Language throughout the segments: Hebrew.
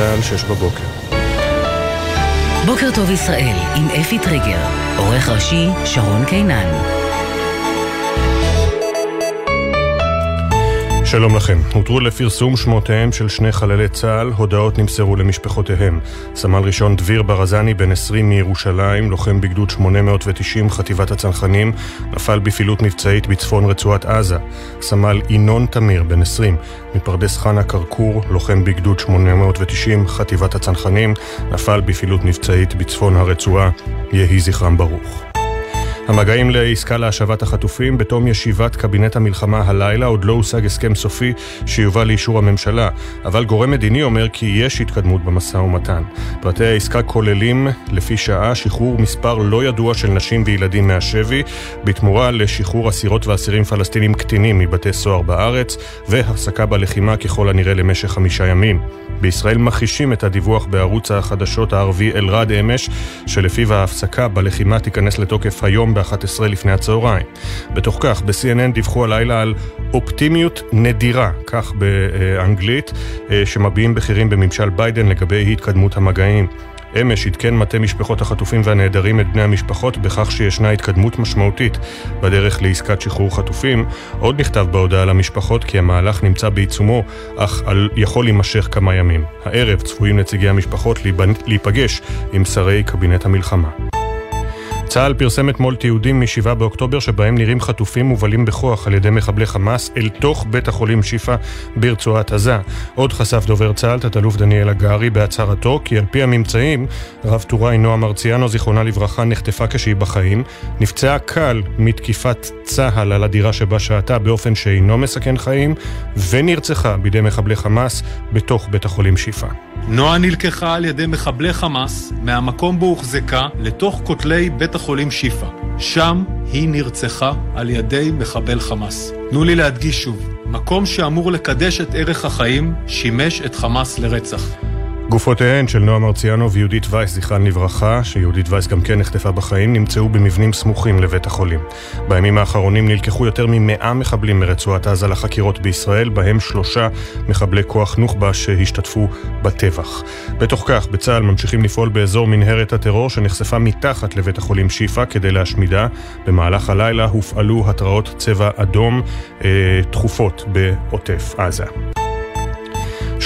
צה"ל, שש בבוקר. בוקר טוב ישראל, עם אפי טריגר, עורך ראשי שרון קינן. שלום לכם. הותרו לפרסום שמותיהם של שני חללי צה"ל, הודעות נמסרו למשפחותיהם. סמל ראשון דביר ברזני, בן 20 מירושלים, לוחם בגדוד 890, חטיבת הצנחנים, נפל בפעילות מבצעית בצפון רצועת עזה. סמל ינון תמיר, בן 20, מפרדס חנה כרכור, לוחם בגדוד 890, חטיבת הצנחנים, נפל בפעילות מבצעית בצפון הרצועה. יהי זכרם ברוך. המגעים לעסקה להשבת החטופים בתום ישיבת קבינט המלחמה הלילה עוד לא הושג הסכם סופי שיובא לאישור הממשלה, אבל גורם מדיני אומר כי יש התקדמות במשא ומתן. פרטי העסקה כוללים, לפי שעה, שחרור מספר לא ידוע של נשים וילדים מהשבי, בתמורה לשחרור אסירות ואסירים פלסטינים קטינים מבתי סוהר בארץ, והפסקה בלחימה ככל הנראה למשך חמישה ימים. בישראל מכחישים את הדיווח בערוץ החדשות הערבי אלרד אמש, שלפיו ההפסקה בלחימה תיכנס לתוקף היום ב-11 לפני הצהריים. בתוך כך, ב-CNN דיווחו הלילה על אופטימיות נדירה, כך באנגלית, אה, שמביעים בכירים בממשל ביידן לגבי התקדמות המגעים. אמש עדכן מטה משפחות החטופים והנעדרים את בני המשפחות בכך שישנה התקדמות משמעותית בדרך לעסקת שחרור חטופים. עוד נכתב בהודעה למשפחות כי המהלך נמצא בעיצומו, אך יכול להימשך כמה ימים. הערב צפויים נציגי המשפחות להיפגש עם שרי קבינט המלחמה. צה"ל פרסם אתמול תיעודים מ-7 באוקטובר שבהם נראים חטופים מובלים בכוח על ידי מחבלי חמאס אל תוך בית החולים שיפא ברצועת עזה. עוד חשף דובר צה"ל, תת-אלוף דניאל הגרי, בהצהרתו כי על פי הממצאים, רב טוראי נועה מרציאנו, זיכרונה לברכה, נחטפה כשהיא בחיים, נפצעה קל מתקיפת צה"ל על הדירה שבה שהתה באופן שאינו מסכן חיים, ונרצחה בידי מחבלי חמאס בתוך בית החולים שיפא. נועה נלקחה על ידי מחבלי חמאס מהמקום בו הוחזקה לתוך כותלי בית החולים שיפא. שם היא נרצחה על ידי מחבל חמאס. תנו לי להדגיש שוב, מקום שאמור לקדש את ערך החיים, שימש את חמאס לרצח. גופותיהן של נועה מרציאנו ויהודית וייס, זכרן לברכה, שיהודית וייס גם כן נחטפה בחיים, נמצאו במבנים סמוכים לבית החולים. בימים האחרונים נלקחו יותר ממאה מחבלים מרצועת עזה לחקירות בישראל, בהם שלושה מחבלי כוח נוח'בה שהשתתפו בטבח. בתוך כך, בצה"ל ממשיכים לפעול באזור מנהרת הטרור שנחשפה מתחת לבית החולים שיפא כדי להשמידה. במהלך הלילה הופעלו התרעות צבע אדום אה, תכופות בעוטף עזה.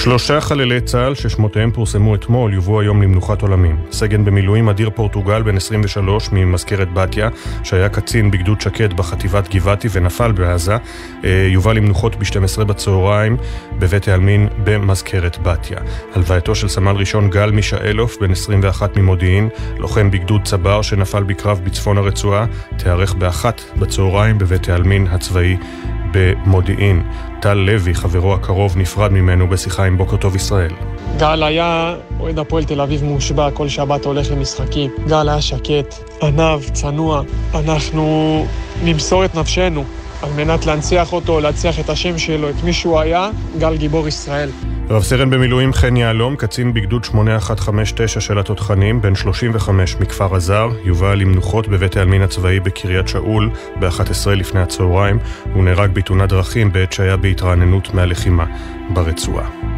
שלושה חללי צה"ל ששמותיהם פורסמו אתמול יובאו היום למנוחת עולמים. סגן במילואים אדיר פורטוגל בן 23 ממזכרת בתיה, שהיה קצין בגדוד שקד בחטיבת גבעתי ונפל בעזה, אה, יובא למנוחות ב-12 בצהריים בבית העלמין במזכרת בתיה. הלווייתו של סמל ראשון גל מישאלוף בן 21 ממודיעין, לוחם בגדוד צבר שנפל בקרב בצפון הרצועה, תיארך באחת בצהריים בבית העלמין הצבאי במודיעין. טל לוי, חברו הקרוב, נפרד ממנו בשיחה עם בוקר טוב ישראל. גל היה אוהד הפועל תל אביב מושבע, כל שבת הולך למשחקים. גל היה שקט, ענב, צנוע. אנחנו נמסור את נפשנו על מנת להנציח אותו, להנציח את השם שלו, את מי שהוא היה, גל גיבור ישראל. רב סרן במילואים חן יהלום, קצין בגדוד 8159 של התותחנים, בן 35 מכפר עזר, יובא למנוחות בבית העלמין הצבאי בקריית שאול ב-11 לפני הצהריים. הוא נהרג בתאונת דרכים בעת שהיה בהתרעננות מהלחימה ברצועה.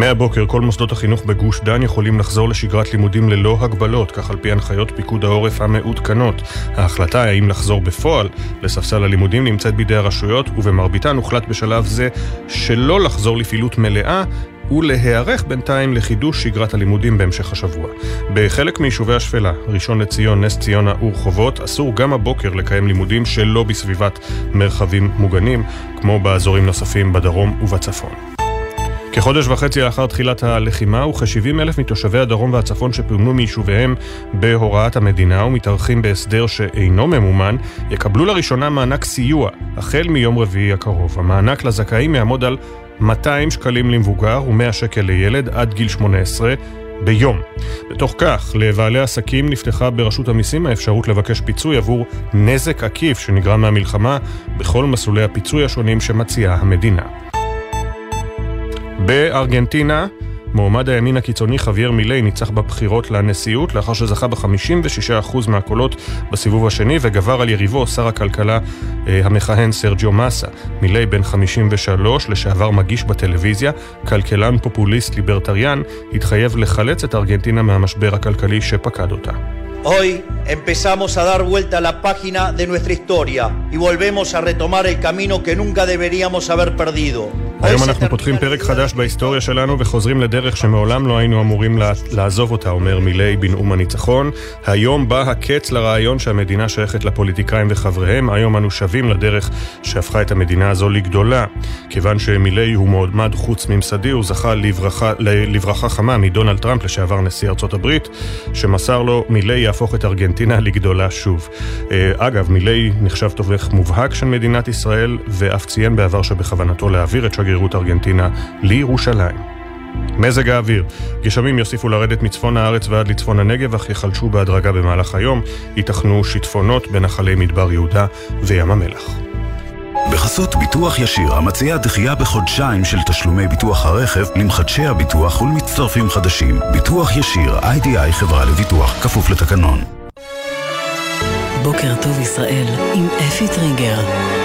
מהבוקר כל מוסדות החינוך בגוש דן יכולים לחזור לשגרת לימודים ללא הגבלות, כך על פי הנחיות פיקוד העורף המעודכנות. ההחלטה האם לחזור בפועל לספסל הלימודים נמצאת בידי הרשויות, ובמרביתן הוחלט בשלב זה שלא לחזור לפעילות מלאה ולהיערך בינתיים לחידוש שגרת הלימודים בהמשך השבוע. בחלק מיישובי השפלה, ראשון לציון, נס ציונה ורחובות, אסור גם הבוקר לקיים לימודים שלא בסביבת מרחבים מוגנים, כמו באזורים נוספים בדרום ובצפון. כחודש וחצי לאחר תחילת הלחימה, וכ-70 אלף מתושבי הדרום והצפון שפונו מיישוביהם בהוראת המדינה ומתארחים בהסדר שאינו ממומן, יקבלו לראשונה מענק סיוע, החל מיום רביעי הקרוב. המענק לזכאים יעמוד על 200 שקלים למבוגר ו-100 שקל לילד עד גיל 18 ביום. בתוך כך, לבעלי עסקים נפתחה ברשות המיסים האפשרות לבקש פיצוי עבור נזק עקיף שנגרם מהמלחמה בכל מסלולי הפיצוי השונים שמציעה המדינה. בארגנטינה מועמד הימין הקיצוני חוויאר מילי ניצח בבחירות לנשיאות לאחר שזכה ב-56% מהקולות בסיבוב השני וגבר על יריבו שר הכלכלה אה, המכהן סרג'יו מסה. מילי בן 53, לשעבר מגיש בטלוויזיה, כלכלן פופוליסט ליברטריאן, התחייב לחלץ את ארגנטינה מהמשבר הכלכלי שפקד אותה. Hoy empezamos a dar vuelta a la página de nuestra historia y volvemos a retomar el camino que nunca deberíamos haber perdido. היום אנחנו פותחים פרק חדש בהיסטוריה שלנו וחוזרים לדרך שמעולם לא היינו אמורים לעזוב אותה, אומר מילי בנאום הניצחון. היום בא הקץ לרעיון שהמדינה שייכת לפוליטיקאים וחבריהם, היום אנו שבים לדרך שהפכה את המדינה הזו לגדולה. כיוון שמילי הוא מועמד חוץ ממסדי, הוא זכה לברכה, לברכה חמה מדונלד טראמפ, לשעבר נשיא ארצות הברית, שמסר לו מילי יהפוך את ארגנטינה לגדולה שוב. אה, אגב, מילי נחשב תומך מובהק של מדינת ישראל, ואף ציין בעבר שבכוונתו להעביר את שגר... שגרירות ארגנטינה לירושלים. מזג האוויר, גשמים יוסיפו לרדת מצפון הארץ ועד לצפון הנגב, אך יחלשו בהדרגה במהלך היום, ייתכנו שיטפונות בנחלי מדבר יהודה וים המלח. בחסות ביטוח ישיר, המציע דחייה בחודשיים של תשלומי ביטוח הרכב למחדשי הביטוח ולמצטרפים חדשים. ביטוח ישיר, איי-די-איי חברה לביטוח, כפוף לתקנון. בוקר טוב ישראל עם אפי טריגר.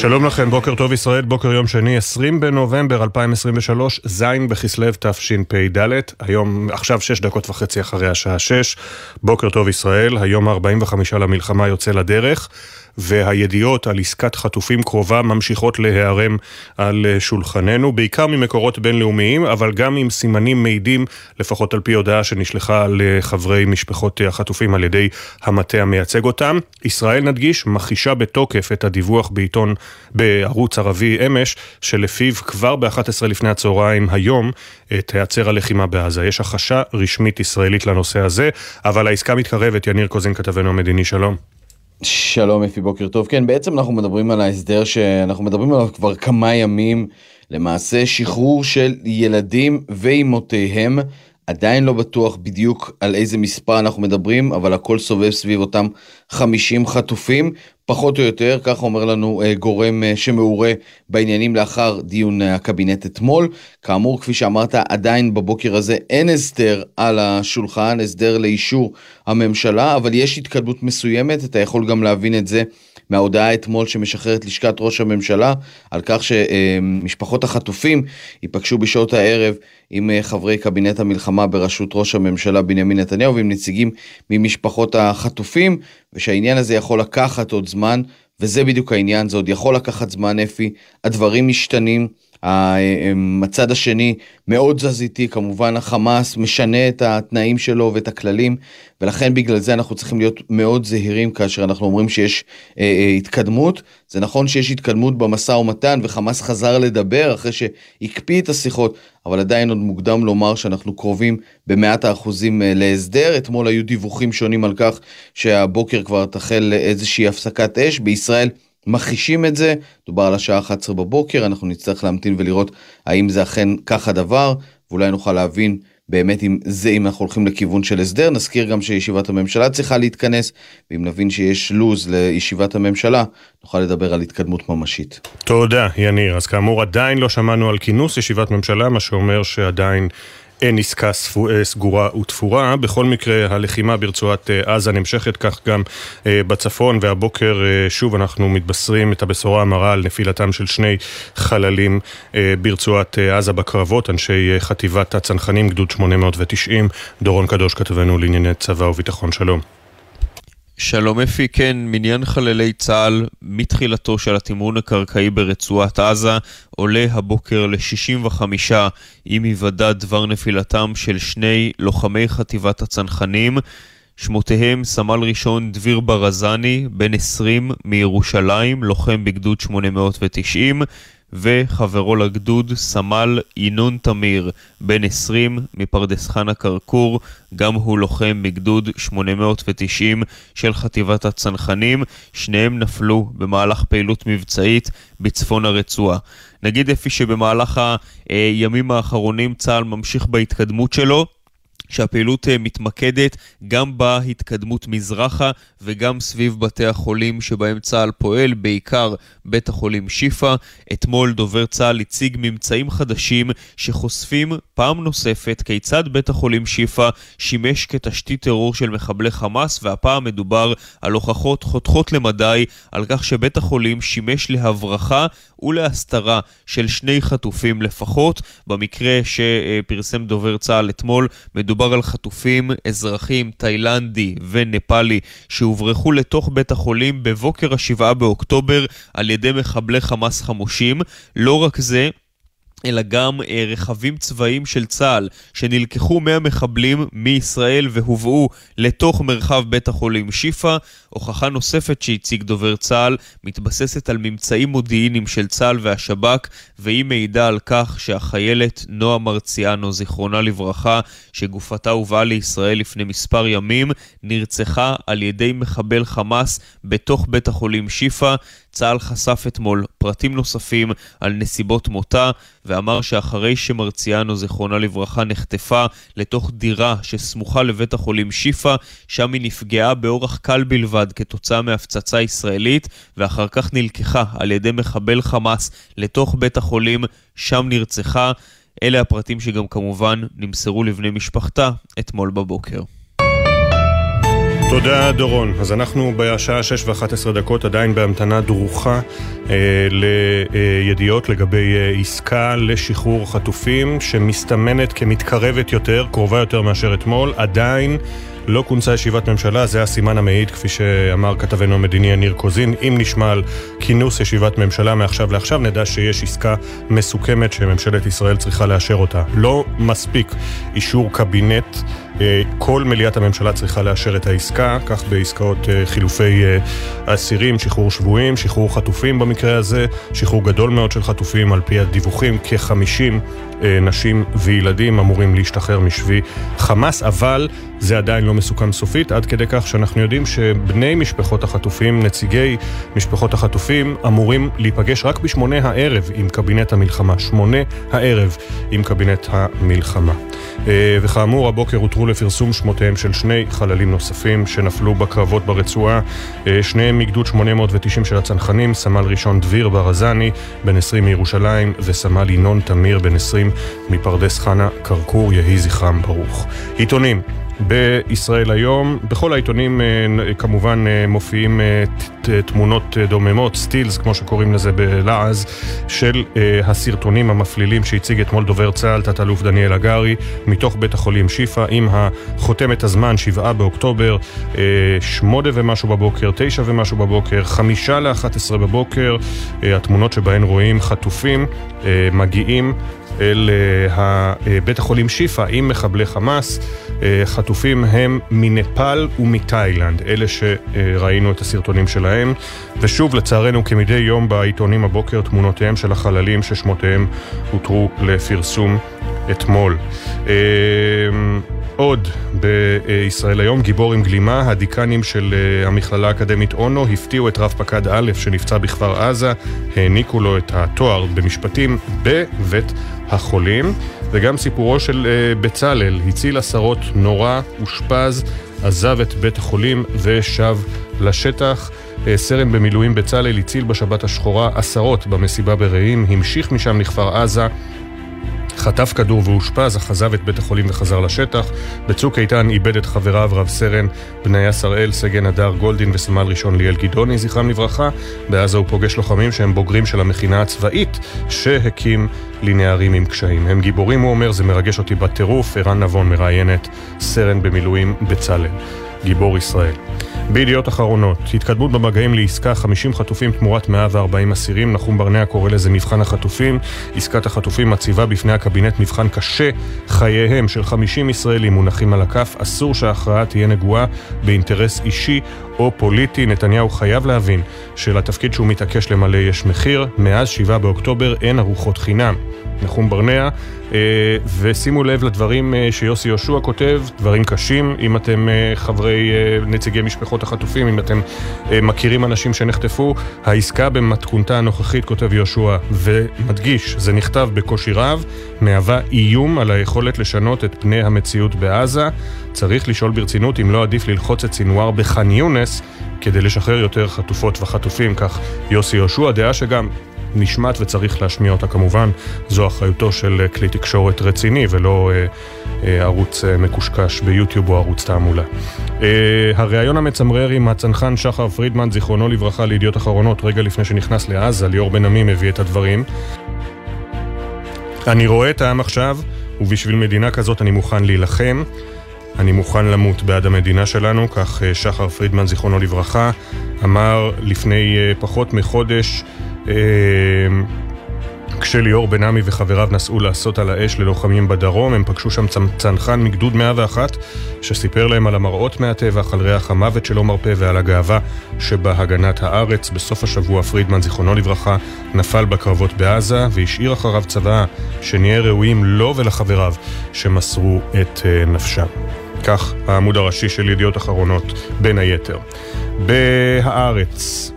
שלום לכם, בוקר טוב ישראל, בוקר יום שני, 20 בנובמבר 2023, ז' בכסלו תשפ"ד, היום, עכשיו 6 דקות וחצי אחרי השעה 6, בוקר טוב ישראל, היום ה-45 למלחמה יוצא לדרך. והידיעות על עסקת חטופים קרובה ממשיכות להיערם על שולחננו, בעיקר ממקורות בינלאומיים, אבל גם עם סימנים מעידים, לפחות על פי הודעה שנשלחה לחברי משפחות החטופים על ידי המטה המייצג אותם. ישראל, נדגיש, מכחישה בתוקף את הדיווח בעיתון, בערוץ ערבי אמש, שלפיו כבר ב-11 לפני הצהריים היום תיעצר הלחימה בעזה. יש הכחשה רשמית ישראלית לנושא הזה, אבל העסקה מתקרבת. יניר קוזין, כתבנו המדיני, שלום. שלום אפי בוקר טוב. כן בעצם אנחנו מדברים על ההסדר שאנחנו מדברים עליו כבר כמה ימים. למעשה שחרור של ילדים ואימותיהם. עדיין לא בטוח בדיוק על איזה מספר אנחנו מדברים אבל הכל סובב סביב אותם 50 חטופים פחות או יותר, כך אומר לנו uh, גורם uh, שמעורה בעניינים לאחר דיון uh, הקבינט אתמול. כאמור, כפי שאמרת, עדיין בבוקר הזה אין הסדר על השולחן, הסדר לאישור הממשלה, אבל יש התקדמות מסוימת, אתה יכול גם להבין את זה מההודעה אתמול שמשחררת לשכת ראש הממשלה, על כך שמשפחות החטופים ייפגשו בשעות הערב עם חברי קבינט המלחמה בראשות ראש הממשלה בנימין נתניהו ועם נציגים ממשפחות החטופים, ושהעניין הזה יכול לקחת עוד זמן, וזה בדיוק העניין, זה עוד יכול לקחת זמן אפי, הדברים משתנים. הצד השני מאוד תזזיתי, כמובן החמאס משנה את התנאים שלו ואת הכללים, ולכן בגלל זה אנחנו צריכים להיות מאוד זהירים כאשר אנחנו אומרים שיש אה, אה, התקדמות. זה נכון שיש התקדמות במשא ומתן וחמאס חזר לדבר אחרי שהקפיא את השיחות, אבל עדיין עוד מוקדם לומר שאנחנו קרובים במאת האחוזים אה, להסדר. אתמול היו דיווחים שונים על כך שהבוקר כבר תחל איזושהי הפסקת אש. בישראל מכחישים את זה, דובר על השעה 11 בבוקר, אנחנו נצטרך להמתין ולראות האם זה אכן כך הדבר, ואולי נוכל להבין באמת אם זה אם אנחנו הולכים לכיוון של הסדר. נזכיר גם שישיבת הממשלה צריכה להתכנס, ואם נבין שיש לו"ז לישיבת הממשלה, נוכל לדבר על התקדמות ממשית. תודה, יניר. אז כאמור, עדיין לא שמענו על כינוס ישיבת ממשלה, מה שאומר שעדיין אין עסקה אה, סגורה ותפורה. בכל מקרה, הלחימה ברצועת אה, עזה נמשכת, כך גם אה, בצפון, והבוקר שוב אנחנו מתבשרים את הבשורה המרה על נפילתם של שני חללים ברצועת עזה בקרבות, אנשי חטיבת הצנחנים, גדוד 890. דורון קדוש כתבנו לענייני צבא וביטחון, שלום. שלום אפי, כן, מניין חללי צה"ל מתחילתו של התמרון הקרקעי ברצועת עזה עולה הבוקר ל-65 עם היוודע דבר נפילתם של שני לוחמי חטיבת הצנחנים. שמותיהם סמל ראשון דביר ברזני, בן 20 מירושלים, לוחם בגדוד 890, וחברו לגדוד, סמל ינון תמיר, בן 20 מפרדס חנה כרכור, גם הוא לוחם בגדוד 890 של חטיבת הצנחנים, שניהם נפלו במהלך פעילות מבצעית בצפון הרצועה. נגיד אפי שבמהלך הימים האחרונים צה"ל ממשיך בהתקדמות שלו, שהפעילות אה, מתמקדת גם בהתקדמות מזרחה וגם סביב בתי החולים שבהם צה"ל פועל, בעיקר בית החולים שיפא. אתמול דובר צה"ל הציג ממצאים חדשים שחושפים פעם נוספת כיצד בית החולים שיפא שימש כתשתית טרור של מחבלי חמאס, והפעם מדובר על הוכחות חותכות למדי על כך שבית החולים שימש להברחה ולהסתרה של שני חטופים לפחות. במקרה שפרסם דובר צה"ל אתמול, מדובר על חטופים אזרחים תאילנדי ונפאלי שהוברחו לתוך בית החולים בבוקר השבעה באוקטובר על ידי מחבלי חמאס חמושים. לא רק זה, אלא גם אה, רכבים צבאיים של צה"ל שנלקחו מהמחבלים מישראל והובאו לתוך מרחב בית החולים שיפא. הוכחה נוספת שהציג דובר צה"ל מתבססת על ממצאים מודיעיניים של צה"ל והשב"כ והיא מעידה על כך שהחיילת נועה מרציאנו, זיכרונה לברכה, שגופתה הובאה לישראל לפני מספר ימים, נרצחה על ידי מחבל חמאס בתוך בית החולים שיפא. צה"ל חשף אתמול פרטים נוספים על נסיבות מותה ואמר שאחרי שמרציאנו, זיכרונה לברכה, נחטפה לתוך דירה שסמוכה לבית החולים שיפא, שם היא נפגעה באורח קל בלבד כתוצאה מהפצצה ישראלית, ואחר כך נלקחה על ידי מחבל חמאס לתוך בית החולים, שם נרצחה. אלה הפרטים שגם כמובן נמסרו לבני משפחתה אתמול בבוקר. תודה דורון. אז אנחנו בשעה 6 ו-11 דקות עדיין בהמתנה דרוכה אה, לידיעות לגבי אה, עסקה לשחרור חטופים שמסתמנת כמתקרבת יותר, קרובה יותר מאשר אתמול, עדיין לא כונסה ישיבת ממשלה, זה הסימן המעיד, כפי שאמר כתבנו המדיני יניר קוזין. אם נשמע על כינוס ישיבת ממשלה מעכשיו לעכשיו, נדע שיש עסקה מסוכמת שממשלת ישראל צריכה לאשר אותה. לא מספיק אישור קבינט. אה, כל מליאת הממשלה צריכה לאשר את העסקה, כך בעסקאות אה, חילופי אה, אסירים, שחרור שבויים, שחרור חטופים במקרה הזה, שחרור גדול מאוד של חטופים על פי הדיווחים, כ-50 נשים וילדים אמורים להשתחרר משבי חמאס, אבל זה עדיין לא מסוכם סופית, עד כדי כך שאנחנו יודעים שבני משפחות החטופים, נציגי משפחות החטופים, אמורים להיפגש רק בשמונה הערב עם קבינט המלחמה. שמונה הערב עם קבינט המלחמה. וכאמור, הבוקר הותרו לפרסום שמותיהם של שני חללים נוספים שנפלו בקרבות ברצועה, אה, שניהם מגדוד 890 של הצנחנים, סמל ראשון דביר ברזני, בן 20 מירושלים, וסמל ינון תמיר, בן 20 מפרדס חנה, כרכור, יהי זכרם ברוך. עיתונים בישראל היום. בכל העיתונים אה, כמובן אה, מופיעים אה, תמונות דוממות, סטילס, כמו שקוראים לזה בלעז, של הסרטונים המפלילים שהציג אתמול דובר צה"ל, תת-אלוף דניאל הגרי, מתוך בית החולים שיפא, עם החותמת הזמן, שבעה באוקטובר, שמונה ומשהו בבוקר, תשע ומשהו בבוקר, חמישה לאחת עשרה בבוקר, התמונות שבהן רואים חטופים מגיעים אל בית החולים שיפא עם מחבלי חמאס. החטופים הם מנפאל ומתאילנד, אלה שראינו את הסרטונים שלהם. ושוב, לצערנו, כמדי יום בעיתונים הבוקר, תמונותיהם של החללים ששמותיהם הותרו לפרסום אתמול. עוד בישראל היום, גיבור עם גלימה, הדיקנים של אה, המכללה האקדמית אונו הפתיעו את רב פקד א' שנפצע בכפר עזה, העניקו לו את התואר במשפטים בבית החולים. וגם סיפורו של uh, בצלאל, הציל עשרות, נורא, אושפז, עזב את בית החולים ושב לשטח. Uh, סרן במילואים בצלאל הציל בשבת השחורה עשרות במסיבה ברעים, המשיך משם לכפר עזה. חטף כדור ואושפז, אך עזב את בית החולים וחזר לשטח. בצוק איתן איבד את חבריו רב סרן בניה שראל, סגן הדר גולדין וסמל ראשון ליאל גדעוני, זכרם לברכה. בעזה הוא פוגש לוחמים שהם בוגרים של המכינה הצבאית שהקים לנערים עם קשיים. הם גיבורים, הוא אומר, זה מרגש אותי בטירוף. ערן נבון מראיינת סרן במילואים בצלאל. גיבור ישראל. בידיעות אחרונות, התקדמות במגעים לעסקה 50 חטופים תמורת 140 אסירים, נחום ברנע קורא לזה מבחן החטופים. עסקת החטופים מציבה בפני הקבינט מבחן קשה, חייהם של 50 ישראלים מונחים על הכף, אסור שההכרעה תהיה נגועה באינטרס אישי או פוליטי. נתניהו חייב להבין שלתפקיד שהוא מתעקש למלא יש מחיר. מאז 7 באוקטובר אין ארוחות חינם. נחום ברנע, ושימו לב לדברים שיוסי יהושע כותב, דברים קשים, אם אתם חברי נציגי משפחות החטופים, אם אתם מכירים אנשים שנחטפו, העסקה במתכונתה הנוכחית, כותב יהושע, ומדגיש, זה נכתב בקושי רב, מהווה איום על היכולת לשנות את פני המציאות בעזה. צריך לשאול ברצינות אם לא עדיף ללחוץ את סינואר בח'אן יונס כדי לשחרר יותר חטופות וחטופים, כך יוסי יהושע, דעה שגם נשמעת וצריך להשמיע אותה כמובן, זו אחריותו של כלי תקשורת רציני ולא אה, אה, ערוץ אה, מקושקש ביוטיוב או ערוץ תעמולה. אה, הריאיון המצמרר עם הצנחן שחר פרידמן, זיכרונו לברכה, לידיעות אחרונות, רגע לפני שנכנס לעזה, ליאור בן עמי מביא את הדברים. אני רואה את העם עכשיו, ובשביל מדינה כזאת אני מוכן להילחם. אני מוכן למות בעד המדינה שלנו, כך אה, שחר פרידמן, זיכרונו לברכה, אמר לפני אה, פחות מחודש אה, כשליאור בן עמי וחבריו נסעו לעשות על האש ללוחמים בדרום, הם פגשו שם צנחן מגדוד 101 שסיפר להם על המראות מהטבח, על ריח המוות שלא מרפה ועל הגאווה שבהגנת הארץ. בסוף השבוע פרידמן, זיכרונו לברכה, נפל בקרבות בעזה והשאיר אחריו צוואה שנהיה ראויים לו ולחבריו שמסרו את נפשם. כך העמוד הראשי של ידיעות אחרונות, בין היתר. בהארץ,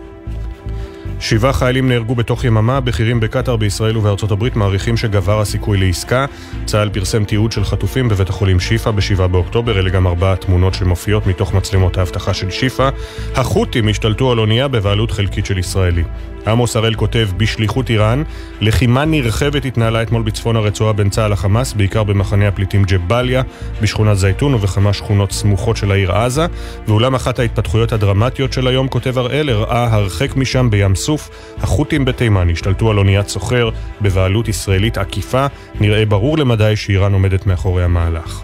שבעה חיילים נהרגו בתוך יממה, בכירים בקטאר, בישראל ובארצות הברית מעריכים שגבר הסיכוי לעסקה. צה"ל פרסם תיעוד של חטופים בבית החולים שיפא ב-7 באוקטובר, אלה גם ארבע תמונות שמופיעות מתוך מצלמות האבטחה של שיפא. החות'ים השתלטו על אונייה בבעלות חלקית של ישראלי. עמוס הראל כותב, בשליחות איראן, לחימה נרחבת התנהלה אתמול בצפון הרצועה בין צה"ל לחמאס, בעיקר במחנה הפליטים ג'באליה, בשכונת זייתון ובכמה שכונות סמוכות של העיר עזה, ואולם אחת ההתפתחויות הדרמטיות של היום, כותב הראל, הראה הרחק משם בים סוף, החות'ים בתימן השתלטו על אוניית סוחר בבעלות ישראלית עקיפה, נראה ברור למדי שאיראן עומדת מאחורי המהלך.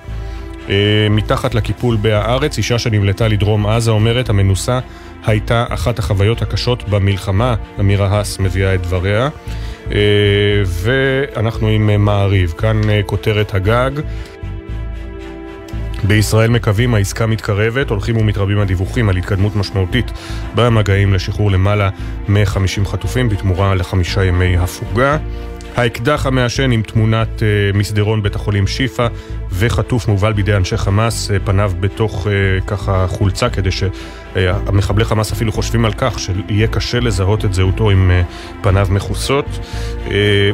אה, מתחת לקיפול בהארץ, אישה שנמלטה לדרום עזה אומרת, המנוסה הייתה אחת החוויות הקשות במלחמה, אמירה האס מביאה את דבריה. אה, ואנחנו עם אה, מעריב, כאן כותרת הגג. בישראל מקווים העסקה מתקרבת, הולכים ומתרבים הדיווחים על התקדמות משמעותית במגעים לשחרור למעלה מ-50 חטופים בתמורה לחמישה ימי הפוגה. האקדח המעשן עם תמונת uh, מסדרון בית החולים שיפא וחטוף מובל בידי אנשי חמאס, uh, פניו בתוך uh, ככה חולצה כדי שהמחבלי uh, חמאס אפילו חושבים על כך שיהיה קשה לזהות את זהותו עם פניו מכוסות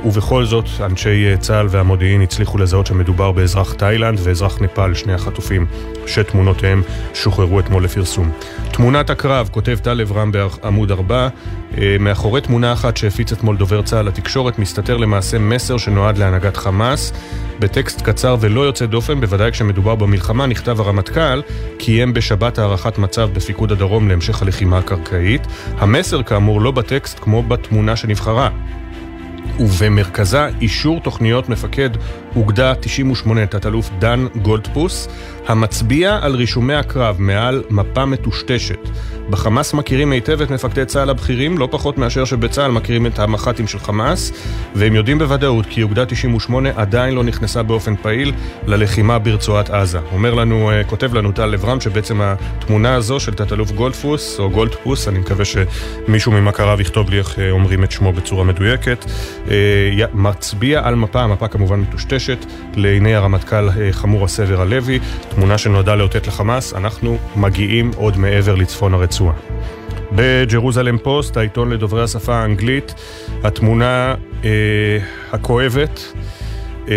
ובכל זאת אנשי צה"ל והמודיעין הצליחו לזהות שמדובר באזרח תאילנד ואזרח נפאל, שני החטופים שתמונותיהם שוחררו אתמול לפרסום. תמונת הקרב, כותב טלב רם בעמוד 4, מאחורי תמונה אחת שהפיץ אתמול דובר צה"ל לתקשורת מסתתר למעשה מסר שנועד להנהגת חמאס. בטקסט קצר ולא יוצא דופן, בוודאי כשמדובר במלחמה, נכתב הרמטכ"ל קיים בשבת הערכת מצב בפיקוד הדרום להמשך הלחימה הקרקעית. המסר כאמור לא בטקסט כמו בתמונה שנבחרה. ובמרכזה אישור תוכניות מפקד אוגדה 98, תת-אלוף דן גולדפוס, המצביע על רישומי הקרב מעל מפה מטושטשת. בחמאס מכירים היטב את מפקדי צה"ל הבכירים, לא פחות מאשר שבצה"ל מכירים את המח"טים של חמאס, והם יודעים בוודאות כי אוגדה 98 עדיין לא נכנסה באופן פעיל ללחימה ברצועת עזה. אומר לנו, אה, כותב לנו טל לברם שבעצם התמונה הזו של תת-אלוף גולדפוס, או גולדפוס, אני מקווה שמישהו ממכריו יכתוב לי איך אה, אומרים את שמו בצורה מדויקת, אה, מצביע על מפה, המפה כמובן מטושטשת, לעיני הרמטכ"ל חמור הסבר הלוי, תמונה שנועדה לאותת לחמאס, אנחנו מגיעים עוד מעבר לצפון הרצועה. בג'רוזלם פוסט, העיתון לדוברי השפה האנגלית, התמונה אה, הכואבת, אה,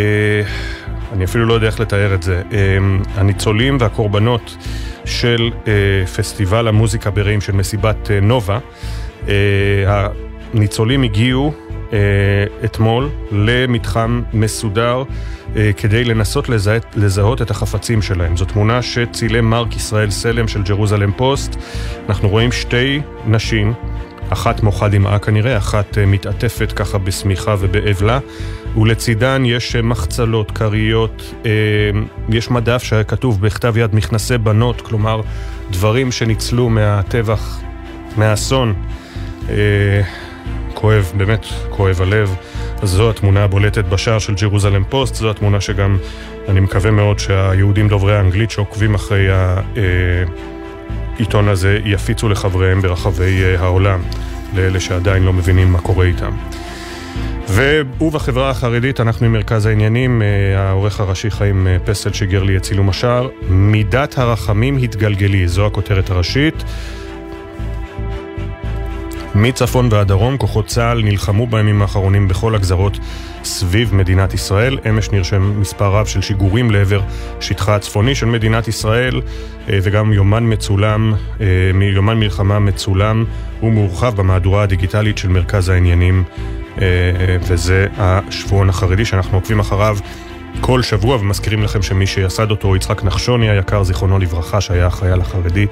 אני אפילו לא יודע איך לתאר את זה, אה, הניצולים והקורבנות של אה, פסטיבל המוזיקה ברעים של מסיבת אה, נובה, אה, הניצולים הגיעו אתמול למתחם מסודר אה, כדי לנסות לזהות, לזהות את החפצים שלהם. זו תמונה שצילם מרק ישראל סלם של ג'רוזלם פוסט. אנחנו רואים שתי נשים, אחת מוחה דמעה כנראה, אחת אה, מתעטפת ככה בשמיכה ובאבלה, ולצידן יש מחצלות, כריות, יש מדף שכתוב בכתב יד מכנסי בנות, כלומר דברים שניצלו מהטבח, מהאסון. כואב, באמת כואב הלב. זו התמונה הבולטת בשער של ג'רוזלם פוסט, זו התמונה שגם אני מקווה מאוד שהיהודים דוברי האנגלית שעוקבים אחרי העיתון הזה יפיצו לחבריהם ברחבי אה, העולם, לאלה שעדיין לא מבינים מה קורה איתם. ובחברה החרדית אנחנו עם מרכז העניינים, אה, העורך הראשי חיים אה, פסל שיגר לי את צילום השער. מידת הרחמים התגלגלי, זו הכותרת הראשית. מצפון ועד דרום, כוחות צה"ל נלחמו בימים האחרונים בכל הגזרות סביב מדינת ישראל. אמש נרשם מספר רב של שיגורים לעבר שטחה הצפוני של מדינת ישראל, אה, וגם יומן מצולם, יומן מלחמה מצולם ומורחב במהדורה הדיגיטלית של מרכז העניינים אה, וזה השבועון החרדי שאנחנו עוקבים אחריו כל שבוע ומזכירים לכם שמי שיסד אותו יצחק נחשוני היקר, זיכרונו לברכה, שהיה החייל החרדי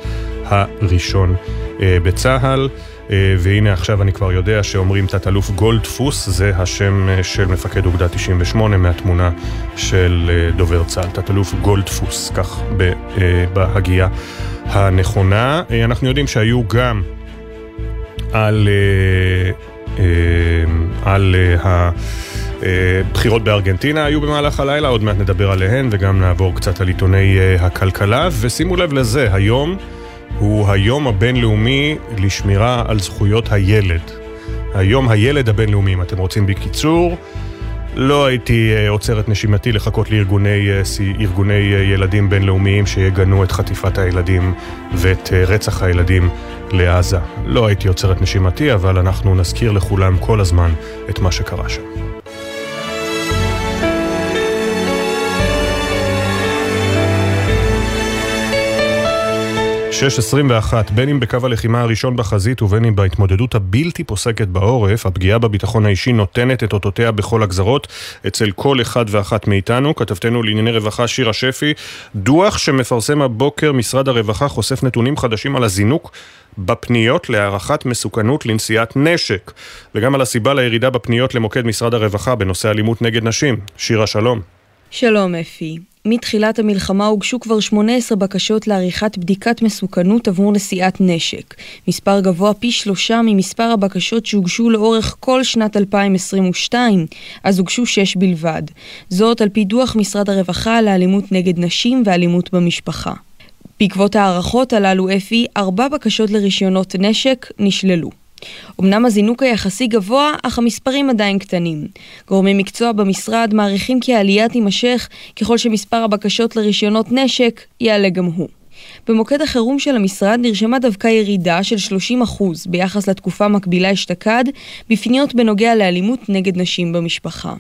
הראשון אה, בצה"ל. אה, והנה עכשיו אני כבר יודע שאומרים תת-אלוף גולדפוס, זה השם של מפקד אוגדה 98 מהתמונה של דובר צה"ל, תת-אלוף גולדפוס, כך בהגייה הנכונה. אנחנו יודעים שהיו גם על אה, על אה, הבחירות בארגנטינה היו במהלך הלילה, עוד מעט נדבר עליהן וגם נעבור קצת על עיתוני אה, הכלכלה ושימו לב לזה, היום הוא היום הבינלאומי לשמירה על זכויות הילד. היום הילד הבינלאומי, אם אתם רוצים בקיצור, לא הייתי עוצר את נשימתי לחכות לארגוני ילדים בינלאומיים שיגנו את חטיפת הילדים ואת רצח הילדים לעזה. לא הייתי עוצר את נשימתי, אבל אנחנו נזכיר לכולם כל הזמן את מה שקרה שם. שש עשרים ואחת, בין אם בקו הלחימה הראשון בחזית ובין אם בהתמודדות הבלתי פוסקת בעורף, הפגיעה בביטחון האישי נותנת את אותותיה בכל הגזרות אצל כל אחד ואחת מאיתנו. כתבתנו לענייני רווחה שירה שפי, דוח שמפרסם הבוקר משרד הרווחה חושף נתונים חדשים על הזינוק בפניות להערכת מסוכנות לנשיאת נשק, וגם על הסיבה לירידה בפניות למוקד משרד הרווחה בנושא אלימות נגד נשים. שירה, שלום. שלום אפי. מתחילת המלחמה הוגשו כבר 18 בקשות לעריכת בדיקת מסוכנות עבור נשיאת נשק. מספר גבוה פי שלושה ממספר הבקשות שהוגשו לאורך כל שנת 2022, אז הוגשו 6 בלבד. זאת על פי דוח משרד הרווחה לאלימות נגד נשים ואלימות במשפחה. בעקבות ההערכות הללו אפי, ארבע בקשות לרישיונות נשק נשללו. אמנם הזינוק היחסי גבוה, אך המספרים עדיין קטנים. גורמי מקצוע במשרד מעריכים כי העלייה תימשך ככל שמספר הבקשות לרישיונות נשק יעלה גם הוא. במוקד החירום של המשרד נרשמה דווקא ירידה של 30% ביחס לתקופה מקבילה אשתקד בפניות בנוגע לאלימות נגד נשים במשפחה.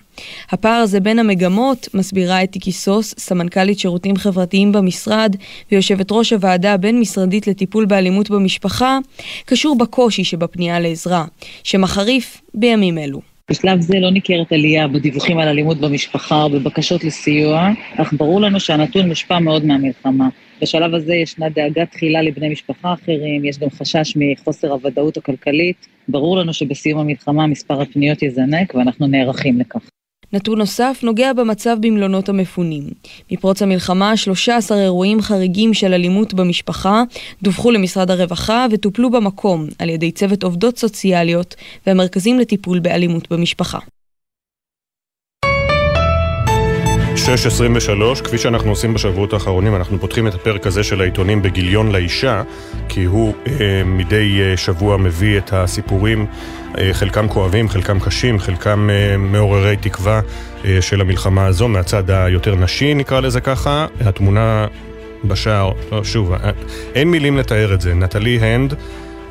הפער הזה בין המגמות, מסבירה אתי קיסוס, סמנכ"לית שירותים חברתיים במשרד ויושבת ראש הוועדה הבין-משרדית לטיפול באלימות במשפחה, קשור בקושי שבפנייה לעזרה, שמחריף בימים אלו. בשלב זה לא ניכרת עלייה בדיווחים על אלימות במשפחה או בבקשות לסיוע, אך ברור לנו שהנתון מושפע מאוד מהמלחמה. בשלב הזה ישנה דאגה תחילה לבני משפחה אחרים, יש גם חשש מחוסר הוודאות הכלכלית. ברור לנו שבסיום המלחמה מספר הפניות יזנק ואנחנו נערכים לכך. נתון נוסף נוגע במצב במלונות המפונים. מפרוץ המלחמה, 13 אירועים חריגים של אלימות במשפחה דווחו למשרד הרווחה וטופלו במקום על ידי צוות עובדות סוציאליות והמרכזים לטיפול באלימות במשפחה. 6.23, כפי שאנחנו עושים בשבועות האחרונים, אנחנו פותחים את הפרק הזה של העיתונים בגיליון לאישה, כי הוא אה, מדי אה, שבוע מביא את הסיפורים, אה, חלקם כואבים, חלקם קשים, חלקם אה, מעוררי תקווה אה, של המלחמה הזו, מהצד היותר נשי נקרא לזה ככה. התמונה בשער, לא, שוב, אה, אין מילים לתאר את זה. נטלי הנד,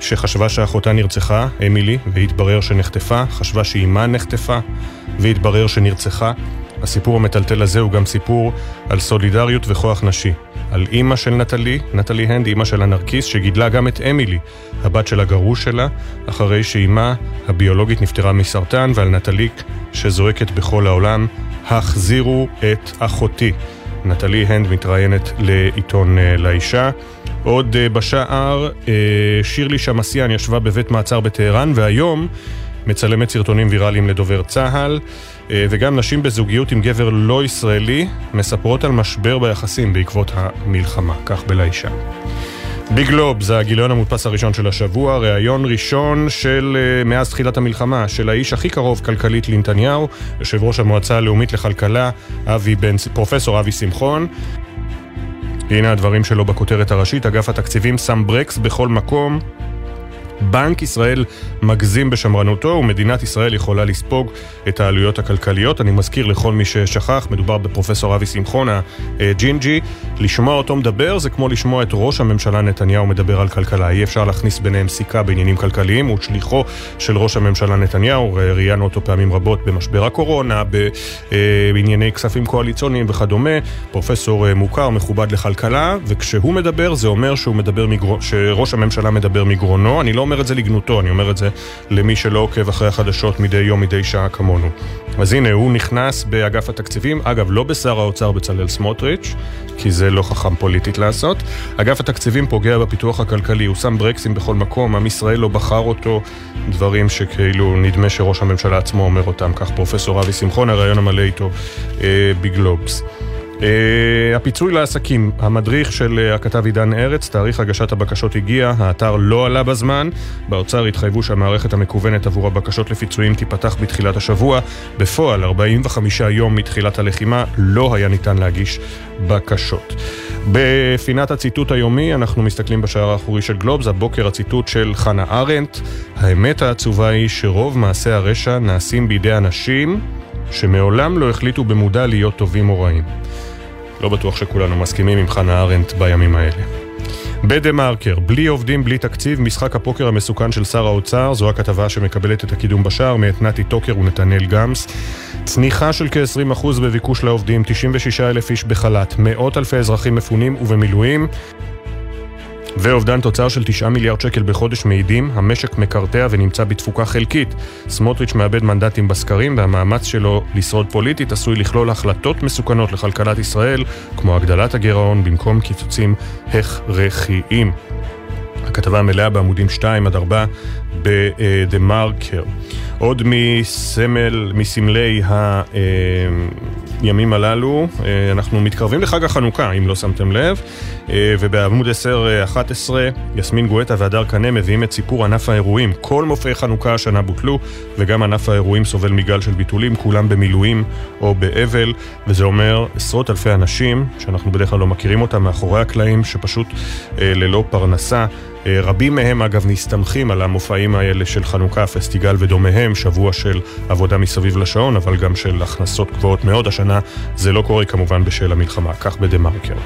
שחשבה שאחותה נרצחה, אמילי, והתברר שנחטפה, חשבה שאימה נחטפה, והתברר שנרצחה. הסיפור המטלטל הזה הוא גם סיפור על סולידריות וכוח נשי. על אימא של נטלי, נטלי הנד, אימא של הנרקיס, שגידלה גם את אמילי, הבת של הגרוש שלה, אחרי שאימה הביולוגית נפטרה מסרטן, ועל נטליק שזועקת בכל העולם, החזירו את אחותי. נטלי הנד מתראיינת לעיתון uh, לאישה. עוד uh, בשער, uh, שירלי שמסיאן ישבה בבית מעצר בטהרן, והיום מצלמת סרטונים ויראליים לדובר צה"ל. אה, וגם נשים בזוגיות עם גבר לא ישראלי מספרות על משבר ביחסים בעקבות המלחמה, כך בלאישה. ביג לוב זה הגיליון המודפס הראשון של השבוע, ראיון ראשון של אה, מאז תחילת המלחמה, של האיש הכי קרוב כלכלית לנתניהו, יושב ראש המועצה הלאומית לכלכלה, אבי בן, פרופסור אבי שמחון. הנה הדברים שלו בכותרת הראשית, אגף התקציבים שם ברקס בכל מקום, בנק ישראל מגזים בשמרנותו ומדינת ישראל יכולה לספוג את העלויות הכלכליות. אני מזכיר לכל מי ששכח, מדובר בפרופסור אבי שמחון הג'ינג'י. לשמוע אותו מדבר זה כמו לשמוע את ראש הממשלה נתניהו מדבר על כלכלה. אי אפשר להכניס ביניהם סיכה בעניינים כלכליים, הוא שליחו של ראש הממשלה נתניהו, ראיינו אותו פעמים רבות במשבר הקורונה, בענייני כספים קואליציוניים וכדומה. פרופסור מוכר, מכובד לכלכלה, וכשהוא מדבר זה אומר שהוא מדבר מגר... שראש הממשלה מדבר מגרונו. אני לא אומר את זה לגנותו, אני אומר את זה למי שלא עוקב אחרי החדשות מדי יום, מדי שעה כמונו. אז הנה, הוא נכנס באגף התקציבים, אגב, לא בשר האוצר בצלאל סמוטריץ', כי זה לא חכם פוליטית לעשות. אגף התקציבים פוגע בפיתוח הכלכלי, הוא שם ברקסים בכל מקום, עם ישראל לא בחר אותו, דברים שכאילו נדמה שראש הממשלה עצמו אומר אותם, כך פרופסור אבי שמחון, הרעיון המלא איתו אה, בגלובס. Uh, הפיצוי לעסקים, המדריך של uh, הכתב עידן ארץ, תאריך הגשת הבקשות הגיע, האתר לא עלה בזמן, באוצר התחייבו שהמערכת המקוונת עבור הבקשות לפיצויים תיפתח בתחילת השבוע, בפועל 45 יום מתחילת הלחימה לא היה ניתן להגיש בקשות. בפינת הציטוט היומי אנחנו מסתכלים בשער האחורי של גלובס, הבוקר הציטוט של חנה ארנדט, האמת העצובה היא שרוב מעשי הרשע נעשים בידי אנשים שמעולם לא החליטו במודע להיות טובים או רעים. לא בטוח שכולנו מסכימים עם חנה ארנדט בימים האלה. בדה מרקר, בלי עובדים, בלי תקציב, משחק הפוקר המסוכן של שר האוצר, זו הכתבה שמקבלת את הקידום בשער מאת נתי טוקר ונתנאל גמס. צניחה של כ-20% בביקוש לעובדים, 96 אלף איש בחל"ת, מאות אלפי אזרחים מפונים ובמילואים. ואובדן תוצר של 9 מיליארד שקל בחודש מעידים, המשק מקרטע ונמצא בתפוקה חלקית. סמוטריץ' מאבד מנדטים בסקרים והמאמץ שלו לשרוד פוליטית עשוי לכלול החלטות מסוכנות לכלכלת ישראל, כמו הגדלת הגירעון במקום קיצוצים הכרחיים. הכתבה המלאה בעמודים 2 עד 4 ב"דה מרקר". עוד מסמל, מסמלי הימים הללו, אה, אנחנו מתקרבים לחג החנוכה, אם לא שמתם לב, אה, ובעמוד 10-11, יסמין גואטה והדר קנה מביאים את סיפור ענף האירועים. כל מופעי חנוכה השנה בוטלו, וגם ענף האירועים סובל מגל של ביטולים, כולם במילואים או באבל, וזה אומר עשרות אלפי אנשים, שאנחנו בדרך כלל לא מכירים אותם, מאחורי הקלעים, שפשוט אה, ללא פרנסה. רבים מהם אגב נסתמכים על המופעים האלה של חנוכה, פסטיגל ודומיהם, שבוע של עבודה מסביב לשעון, אבל גם של הכנסות גבוהות מאוד. השנה זה לא קורה כמובן בשל המלחמה, כך בדה מרקר.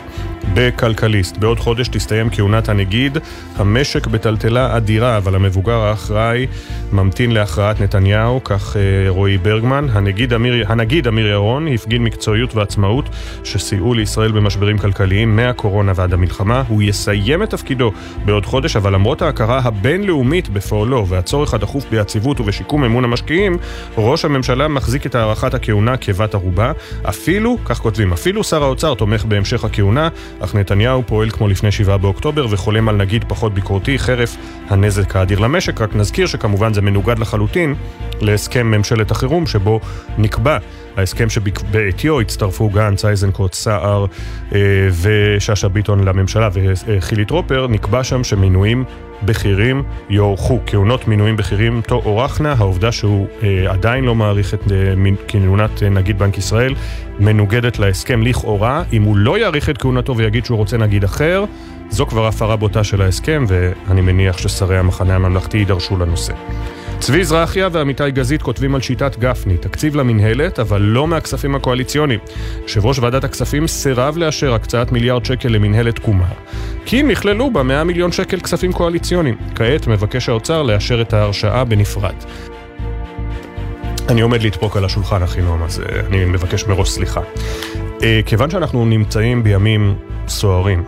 בכלכליסט, בעוד חודש תסתיים כהונת הנגיד, המשק בטלטלה אדירה, אבל המבוגר האחראי ממתין להכרעת נתניהו, כך אה, רועי ברגמן. הנגיד אמיר, הנגיד אמיר ירון הפגין מקצועיות ועצמאות שסייעו לישראל במשברים כלכליים מהקורונה ועד המלחמה. הוא יסיים את תפקידו בעוד חודש, אבל למרות ההכרה הבינלאומית בפועלו והצורך הדחוף ביציבות ובשיקום אמון המשקיעים, ראש הממשלה מחזיק את הארכת הכהונה כבת ערובה. אפילו, כך כותבים, אפילו שר האוצר תומך בהמשך הכהונה, אך נתניהו פועל כמו לפני 7 באוקטובר וחולם על נגיד פחות ביקורתי חרף הנזק האדיר למשק. רק נזכיר שכמובן זה מנוגד לחלוטין להסכם ממשלת החירום שבו נקבע ההסכם שבעטיו הצטרפו גנץ, איזנקוט, סער אה, ושאשא ביטון לממשלה וחילי טרופר, נקבע שם שמינויים בכירים יוארכו. כהונות מינויים בכירים תוארכנה, העובדה שהוא אה, עדיין לא מעריך את אה, כהונת אה, נגיד בנק ישראל מנוגדת להסכם לכאורה. אם הוא לא יאריך את כהונתו ויגיד שהוא רוצה נגיד אחר, זו כבר הפרה בוטה של ההסכם, ואני מניח ששרי המחנה הממלכתי יידרשו לנושא. צבי זרחיה ועמיתי גזית כותבים על שיטת גפני, תקציב למינהלת, אבל לא מהכספים הקואליציוניים. יושב ראש ועדת הכספים סירב לאשר הקצאת מיליארד שקל למינהלת תקומה, כי נכללו בה 100 מיליון שקל כספים קואליציוניים. כעת מבקש האוצר לאשר את ההרשאה בנפרד. אני עומד לדפוק על השולחן, אחינועם, אז אה, אני מבקש מראש סליחה. אה, כיוון שאנחנו נמצאים בימים סוערים,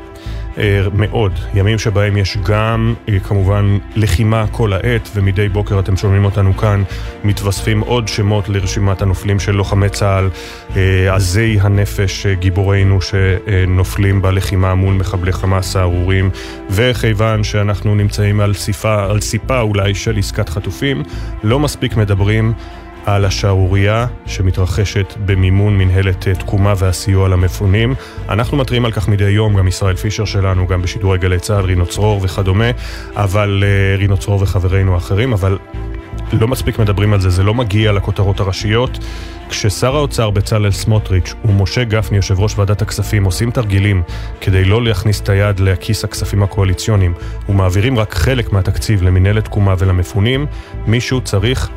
מאוד. ימים שבהם יש גם אה, כמובן לחימה כל העת, ומדי בוקר אתם שומעים אותנו כאן, מתווספים עוד שמות לרשימת הנופלים של לוחמי צה"ל, אה, עזי הנפש, גיבורינו שנופלים בלחימה מול מחבלי חמאס הארורים, וכיוון שאנחנו נמצאים על סיפה, על סיפה אולי של עסקת חטופים, לא מספיק מדברים על השערורייה שמתרחשת במימון מנהלת אה, תקומה והסיוע למפונים. אנחנו מתריעים על כך מדי יום, גם ישראל פישר שלנו, גם בשידורי גלי צה"ל, רינו צרור וכדומה, אבל אה, רינו צרור וחברינו האחרים, אבל לא מספיק מדברים על זה, זה לא מגיע לכותרות הראשיות. כששר האוצר בצלאל סמוטריץ' ומשה גפני, יושב ראש ועדת הכספים, עושים תרגילים כדי לא להכניס את היד לכיס הכספים הקואליציוניים ומעבירים רק חלק מהתקציב למנהלת תקומה ולמפונים, מישהו צריך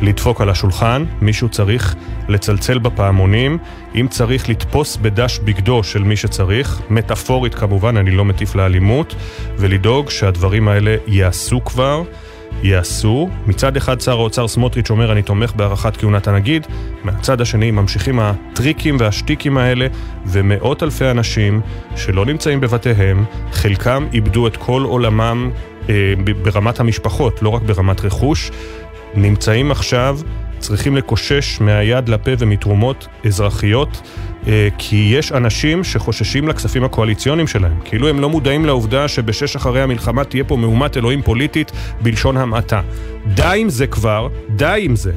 לדפוק על השולחן, מישהו צריך לצלצל בפעמונים, אם צריך לתפוס בדש בגדו של מי שצריך, מטאפורית כמובן, אני לא מטיף לאלימות, ולדאוג שהדברים האלה ייעשו כבר. ייעשו. מצד אחד שר האוצר סמוטריץ' אומר אני תומך בהארכת כהונת הנגיד, מהצד השני ממשיכים הטריקים והשטיקים האלה, ומאות אלפי אנשים שלא נמצאים בבתיהם, חלקם איבדו את כל עולמם אה, ברמת המשפחות, לא רק ברמת רכוש, נמצאים עכשיו, צריכים לקושש מהיד לפה ומתרומות אזרחיות, אה, כי יש אנשים שחוששים לכספים הקואליציוניים שלהם. כאילו הם לא מודעים לעובדה שבשש אחרי המלחמה תהיה פה מהומת אלוהים פוליטית בלשון המעטה. די עם זה כבר, די עם זה.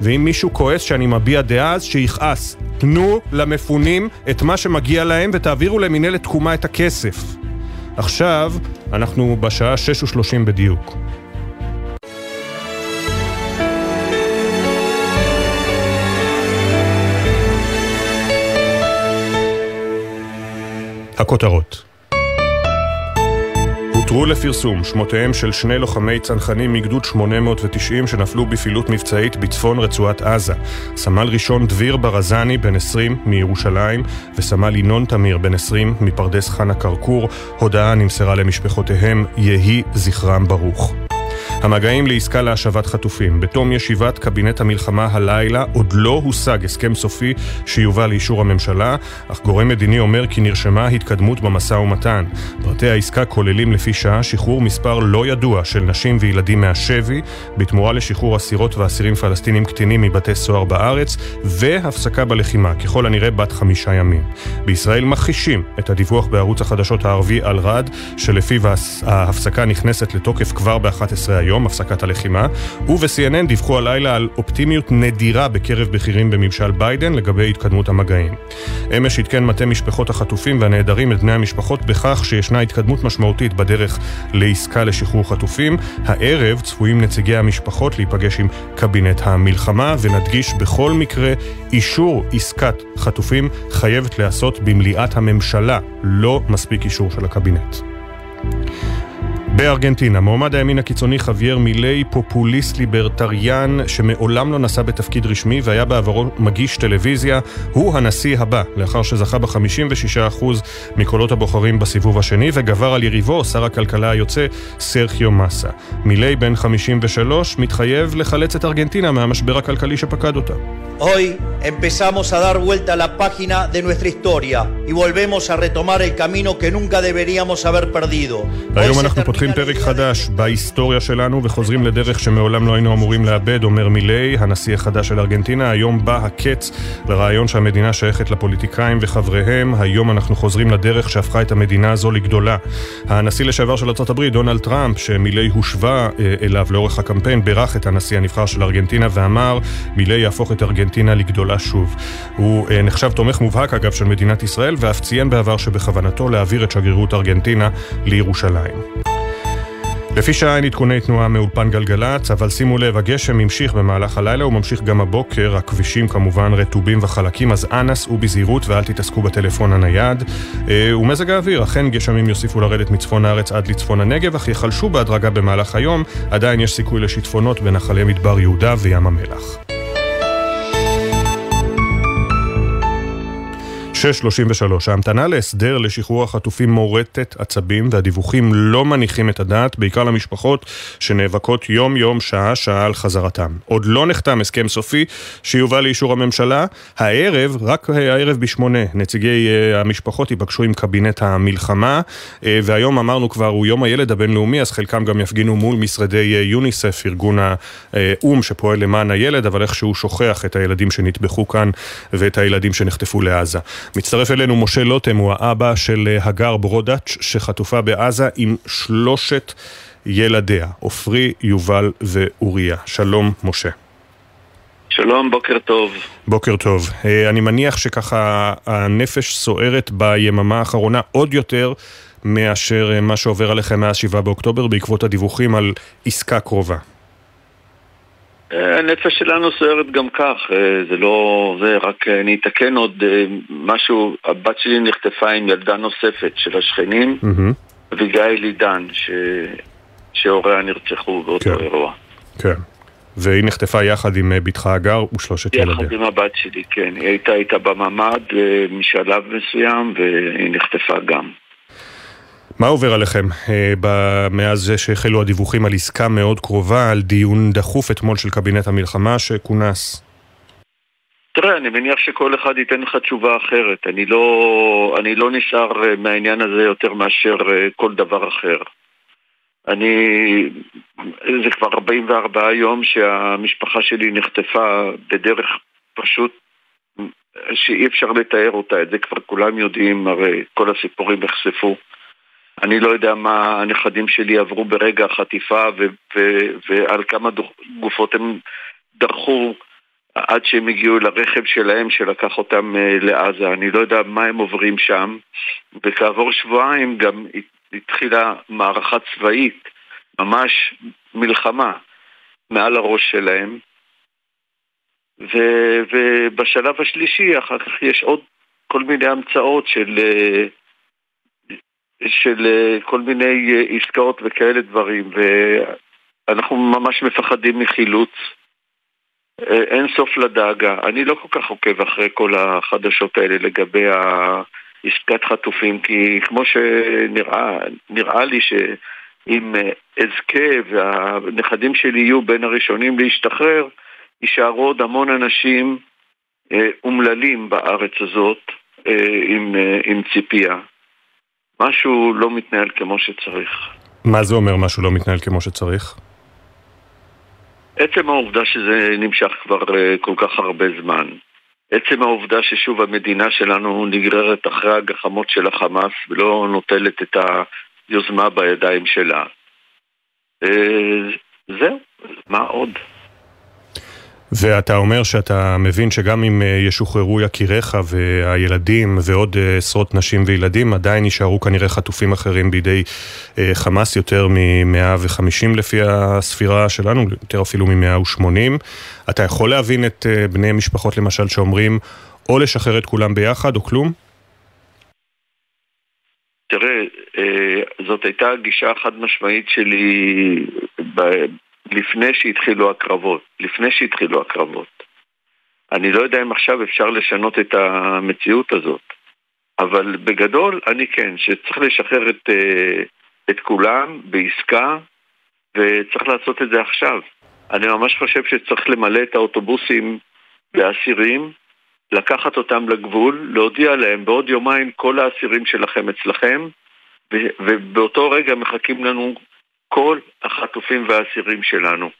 ואם מישהו כועס שאני מביע דעה, אז שיכעס. תנו למפונים את מה שמגיע להם ותעבירו למנהלת תקומה את הכסף. עכשיו, אנחנו בשעה 6:30 בדיוק. הכותרות הותרו לפרסום שמותיהם של שני לוחמי צנחנים מגדוד 890 שנפלו בפעילות מבצעית בצפון רצועת עזה. סמל ראשון דביר ברזני, בן 20, מירושלים, וסמל ינון תמיר, בן 20, מפרדס חנה כרכור. הודעה נמסרה למשפחותיהם, יהי זכרם ברוך. המגעים לעסקה להשבת חטופים. בתום ישיבת קבינט המלחמה הלילה עוד לא הושג הסכם סופי שיובא לאישור הממשלה, אך גורם מדיני אומר כי נרשמה התקדמות במשא ומתן. פרטי העסקה כוללים לפי שעה שחרור מספר לא ידוע של נשים וילדים מהשבי, בתמורה לשחרור אסירות ואסירים פלסטינים קטינים מבתי סוהר בארץ, והפסקה בלחימה, ככל הנראה בת חמישה ימים. בישראל מכחישים את הדיווח בערוץ החדשות הערבי אל-רד, שלפיו ההפסקה נכנסת לתוקף כבר ב-11 היום. היום, הפסקת הלחימה, וב-CNN דיווחו הלילה על אופטימיות נדירה בקרב בכירים בממשל ביידן לגבי התקדמות המגעים. אמש עדכן מטה משפחות החטופים והנעדרים את בני המשפחות בכך שישנה התקדמות משמעותית בדרך לעסקה לשחרור חטופים. הערב צפויים נציגי המשפחות להיפגש עם קבינט המלחמה, ונדגיש בכל מקרה, אישור עסקת חטופים חייבת להיעשות במליאת הממשלה, לא מספיק אישור של הקבינט. בארגנטינה, מועמד הימין הקיצוני חווייר מילי, פופוליסט ליברטריאן שמעולם לא נשא בתפקיד רשמי והיה בעברו מגיש טלוויזיה, הוא הנשיא הבא, לאחר שזכה ב-56% מקולות הבוחרים בסיבוב השני וגבר על יריבו, שר הכלכלה היוצא, סרחיו מסה. מילי, בן 53, מתחייב לחלץ את ארגנטינה מהמשבר הכלכלי שפקד אותה. Hoy empezamos a dar vuelta a la página de nuestra historia y volvemos a retomar el camino que nunca deberíamos haber perdido. היום אנחנו פותחים פרק חדש בהיסטוריה שלנו וחוזרים לדרך שמעולם לא היינו אמורים לאבד, אומר מילי, הנשיא החדש של ארגנטינה. היום בא הקץ לרעיון שהמדינה שייכת לפוליטיקאים וחבריהם. היום אנחנו חוזרים לדרך שהפכה את המדינה הזו לגדולה. הנשיא לשעבר של ארה"ב, דונלד טראמפ, שמילי הושווה אה, אליו לאורך הקמפיין, בירך את הנשיא הנבחר של ארגנטינה ואמר, מילי יהפוך את ארגנטינה לגדולה שוב. הוא אה, נחשב תומך מובהק אגב של מדינת ישראל ואף ציין בעבר שבכוונתו להעביר את שגרירות ארגנטינה לירושלים. לפי שעה אין עדכוני תנועה מאולפן גלגלצ, אבל שימו לב, הגשם המשיך במהלך הלילה, הוא ממשיך גם הבוקר, הכבישים כמובן רטובים וחלקים, אז אנא סעו בזהירות ואל תתעסקו בטלפון הנייד. אה, ומזג האוויר, אכן גשמים יוסיפו לרדת מצפון הארץ עד לצפון הנגב, אך יחלשו בהדרגה במהלך היום, עדיין יש סיכוי לשיטפונות בנחלי מדבר יהודה וים המלח. 633. ההמתנה להסדר לשחרור החטופים מורטת עצבים והדיווחים לא מניחים את הדעת, בעיקר למשפחות שנאבקות יום-יום, שעה-שעה על חזרתם. עוד לא נחתם הסכם סופי שיובא לאישור הממשלה. הערב, רק הערב בשמונה, נציגי uh, המשפחות ייפגשו עם קבינט המלחמה, uh, והיום אמרנו כבר, הוא יום הילד הבינלאומי, אז חלקם גם יפגינו מול משרדי uh, יוניסף, ארגון האו"ם שפועל למען הילד, אבל איכשהו שוכח את הילדים שנטבחו כאן ואת הילדים שנחטפו לעזה. מצטרף אלינו משה לוטם, הוא האבא של אה, הגר ברודאץ', שחטופה בעזה עם שלושת ילדיה, עופרי, יובל ואוריה. שלום, משה. שלום, בוקר טוב. בוקר טוב. אה, אני מניח שככה הנפש סוערת ביממה האחרונה עוד יותר מאשר אה, מה שעובר עליכם מאז 7 באוקטובר בעקבות הדיווחים על עסקה קרובה. הנפש שלנו סוערת גם כך, זה לא... זה רק אני אתקן עוד משהו, הבת שלי נחטפה עם ילדה נוספת של השכנים, אביגיל עידן, ש... שהוריה נרצחו באותו כן. אירוע. כן. והיא נחטפה יחד עם בתך הגר ושלושת ילדיה. יחד עם הבת שלי, כן. היא הייתה איתה בממ"ד משלב מסוים והיא נחטפה גם. מה עובר עליכם אה, מאז שהחלו הדיווחים על עסקה מאוד קרובה, על דיון דחוף אתמול של קבינט המלחמה שכונס? תראה, אני מניח שכל אחד ייתן לך תשובה אחרת. אני לא, אני לא נשאר אה, מהעניין הזה יותר מאשר אה, כל דבר אחר. אני... זה כבר 44 יום שהמשפחה שלי נחטפה בדרך פשוט שאי אפשר לתאר אותה. את זה כבר כולם יודעים, הרי כל הסיפורים נחשפו. אני לא יודע מה הנכדים שלי עברו ברגע החטיפה ו- ו- ועל כמה גופות הם דרכו עד שהם הגיעו לרכב שלהם שלקח אותם uh, לעזה. אני לא יודע מה הם עוברים שם, וכעבור שבועיים גם התחילה מערכה צבאית, ממש מלחמה, מעל הראש שלהם. ו- ובשלב השלישי, אחר כך יש עוד כל מיני המצאות של... Uh, של אה, כל מיני אה, עסקאות וכאלה דברים, ואנחנו ממש מפחדים מחילוץ. אה, אין סוף לדאגה. אני לא כל כך עוקב אחרי כל החדשות האלה לגבי עסקת חטופים, כי כמו שנראה לי שאם אזכה והנכדים שלי יהיו בין הראשונים להשתחרר, יישארו עוד המון אנשים אומללים בארץ הזאת עם, עם ציפייה. משהו לא מתנהל כמו שצריך. מה זה אומר משהו לא מתנהל כמו שצריך? עצם העובדה שזה נמשך כבר uh, כל כך הרבה זמן. עצם העובדה ששוב המדינה שלנו נגררת אחרי הגחמות של החמאס ולא נוטלת את היוזמה בידיים שלה. Uh, זהו, מה עוד? ואתה אומר שאתה מבין שגם אם אה, ישוחררו יקיריך והילדים ועוד אה, עשרות נשים וילדים, עדיין יישארו כנראה חטופים אחרים בידי אה, חמאס, יותר מ-150 לפי הספירה שלנו, יותר אפילו מ-180. אתה יכול להבין את בני משפחות למשל שאומרים או לשחרר את כולם ביחד או כלום? תראה, זאת הייתה הגישה החד משמעית שלי לפני שהתחילו הקרבות, לפני שהתחילו הקרבות. אני לא יודע אם עכשיו אפשר לשנות את המציאות הזאת, אבל בגדול אני כן, שצריך לשחרר את, אה, את כולם בעסקה וצריך לעשות את זה עכשיו. אני ממש חושב שצריך למלא את האוטובוסים באסירים, לקחת אותם לגבול, להודיע להם בעוד יומיים כל האסירים שלכם אצלכם, ובאותו רגע מחכים לנו כל החטופים והאסירים שלנו.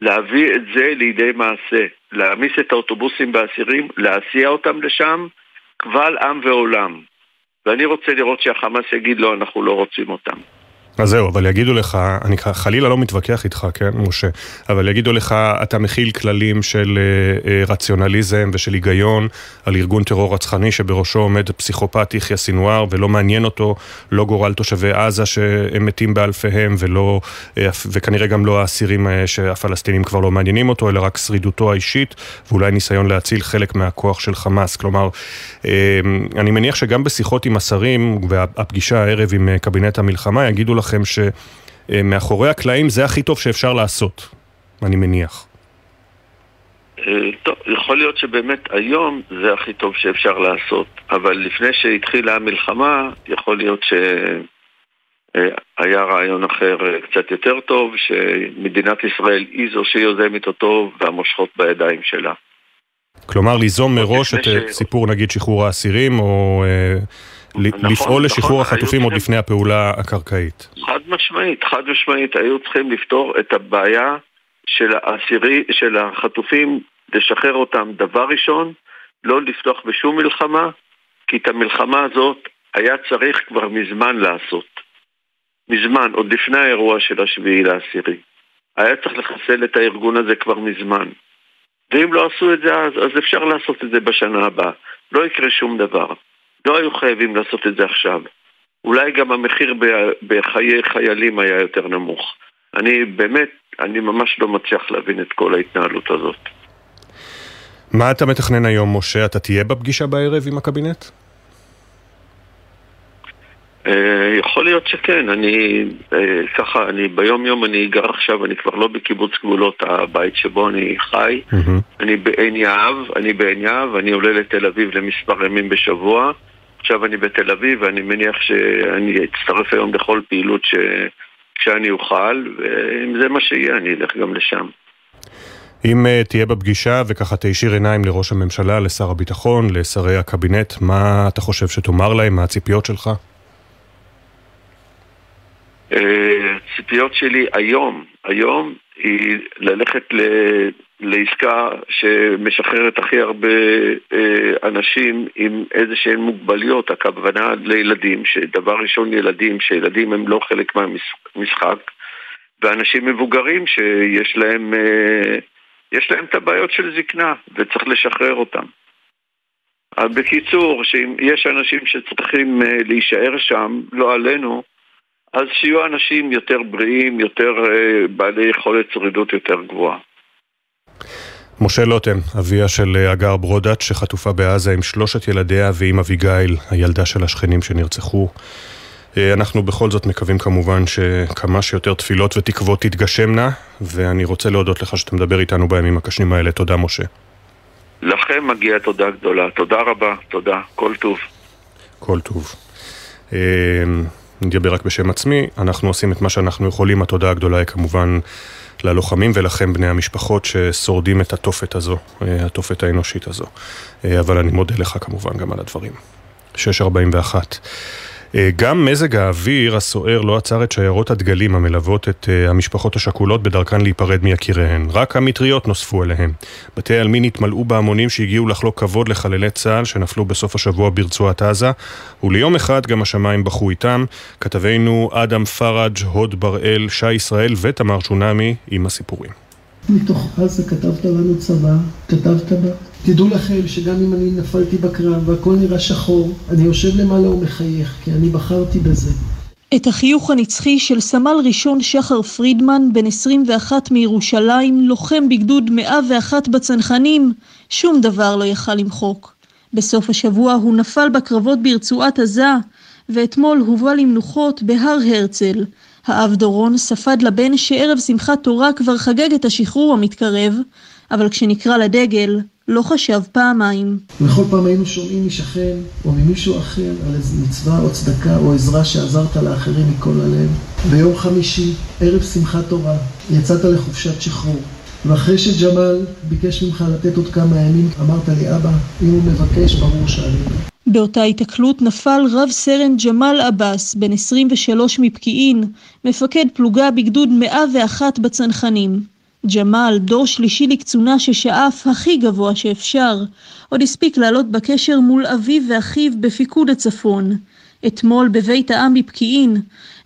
להביא את זה לידי מעשה, להעמיס את האוטובוסים באסירים, להסיע אותם לשם, קבל עם ועולם. ואני רוצה לראות שהחמאס יגיד לו, אנחנו לא רוצים אותם. אז זהו, אבל יגידו לך, אני חלילה לא מתווכח איתך, כן, משה, אבל יגידו לך, אתה מכיל כללים של אה, אה, רציונליזם ושל היגיון על ארגון טרור רצחני שבראשו עומד פסיכופת יחיא סינואר, ולא מעניין אותו לא גורל תושבי עזה שהם מתים באלפיהם, ולא, אה, וכנראה גם לא האסירים אה, שהפלסטינים כבר לא מעניינים אותו, אלא רק שרידותו האישית, ואולי ניסיון להציל חלק מהכוח של חמאס. כלומר, אה, אני מניח שגם בשיחות עם השרים, והפגישה הערב עם אה, קבינט המלחמה, יגידו לך לכם שמאחורי הקלעים זה הכי טוב שאפשר לעשות, אני מניח. אה, טוב, יכול להיות שבאמת היום זה הכי טוב שאפשר לעשות, אבל לפני שהתחילה המלחמה, יכול להיות שהיה רעיון אחר אה, קצת יותר טוב, שמדינת ישראל היא זו שיוזמת אותו והמושכות בידיים שלה. כלומר, ליזום מראש את ש... סיפור נגיד שחרור האסירים, או אה, נכון, לפעול לשחרור נכון, החטופים עוד לפני הפעולה הקרקעית. חד משמעית, חד משמעית, היו צריכים לפתור את הבעיה של האסירי, של החטופים, לשחרר אותם דבר ראשון, לא לפתוח בשום מלחמה, כי את המלחמה הזאת היה צריך כבר מזמן לעשות. מזמן, עוד לפני האירוע של השביעי לעשירי. היה צריך לחסל את הארגון הזה כבר מזמן. ואם לא עשו את זה אז, אז אפשר לעשות את זה בשנה הבאה. לא יקרה שום דבר. לא היו חייבים לעשות את זה עכשיו. אולי גם המחיר בחיי חיילים היה יותר נמוך. אני באמת, אני ממש לא מצליח להבין את כל ההתנהלות הזאת. מה אתה מתכנן היום, משה? אתה תהיה בפגישה בערב עם הקבינט? אה, יכול להיות שכן, אני אה, ככה, אני ביום יום אני גר עכשיו, אני כבר לא בקיבוץ גבולות הבית שבו אני חי, אני בעין יהב, אני בעין יהב, אני עולה לתל אביב למספר ימים בשבוע, עכשיו אני בתל אביב ואני מניח שאני אצטרף היום לכל פעילות ש... כשאני אוכל, ואם זה מה שיהיה אני אלך גם לשם. אם uh, תהיה בפגישה וככה תישיר עיניים לראש הממשלה, לשר הביטחון, לשרי הקבינט, מה אתה חושב שתאמר להם? מה הציפיות שלך? הציפיות שלי היום, היום היא ללכת ל, לעסקה שמשחררת הכי הרבה אה, אנשים עם איזה שהן מוגבלויות, הכוונה לילדים, שדבר ראשון ילדים, שילדים הם לא חלק מהמשחק, ואנשים מבוגרים שיש להם, אה, יש להם את הבעיות של זקנה וצריך לשחרר אותם. בקיצור, שאם יש אנשים שצריכים אה, להישאר שם, לא עלינו, אז שיהיו אנשים יותר בריאים, יותר אה, בעלי יכולת שרידות יותר גבוהה. משה לוטם, אביה של אה, אגר ברודץ' שחטופה בעזה עם שלושת ילדיה ועם אביגיל, הילדה של השכנים שנרצחו. אה, אנחנו בכל זאת מקווים כמובן שכמה שיותר תפילות ותקוות תתגשמנה, ואני רוצה להודות לך שאתה מדבר איתנו בימים הקשים האלה. תודה, משה. לכם מגיעה תודה גדולה. תודה רבה, תודה. כל טוב. כל טוב. אני אדבר רק בשם עצמי, אנחנו עושים את מה שאנחנו יכולים, התודה הגדולה היא כמובן ללוחמים ולכם בני המשפחות ששורדים את התופת הזו, אה, התופת האנושית הזו. אה, אבל אני מודה לך כמובן גם על הדברים. 641 אה, גם מזג האוויר הסוער לא עצר את שיירות הדגלים המלוות את אה, המשפחות השכולות בדרכן להיפרד מיקיריהן. רק המטריות נוספו אליהם. בתי העלמין התמלאו בהמונים שהגיעו לחלוק כבוד לחללי צה"ל שנפלו בסוף השבוע ברצועת עזה, וליום אחד גם השמיים בכו איתם. כתבינו אדם פראג', הוד בראל, שי ישראל ותמר שונמי עם הסיפורים. מתוך עזה כתבת לנו צבא, כתבת בה. תדעו לכם שגם אם אני נפלתי בקרב והכל נראה שחור, אני יושב למעלה ומחייך, כי אני בחרתי בזה. את החיוך הנצחי של סמל ראשון שחר פרידמן, בן 21 מירושלים, לוחם בגדוד 101 בצנחנים, שום דבר לא יכל למחוק. בסוף השבוע הוא נפל בקרבות ברצועת עזה, ואתמול הובא למנוחות בהר הרצל, האב דורון ספד לבן שערב שמחת תורה כבר חגג את השחרור המתקרב, אבל כשנקרא לדגל, לא חשב פעמיים. וכל פעם היינו שומעים משכן או ממישהו אחר על איזה מצווה או צדקה או עזרה שעזרת לאחרים מכל הלב. ביום חמישי, ערב שמחת תורה, יצאת לחופשת שחרור. ואחרי שג'מאל ביקש ממך לתת עוד כמה ימים, אמרת לי, אבא, אם הוא מבקש, ברור שעלינו. באותה התקלות נפל רב סרן ג'מאל עבאס, בן 23 מפקיעין, מפקד פלוגה בגדוד 101 בצנחנים. ג'מאל, דור שלישי לקצונה ששאף הכי גבוה שאפשר, עוד הספיק לעלות בקשר מול אביו ואחיו בפיקוד הצפון. אתמול בבית העם בפקיעין,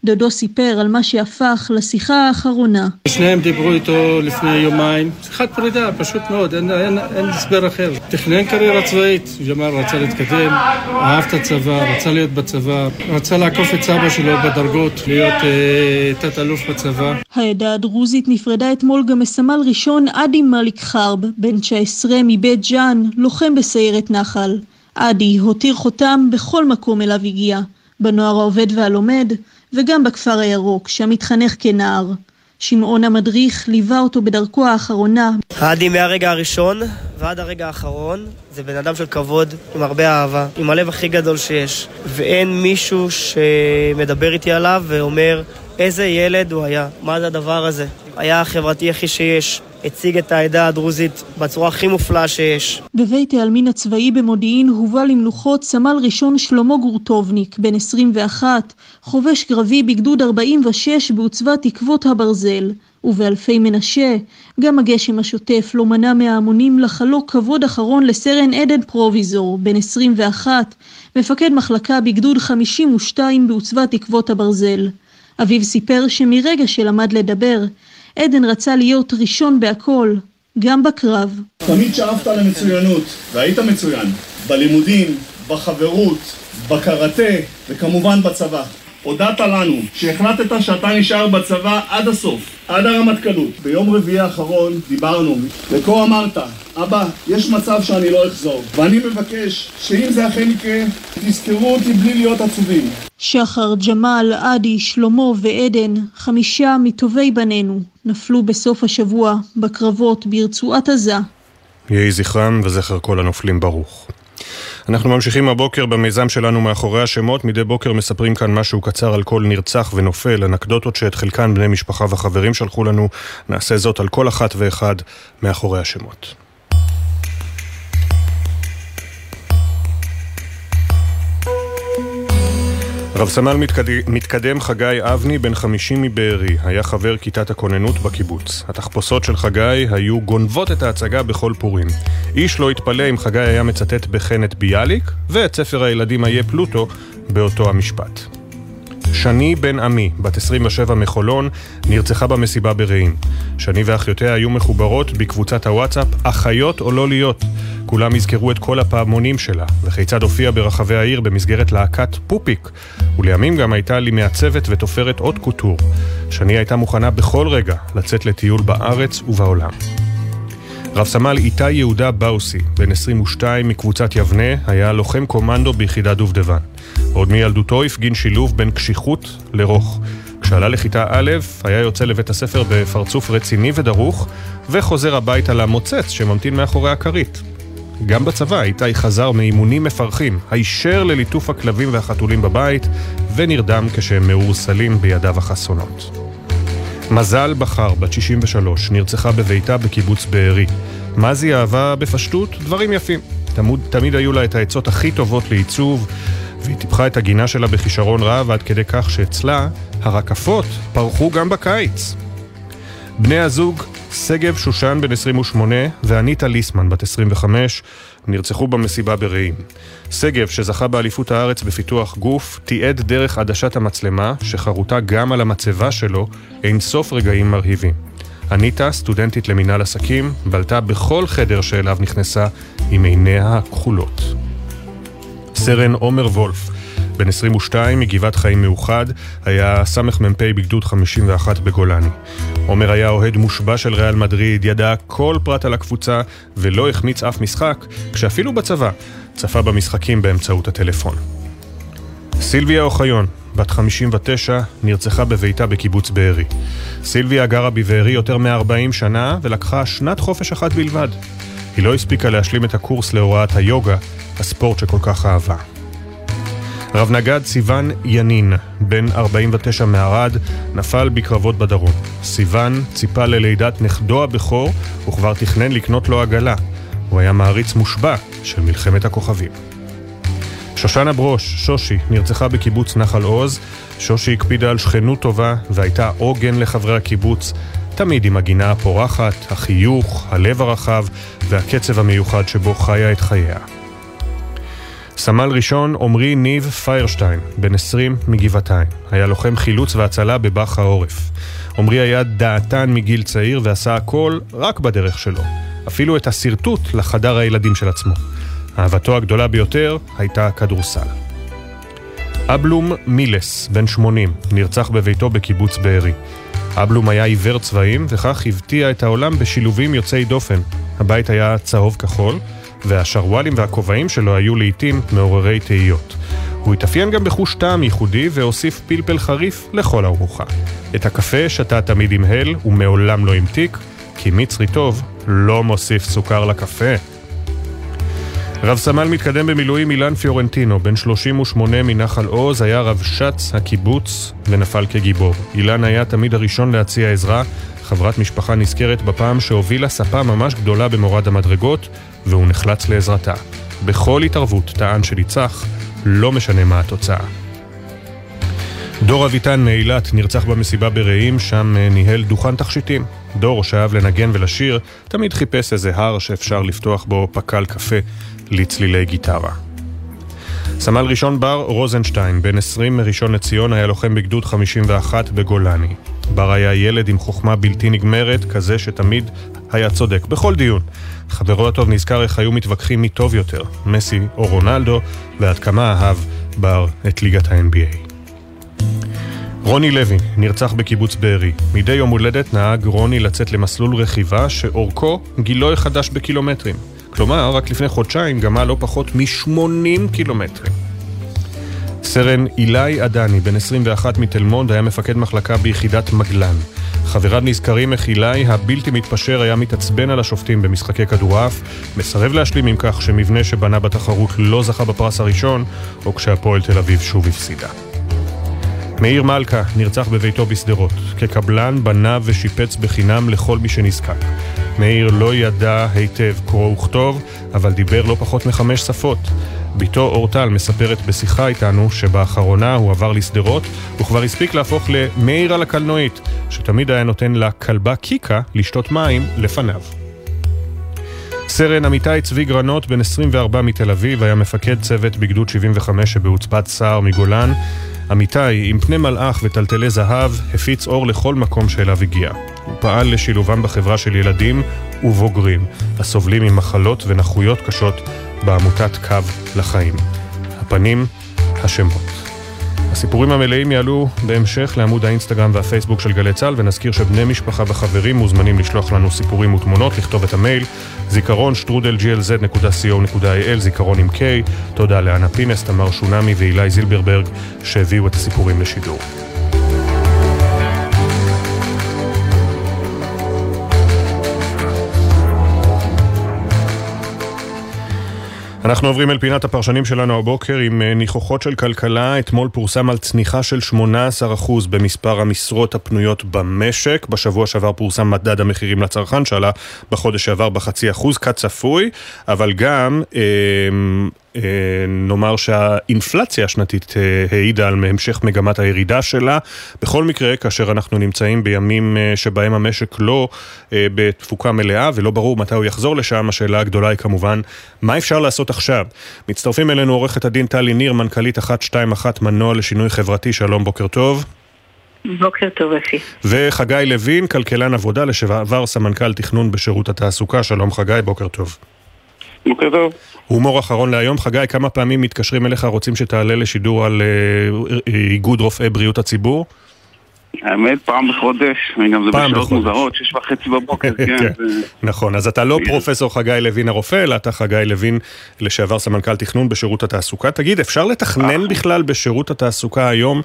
דודו סיפר על מה שהפך לשיחה האחרונה. שניהם דיברו איתו לפני יומיים, שיחת פרידה, פשוט מאוד, אין, אין, אין הסבר אחר. תכנן קריירה צבאית, ג'מאל רצה להתקדם, אהב את הצבא, רצה להיות בצבא, רצה לעקוף את סבא שלו בדרגות, להיות אה, תת-אלוף בצבא. העדה הדרוזית נפרדה אתמול גם מסמל ראשון עדי מאליק חרב, בן 19 מבית ג'אן, לוחם בסיירת נחל. עדי הותיר חותם בכל מקום אליו הגיע, בנוער העובד והלומד, וגם בכפר הירוק, שם התחנך כנער. שמעון המדריך ליווה אותו בדרכו האחרונה. עדי מהרגע הראשון ועד הרגע האחרון זה בן אדם של כבוד, עם הרבה אהבה, עם הלב הכי גדול שיש. ואין מישהו שמדבר איתי עליו ואומר איזה ילד הוא היה, מה זה הדבר הזה. היה החברתי הכי שיש. הציג את העדה הדרוזית בצורה הכי מופלאה שיש. בבית העלמין הצבאי במודיעין הובא למנוחות סמל ראשון שלמה גורטובניק, בן 21, חובש קרבי בגדוד 46 בעוצבת תקוות הברזל. ובאלפי מנשה, גם הגשם השוטף לא מנע מההמונים לחלוק כבוד אחרון לסרן עדן פרוביזור, בן 21, מפקד מחלקה בגדוד 52 בעוצבת תקוות הברזל. אביו סיפר שמרגע שלמד לדבר, עדן רצה להיות ראשון בהכל, גם בקרב. תמיד שאפת למצוינות, והיית מצוין, בלימודים, בחברות, בקראטה וכמובן בצבא. הודעת לנו שהחלטת שאתה נשאר בצבא עד הסוף, עד הרמטכ"לות. ביום רביעי האחרון דיברנו, וכה אמרת, אבא, יש מצב שאני לא אחזור, ואני מבקש שאם זה אכן יקרה, תזכרו אותי בלי להיות עצובים. שחר, ג'מאל, עדי, שלמה ועדן, חמישה מטובי בנינו, נפלו בסוף השבוע בקרבות ברצועת עזה. יהי זכרם וזכר כל הנופלים ברוך. אנחנו ממשיכים הבוקר במיזם שלנו מאחורי השמות. מדי בוקר מספרים כאן משהו קצר על כל נרצח ונופל, אנקדוטות שאת חלקן בני משפחה וחברים שלחו לנו. נעשה זאת על כל אחת ואחד מאחורי השמות. רב סמל מתקדם חגי אבני, בן 50 מבארי, היה חבר כיתת הכוננות בקיבוץ. התחפושות של חגי היו גונבות את ההצגה בכל פורים. איש לא התפלא אם חגי היה מצטט בחן את ביאליק, ואת ספר הילדים איה פלוטו באותו המשפט. שני בן עמי, בת 27 מחולון, נרצחה במסיבה ברעים. שני ואחיותיה היו מחוברות בקבוצת הוואטסאפ "אחיות או לא להיות". כולם יזכרו את כל הפעמונים שלה, וכיצד הופיע ברחבי העיר במסגרת להקת פופיק, ולימים גם הייתה לי מעצבת ותופרת עוד קוטור. שני הייתה מוכנה בכל רגע לצאת לטיול בארץ ובעולם. רב סמל איתי יהודה באוסי, בן 22 מקבוצת יבנה, היה לוחם קומנדו ביחידת דובדבן. עוד מילדותו הפגין שילוב בין קשיחות לרוך. כשעלה לכיתה א', היה יוצא לבית הספר בפרצוף רציני ודרוך, וחוזר הביתה למוצץ שממתין מאחורי הכרית. גם בצבא איתי חזר מאימונים מפרכים, הישר לליטוף הכלבים והחתולים בבית, ונרדם כשהם מאורסלים בידיו החסונות. מזל בחר, בת 63, נרצחה בביתה בקיבוץ בארי. מה זי אהבה בפשטות? דברים יפים. תמוד, תמיד היו לה את העצות הכי טובות לעיצוב, והיא טיפחה את הגינה שלה בכישרון רב עד כדי כך שאצלה הרקפות פרחו גם בקיץ. בני הזוג שגב שושן בן 28 ואניטה ליסמן בת 25 נרצחו במסיבה ברעים. שגב, שזכה באליפות הארץ בפיתוח גוף, תיעד דרך עדשת המצלמה, שחרוטה גם על המצבה שלו, אין סוף רגעים מרהיבים. אניטה, סטודנטית למינהל עסקים, בלטה בכל חדר שאליו נכנסה עם עיניה הכחולות. סרן עומר וולף, בן 22 מגבעת חיים מאוחד, היה סמ"פ בגדוד 51 בגולני. עומר היה אוהד מושבע של ריאל מדריד, ידע כל פרט על הקבוצה ולא החמיץ אף משחק, כשאפילו בצבא צפה במשחקים באמצעות הטלפון. סילביה אוחיון, בת 59, נרצחה בביתה בקיבוץ בארי. סילביה גרה בבארי יותר מ-40 שנה ולקחה שנת חופש אחת בלבד. היא לא הספיקה להשלים את הקורס להוראת היוגה, הספורט שכל כך אהבה. רב נגד סיון ינין, בן 49 מערד, נפל בקרבות בדרום. סיון ציפה ללידת נכדו הבכור, וכבר תכנן לקנות לו עגלה. הוא היה מעריץ מושבע של מלחמת הכוכבים. שושנה ברוש, שושי, נרצחה בקיבוץ נחל עוז. שושי הקפידה על שכנות טובה והייתה עוגן לחברי הקיבוץ, תמיד עם הגינה הפורחת, החיוך, הלב הרחב והקצב המיוחד שבו חיה את חייה. סמל ראשון עמרי ניב פיירשטיין, בן 20 מגבעתיים. היה לוחם חילוץ והצלה בבאח העורף. עמרי היה דעתן מגיל צעיר ועשה הכל רק בדרך שלו. אפילו את השרטוט לחדר הילדים של עצמו. אהבתו הגדולה ביותר הייתה הכדורסל. אבלום מילס, בן 80, נרצח בביתו בקיבוץ בארי. אבלום היה עיוור צבעים, וכך הבטיע את העולם בשילובים יוצאי דופן. הבית היה צהוב כחול, והשרוואלים והכובעים שלו היו לעיתים מעוררי תהיות. הוא התאפיין גם בחוש טעם ייחודי והוסיף פלפל חריף לכל ארוחה. את הקפה שתה תמיד עם הל ומעולם לא המתיק, כי מצרי טוב לא מוסיף סוכר לקפה. רב סמל מתקדם במילואים אילן פיורנטינו, בן 38 מנחל עוז, היה רב שץ הקיבוץ ונפל כגיבור. אילן היה תמיד הראשון להציע עזרה, חברת משפחה נזכרת בפעם שהובילה ספה ממש גדולה במורד המדרגות, והוא נחלץ לעזרתה. בכל התערבות טען שניצח, לא משנה מה התוצאה. דור אביטן מאילת נרצח במסיבה ברעים, שם אה, ניהל דוכן תכשיטים. דור, שאהב לנגן ולשיר, תמיד חיפש איזה הר שאפשר לפתוח בו פקל קפה לצלילי גיטרה. סמל ראשון בר רוזנשטיין, בן 20 מראשון לציון, היה לוחם בגדוד 51 בגולני. בר היה ילד עם חוכמה בלתי נגמרת, כזה שתמיד היה צודק בכל דיון. חברו הטוב נזכר איך היו מתווכחים מי טוב יותר, מסי או רונלדו, ועד כמה אהב בר את ליגת ה-NBA. רוני לוי נרצח בקיבוץ בארי. מדי יום הולדת נהג רוני לצאת למסלול רכיבה שאורכו גילו יחדש בקילומטרים. כלומר, רק לפני חודשיים גמה לא פחות מ-80 קילומטרים. סרן אילי עדני, בן 21 מתל מונד, היה מפקד מחלקה ביחידת מגלן. חבריו נזכרים איך אילי הבלתי מתפשר היה מתעצבן על השופטים במשחקי כדורעף, מסרב להשלים עם כך שמבנה שבנה בתחרות לא זכה בפרס הראשון, או כשהפועל תל אביב שוב הפסידה. מאיר מלכה נרצח בביתו בשדרות. כקבלן בנה ושיפץ בחינם לכל מי שנזקק. מאיר לא ידע היטב קרוא וכתוב, אבל דיבר לא פחות מחמש שפות. בתו אורטל מספרת בשיחה איתנו שבאחרונה הוא עבר לשדרות וכבר הספיק להפוך למאיר על הקלנועית, שתמיד היה נותן לכלבה קיקה לשתות מים לפניו. סרן עמיתי צבי גרנות, בן 24 מתל אביב, היה מפקד צוות בגדוד 75 שבעוצבת סער מגולן. עמיתי, עם פני מלאך וטלטלי זהב, הפיץ אור לכל מקום שאליו הגיע. הוא פעל לשילובם בחברה של ילדים ובוגרים, הסובלים ממחלות ונכויות קשות בעמותת קו לחיים. הפנים, השמות. הסיפורים המלאים יעלו בהמשך לעמוד האינסטגרם והפייסבוק של גלי צה"ל, ונזכיר שבני משפחה וחברים מוזמנים לשלוח לנו סיפורים ותמונות, לכתוב את המייל זיכרון שטרודל glz.co.il, זיכרון עם K. תודה לאנה פינס, תמר שונמי ואילי זילברברג שהביאו את הסיפורים לשידור. אנחנו עוברים אל פינת הפרשנים שלנו הבוקר עם אה, ניחוחות של כלכלה. אתמול פורסם על צניחה של 18% במספר המשרות הפנויות במשק. בשבוע שעבר פורסם מדד המחירים לצרכן שעלה בחודש שעבר בחצי אחוז, כצפוי, אבל גם אה, נאמר שהאינפלציה השנתית אה, העידה על המשך מגמת הירידה שלה. בכל מקרה, כאשר אנחנו נמצאים בימים אה, שבהם המשק לא בתפוקה מלאה ולא ברור מתי הוא יחזור לשם, השאלה הגדולה היא כמובן, מה אפשר לעשות עכשיו? מצטרפים אלינו עורכת הדין טלי ניר, מנכ"לית 121 מנוע לשינוי חברתי, שלום, בוקר טוב. בוקר טוב, אפי. וחגי לוין, כלכלן עבודה, לשעבר סמנכ"ל תכנון בשירות התעסוקה, שלום חגי, בוקר טוב. בוקר טוב. הומור אחרון להיום, חגי, כמה פעמים מתקשרים אליך, רוצים שתעלה לשידור על אה, אה, איגוד רופאי בריאות הציבור? האמת, פעם בחודש, וגם זה בשעות מוזרות, שש וחצי בבוקר, כן. כן. נכון, אז אתה לא פרופסור חגי לוין הרופא, אלא אתה חגי לוין, לשעבר סמנכ"ל תכנון בשירות התעסוקה. תגיד, אפשר לתכנן בכלל בשירות התעסוקה היום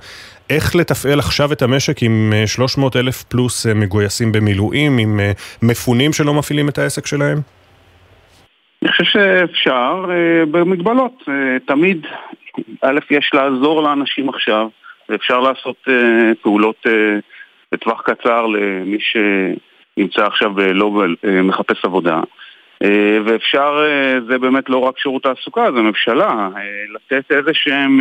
איך לתפעל עכשיו את המשק עם 300 אה, אלף פלוס מגויסים במילואים, עם מפונים שלא מפעילים את העסק שלהם? אני חושב שאפשר אה, במגבלות. אה, תמיד, א', יש לעזור לאנשים עכשיו, ואפשר לעשות אה, פעולות בטווח קצר למי שנמצא עכשיו ולא מחפש עבודה. ואפשר, זה באמת לא רק שירות תעסוקה, זה ממשלה, לתת איזה שהם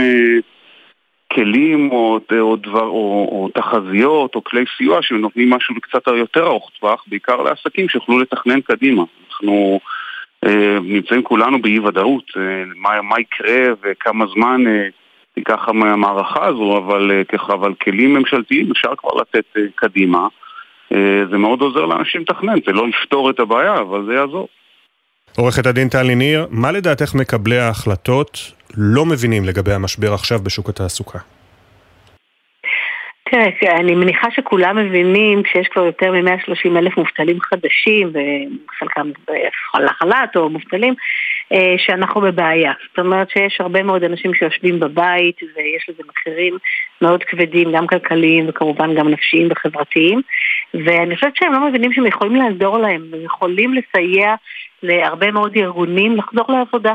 כלים או, או, דבר, או, או תחזיות או כלי סיוע שנותנים משהו קצת יותר ארוך טווח, בעיקר לעסקים שיוכלו לתכנן קדימה. אנחנו נמצאים כולנו באי ודאות, אה, מה, מה יקרה וכמה זמן אה, תיקח המערכה הזו, אבל, אבל כלים ממשלתיים אפשר כבר לתת קדימה. זה מאוד עוזר לאנשים לתכנן, זה לא יפתור את הבעיה, אבל זה יעזור. עורכת הדין טלי ניר, מה לדעתך מקבלי ההחלטות לא מבינים לגבי המשבר עכשיו בשוק התעסוקה? תראה, אני מניחה שכולם מבינים כשיש כבר יותר מ-130 אלף מובטלים חדשים וחלקם לחל"ת או מובטלים אה, שאנחנו בבעיה. זאת אומרת שיש הרבה מאוד אנשים שיושבים בבית ויש לזה מחירים מאוד כבדים, גם כלכליים וכמובן גם נפשיים וחברתיים ואני חושבת שהם לא מבינים שהם יכולים לעזור להם, הם יכולים לסייע להרבה מאוד ארגונים לחזור לעבודה.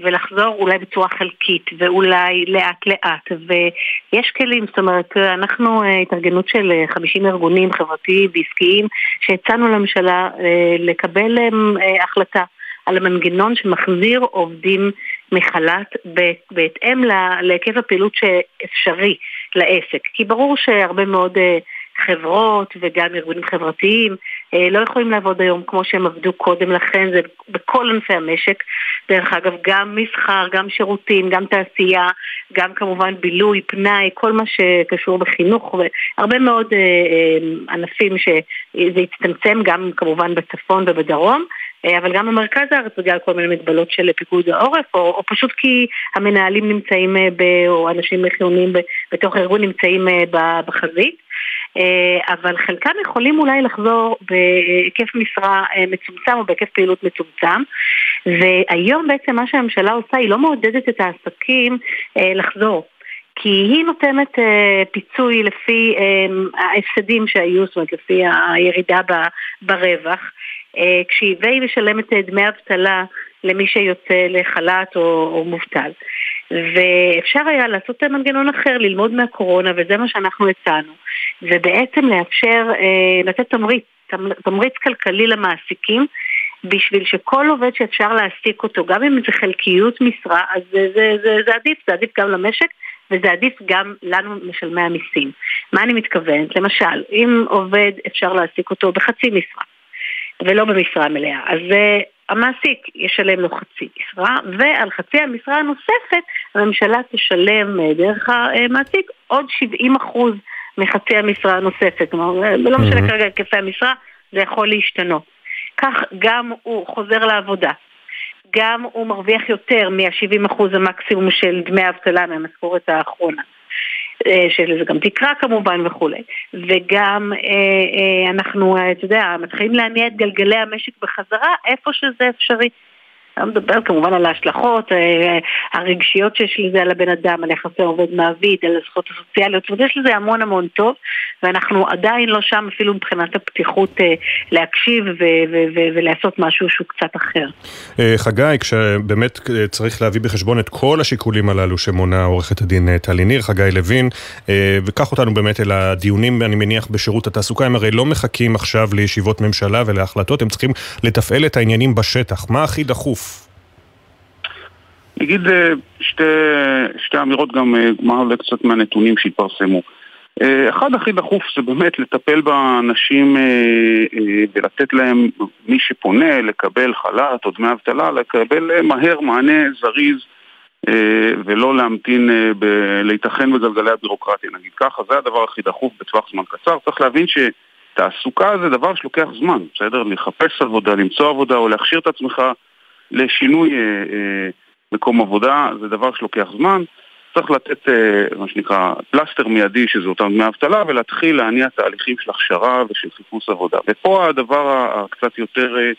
ולחזור אולי בצורה חלקית ואולי לאט לאט ויש כלים, זאת אומרת אנחנו אה, התארגנות של 50 אה, ארגונים חברתיים ועסקיים שהצענו לממשלה אה, לקבל החלטה על המנגנון שמחזיר עובדים מחל"ת בהתאם להיקף הפעילות שאפשרי לעסק. כי ברור שהרבה מאוד חברות וגם ארגונים חברתיים לא יכולים לעבוד היום כמו שהם עבדו קודם לכן, זה בכל ענפי המשק. דרך אגב, גם מסחר, גם שירותים, גם תעשייה, גם כמובן בילוי, פנאי, כל מה שקשור בחינוך, והרבה מאוד אה, אה, ענפים שזה יצטמצם גם כמובן בצפון ובדרום. אבל גם במרכז הארץ בגלל כל מיני מגבלות של פיקוד העורף, או, או פשוט כי המנהלים נמצאים, ב, או אנשים חיוניים בתוך הארגון נמצאים בחזית. אבל חלקם יכולים אולי לחזור בהיקף משרה מצומצם או בהיקף פעילות מצומצם. והיום בעצם מה שהממשלה עושה, היא לא מעודדת את העסקים לחזור. כי היא נותנת אה, פיצוי לפי אה, ההפסדים שהיו, זאת אומרת לפי הירידה ב, ברווח, אה, כשהיא משלמת אה, דמי אבטלה למי שיוצא לחל"ת או, או מובטל. ואפשר היה לעשות מנגנון אחר, ללמוד מהקורונה, וזה מה שאנחנו הצענו. ובעצם לאפשר, אה, לתת תמריץ, תמריץ כלכלי למעסיקים, בשביל שכל עובד שאפשר להעסיק אותו, גם אם זה חלקיות משרה, אז זה, זה, זה, זה עדיף, זה עדיף גם למשק וזה עדיף גם לנו משלמי המיסים. מה אני מתכוונת? למשל, אם עובד אפשר להעסיק אותו בחצי משרה ולא במשרה מלאה, אז uh, המעסיק ישלם לו חצי משרה, ועל חצי המשרה הנוספת הממשלה תשלם uh, דרך המעסיק עוד 70 אחוז מחצי המשרה הנוספת. כלומר, אה, לא משנה כרגע היקפי המשרה, זה יכול להשתנות. כך גם הוא חוזר לעבודה, גם הוא מרוויח יותר מה-70% המקסימום של דמי האבטלה מהמשכורת האחרונה. אה, שזה גם תקרה כמובן וכולי. וגם אה, אה, אנחנו, אתה יודע, מתחילים להניע את גלגלי המשק בחזרה איפה שזה אפשרי. אני מדבר כמובן על ההשלכות אה, הרגשיות שיש לזה על הבן אדם, על יחסי עובד מעביד, על הזכויות הסוציאליות, זאת אומרת יש לזה המון המון טוב, ואנחנו עדיין לא שם אפילו מבחינת הפתיחות אה, להקשיב ולעשות משהו שהוא קצת אחר. אה, חגי, כשבאמת צריך להביא בחשבון את כל השיקולים הללו שמונה עורכת הדין טלי ניר, חגי לוין, וקח אותנו באמת אל הדיונים, אני מניח, בשירות התעסוקה, הם הרי לא מחכים עכשיו לישיבות ממשלה ולהחלטות, הם צריכים לתפעל את העניינים בשטח. מה הכי דחוף? אגיד אה, שתי, שתי אמירות גם אה, מה עולה קצת מהנתונים שהתפרסמו. אה, אחד הכי דחוף זה באמת לטפל באנשים ולתת להם, מי שפונה, לקבל חל"ת או דמי אבטלה, לקבל מהר מענה זריז ולא להמתין, ב- להיתכן בגלגלי הבירוקרטיה, נגיד ככה, זה הדבר הכי דחוף בטווח זמן קצר. צריך להבין שתעסוקה זה דבר שלוקח זמן, בסדר? לחפש עבודה, למצוא עבודה או להכשיר את עצמך לשינוי מקום עבודה, זה דבר שלוקח זמן. צריך לתת אה, מה שנקרא פלסטר מיידי, שזה אותם דמי אבטלה, ולהתחיל להניע תהליכים של הכשרה ושל חיפוש עבודה. ופה הדבר הקצת יותר אה,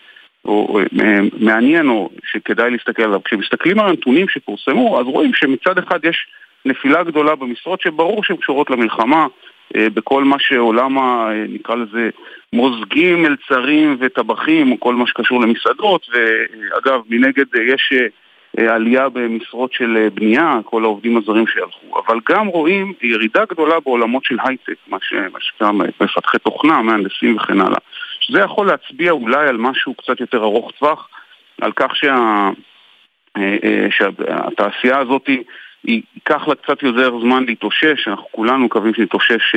או, אה, מעניין, או שכדאי להסתכל עליו, כשמסתכלים על הנתונים שפורסמו, אז רואים שמצד אחד יש נפילה גדולה במשרות שברור שהן קשורות למלחמה, בכל מה שעולם, נקרא לזה, מוזגים, מלצרים וטבחים, כל מה שקשור למסעדות, ואגב, מנגד יש... אה, עלייה במשרות של אה, בנייה, כל העובדים הזרים שהלכו, אבל גם רואים ירידה גדולה בעולמות של הייטק, מה שנקרא מפתחי תוכנה, מהנדסים וכן הלאה. שזה יכול להצביע אולי על משהו קצת יותר ארוך טווח, על כך שה... אה, שהתעשייה הזאת ייקח לה קצת יותר זמן להתאושש, אנחנו כולנו מקווים שנתאושש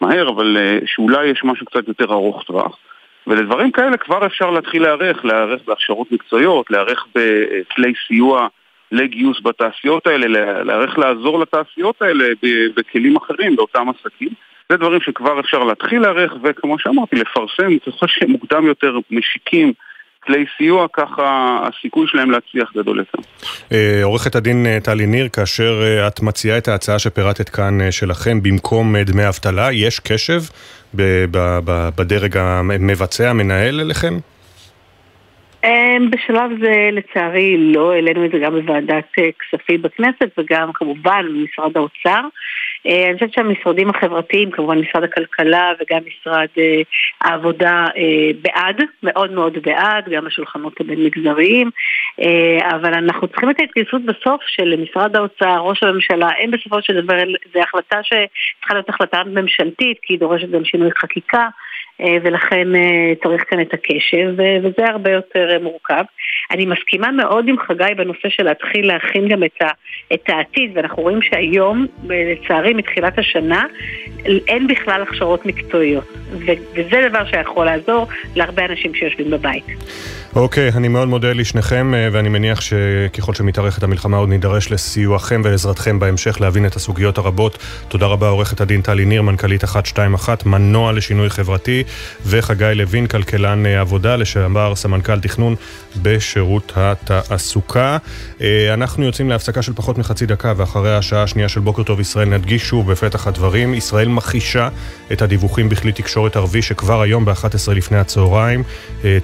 מהר, אבל שאולי יש משהו קצת יותר ארוך טווח. ולדברים כאלה כבר אפשר להתחיל להיערך, להיערך בהכשרות מקצועיות, להיערך בכלי סיוע לגיוס בתעשיות האלה, להיערך לעזור לתעשיות האלה בכלים אחרים, באותם עסקים. זה דברים שכבר אפשר להתחיל להיערך, וכמו שאמרתי, לפרסם, ככל שמוקדם יותר משיקים כלי סיוע, ככה הסיכוי שלהם להצליח גדול יותר. אה, עורכת הדין אה, טלי ניר, כאשר אה, את מציעה את ההצעה שפירטת כאן שלכם במקום דמי אבטלה, יש קשב בדרג המבצע, המנהל אליכם? בשלב זה לצערי לא, העלינו את זה גם בוועדת כספים בכנסת וגם כמובן במשרד האוצר. אה, אני חושבת שהמשרדים החברתיים, כמובן משרד הכלכלה וגם משרד אה, העבודה אה, בעד, מאוד מאוד בעד, גם השולחנות הבין מגזריים, אבל אנחנו צריכים את ההתגייסות בסוף של משרד האוצר, ראש הממשלה, הם בסופו של דבר, זו החלטה שצריכה להיות החלטה ממשלתית, כי היא דורשת גם שינוי חקיקה. ולכן צריך כאן את הקשב, וזה הרבה יותר מורכב. אני מסכימה מאוד עם חגי בנושא של להתחיל להכין גם את, ה, את העתיד, ואנחנו רואים שהיום, לצערי, מתחילת השנה, אין בכלל הכשרות מקצועיות. וזה דבר שיכול לעזור להרבה אנשים שיושבים בבית. אוקיי, okay, אני מאוד מודה לשניכם, אה, ואני מניח שככל שמתארכת המלחמה עוד נידרש לסיועכם ולעזרתכם בהמשך להבין את הסוגיות הרבות. תודה רבה עורכת הדין טלי ניר, מנכ"לית 121, מנוע לשינוי חברתי, וחגי לוין, כלכלן אה, עבודה, לשעבר סמנכ"ל תכנון בשירות התעסוקה. אה, אנחנו יוצאים להפסקה של פחות מחצי דקה, ואחרי השעה השנייה של בוקר טוב ישראל נדגיש שוב בפתח הדברים, ישראל מכחישה את הדיווחים בכלי תקשורת ערבי שכבר היום ב-11 לפני הצהריים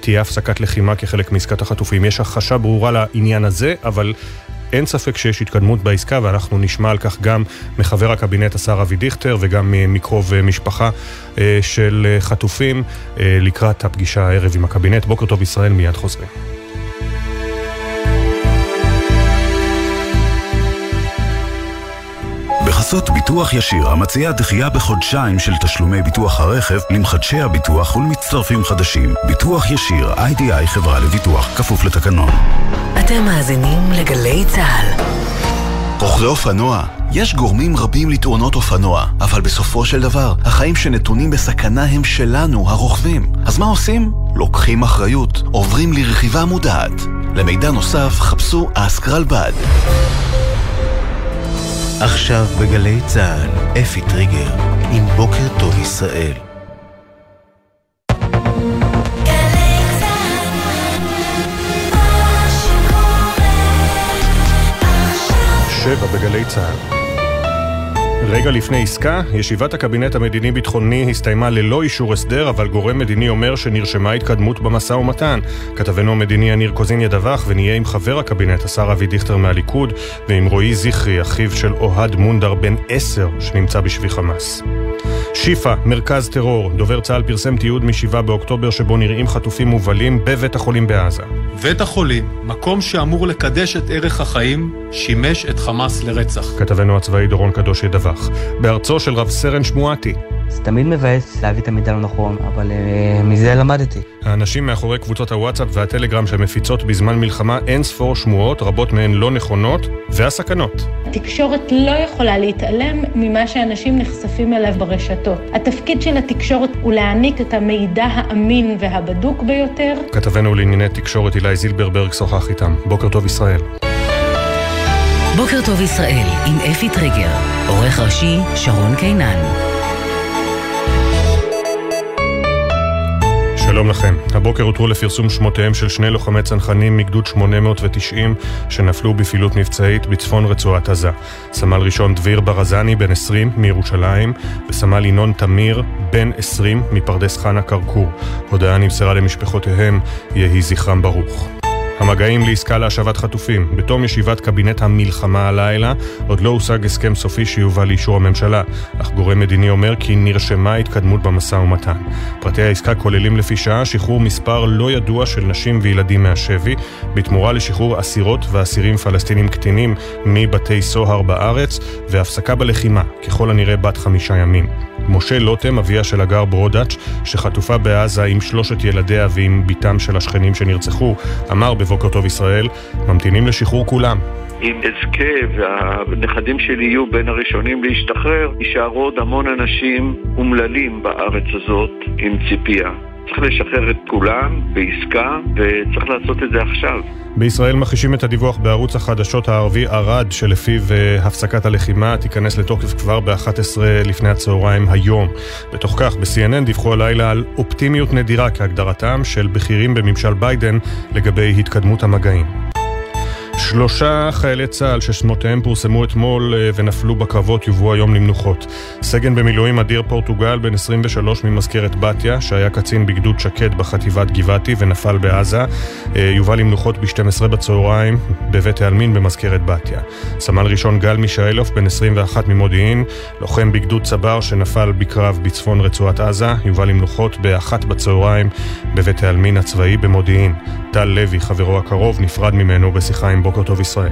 תהיה הפסקת לחימה כחלק מעסקת החטופים. יש הכחשה ברורה לעניין הזה, אבל אין ספק שיש התקדמות בעסקה, ואנחנו נשמע על כך גם מחבר הקבינט השר אבי דיכטר וגם מקרוב משפחה אה, של חטופים אה, לקראת הפגישה הערב עם הקבינט. בוקר טוב ישראל, מיד חוזרים. בחסות ביטוח ישיר, המציע דחייה בחודשיים של תשלומי ביטוח הרכב למחדשי הביטוח ולמצטרפים חדשים. ביטוח ישיר, איי-די-איי חברה לביטוח, כפוף לתקנון. אתם מאזינים לגלי צה"ל. רוכבי אופנוע, יש גורמים רבים לתאונות אופנוע, אבל בסופו של דבר, החיים שנתונים בסכנה הם שלנו, הרוכבים. אז מה עושים? לוקחים אחריות, עוברים לרכיבה מודעת. למידע נוסף, חפשו אסק רלב"ד. עכשיו בגלי צה"ל, אפי טריגר, עם בוקר טוב ישראל. שבע בגלי צה"ל רגע לפני עסקה, ישיבת הקבינט המדיני-ביטחוני הסתיימה ללא אישור הסדר, אבל גורם מדיני אומר שנרשמה התקדמות במשא ומתן. כתבנו המדיני יניר קוזין ידווח ונהיה עם חבר הקבינט, השר אבי דיכטר מהליכוד, ועם רועי זכרי, אחיו של אוהד מונדר בן עשר, שנמצא בשבי חמאס. שיפא, מרכז טרור, דובר צה"ל פרסם תיעוד מ-7 באוקטובר שבו נראים חטופים מובלים בבית החולים בעזה. בית החולים, מקום שאמור לקדש את ערך החיים, שימש את חמאס לרצח. כתבנו הצבאי דורון קדוש ידווח. בארצו של רב סרן שמואטי. זה תמיד מבאס להביא את המידע לא נכון, אבל uh, מזה למדתי. האנשים מאחורי קבוצות הוואטסאפ והטלגרם שמפיצות בזמן מלחמה אין ספור שמועות, רבות מהן לא נכונות, והסכנות. התקשורת לא יכולה להתעלם ממה שאנשים נחשפים אליו ברשתות. התפקיד של התקשורת הוא להעניק את המידע האמין והבדוק ביותר. כתבנו לענייני תקשורת אילי זילברברג שוחח איתם. בוקר טוב ישראל. בוקר טוב ישראל עם אפי טריגר, עורך ראשי שרון קינן. שלום לכם. הבוקר הותרו לפרסום שמותיהם של שני לוחמי צנחנים מגדוד 890 שנפלו בפעילות מבצעית בצפון רצועת עזה. סמל ראשון דביר ברזני, בן 20, מירושלים, וסמל ינון תמיר, בן 20, מפרדס חנה כרכור. הודעה נמסרה למשפחותיהם, יהי זכרם ברוך. המגעים לעסקה להשבת חטופים. בתום ישיבת קבינט המלחמה הלילה, עוד לא הושג הסכם סופי שיובא לאישור הממשלה, אך גורם מדיני אומר כי נרשמה התקדמות במשא ומתן. פרטי העסקה כוללים לפי שעה שחרור מספר לא ידוע של נשים וילדים מהשבי, בתמורה לשחרור אסירות ואסירים פלסטינים קטינים מבתי סוהר בארץ, והפסקה בלחימה, ככל הנראה בת חמישה ימים. משה לוטם, אביה של הגר ברודאץ', שחטופה בעזה עם שלושת ילדיה ועם בתם של השכנים שנרצחו, אמר בבוקר טוב ישראל, ממתינים לשחרור כולם. אם אזכה והנכדים שלי יהיו בין הראשונים להשתחרר, יישארו עוד המון אנשים אומללים בארץ הזאת עם ציפייה. צריך לשחרר את כולם בעסקה, וצריך לעשות את זה עכשיו. בישראל מכחישים את הדיווח בערוץ החדשות הערבי ערד, שלפיו uh, הפסקת הלחימה תיכנס לתוקף כבר ב-11 לפני הצהריים היום. בתוך כך, ב-CNN דיווחו הלילה על אופטימיות נדירה כהגדרתם של בכירים בממשל ביידן לגבי התקדמות המגעים. שלושה חיילי צה"ל ששמותיהם פורסמו אתמול אה, ונפלו בקרבות יובאו היום למנוחות. סגן במילואים אדיר פורטוגל, בן 23 ממזכרת בתיה, שהיה קצין בגדוד שקד בחטיבת גבעתי ונפל בעזה, אה, יובא למנוחות ב-12 בצהריים בבית העלמין במזכרת בתיה. סמל ראשון גל מישאלוף, בן 21 ממודיעין, לוחם בגדוד צבר שנפל בקרב בצפון רצועת עזה, יובא למנוחות ב-1 בצהריים בבית העלמין הצבאי במודיעין. טל לוי, חברו הקרוב, נפרד ממנו בשיחה עם בוקר טוב ישראל.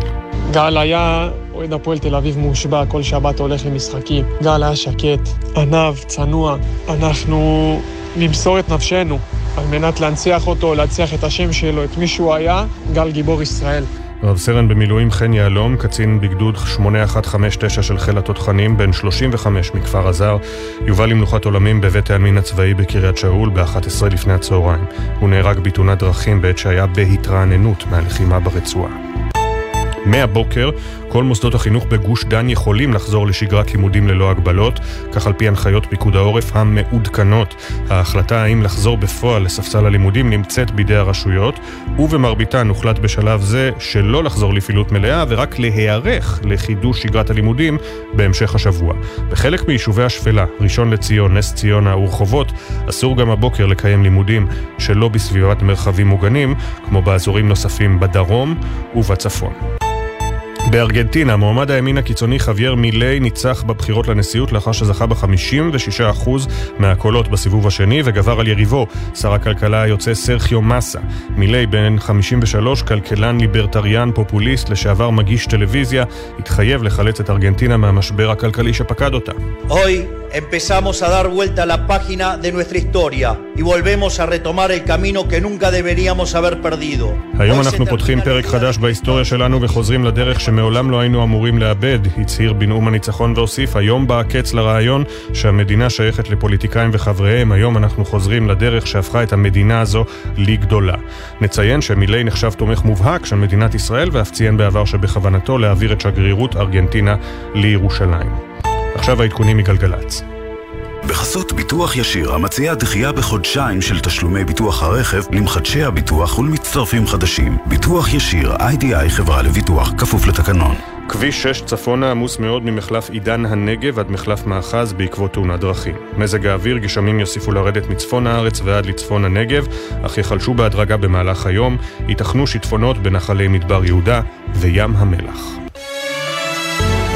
גל היה אוהד הפועל תל אביב מושבע, כל שבת הולך למשחקים. גל היה שקט, ענב, צנוע. אנחנו נמסור את נפשנו על מנת להנציח אותו, להנציח את השם שלו, את מי שהוא היה, גל גיבור ישראל. רב סרן במילואים חן יהלום, קצין בגדוד 8159 של חיל התותחנים, בן 35 מכפר עזר, יובא למנוחת עולמים בבית העלמין הצבאי בקריית שאול ב-11 לפני הצהריים. הוא נהרג בתאונת דרכים בעת שהיה בהתרעננות מהלחימה ברצועה. מהבוקר כל מוסדות החינוך בגוש דן יכולים לחזור לשגרת לימודים ללא הגבלות, כך על פי הנחיות פיקוד העורף המעודכנות. ההחלטה האם לחזור בפועל לספסל הלימודים נמצאת בידי הרשויות, ובמרביתן הוחלט בשלב זה שלא לחזור לפעילות מלאה ורק להיערך לחידוש שגרת הלימודים בהמשך השבוע. בחלק מיישובי השפלה, ראשון לציון, נס ציונה ורחובות, אסור גם הבוקר לקיים לימודים שלא בסביבת מרחבים מוגנים, כמו באזורים נוספים בדרום ובצפון. בארגנטינה, מועמד הימין הקיצוני חווייר מילי ניצח בבחירות לנשיאות לאחר שזכה ב-56% מהקולות בסיבוב השני וגבר על יריבו, שר הכלכלה היוצא סרחיו מסה. מילי, בן 53, כלכלן ליברטריאן פופוליסט, לשעבר מגיש טלוויזיה, התחייב לחלץ את ארגנטינה מהמשבר הכלכלי שפקד אותה. Hoy empezamos a dar vuelta a la página de nuestra historia y volvemos a retomar el camino que nunca deberíamos haber perdido. היום אנחנו פותחים פרק חדש בהיסטוריה שלנו וחוזרים לדרך שמעולם לא היינו אמורים לאבד, הצהיר בנאום הניצחון והוסיף, היום בא הקץ לרעיון שהמדינה שייכת לפוליטיקאים וחבריהם, היום אנחנו חוזרים לדרך שהפכה את המדינה הזו לגדולה. נציין שמילי נחשב תומך מובהק של מדינת ישראל ואף ציין בעבר שבכוונתו להעביר את שגרירות ארגנטינה לירושלים. עכשיו העדכונים מגלגלצ. בחסות ביטוח ישיר, המציע דחייה בחודשיים של תשלומי ביטוח הרכב למחדשי הביטוח ולמצטרפים חדשים. ביטוח ישיר, איי-די-איי חברה לביטוח, כפוף לתקנון. כביש 6 צפונה עמוס מאוד ממחלף עידן הנגב עד מחלף מאחז בעקבות תאונת דרכים. מזג האוויר, גשמים יוסיפו לרדת מצפון הארץ ועד לצפון הנגב, אך יחלשו בהדרגה במהלך היום, ייתכנו שיטפונות בנחלי מדבר יהודה וים המלח.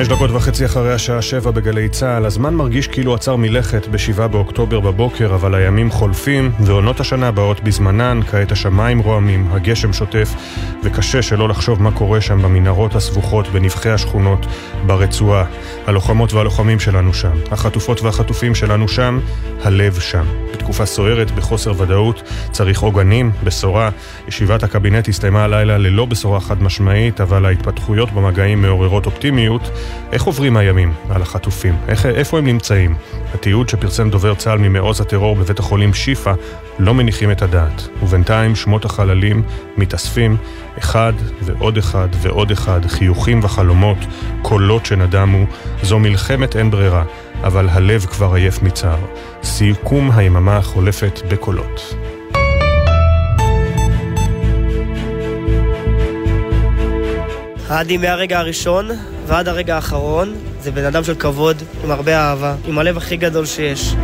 חמש דקות וחצי אחרי השעה שבע בגלי צה"ל, הזמן מרגיש כאילו עצר מלכת בשבעה באוקטובר בבוקר, אבל הימים חולפים, ועונות השנה באות בזמנן, כעת השמיים רועמים, הגשם שוטף, וקשה שלא לחשוב מה קורה שם במנהרות הסבוכות, בנבחי השכונות, ברצועה. הלוחמות והלוחמים שלנו שם, החטופות והחטופים שלנו שם, הלב שם. בתקופה סוערת, בחוסר ודאות, צריך עוגנים, בשורה. ישיבת הקבינט הסתיימה הלילה ללא בשורה חד משמעית, אבל ההתפתחויות במגעים מעוררות אופטימיות. איך עוברים הימים על החטופים? איך, איפה הם נמצאים? התיעוד שפרסם דובר צה"ל ממעוז הטרור בבית החולים שיפא לא מניחים את הדעת. ובינתיים שמות החללים מתאספים אחד ועוד אחד ועוד אחד, חיוכים וחלומות, קולות שנדמו. זו מלחמת אין ברירה, אבל הלב כבר עייף מצער. סיכום היממה החולפת בקולות. עדי מהרגע הראשון ועד הרגע האחרון זה בן אדם של כבוד, עם הרבה אהבה, עם הלב הכי גדול שיש.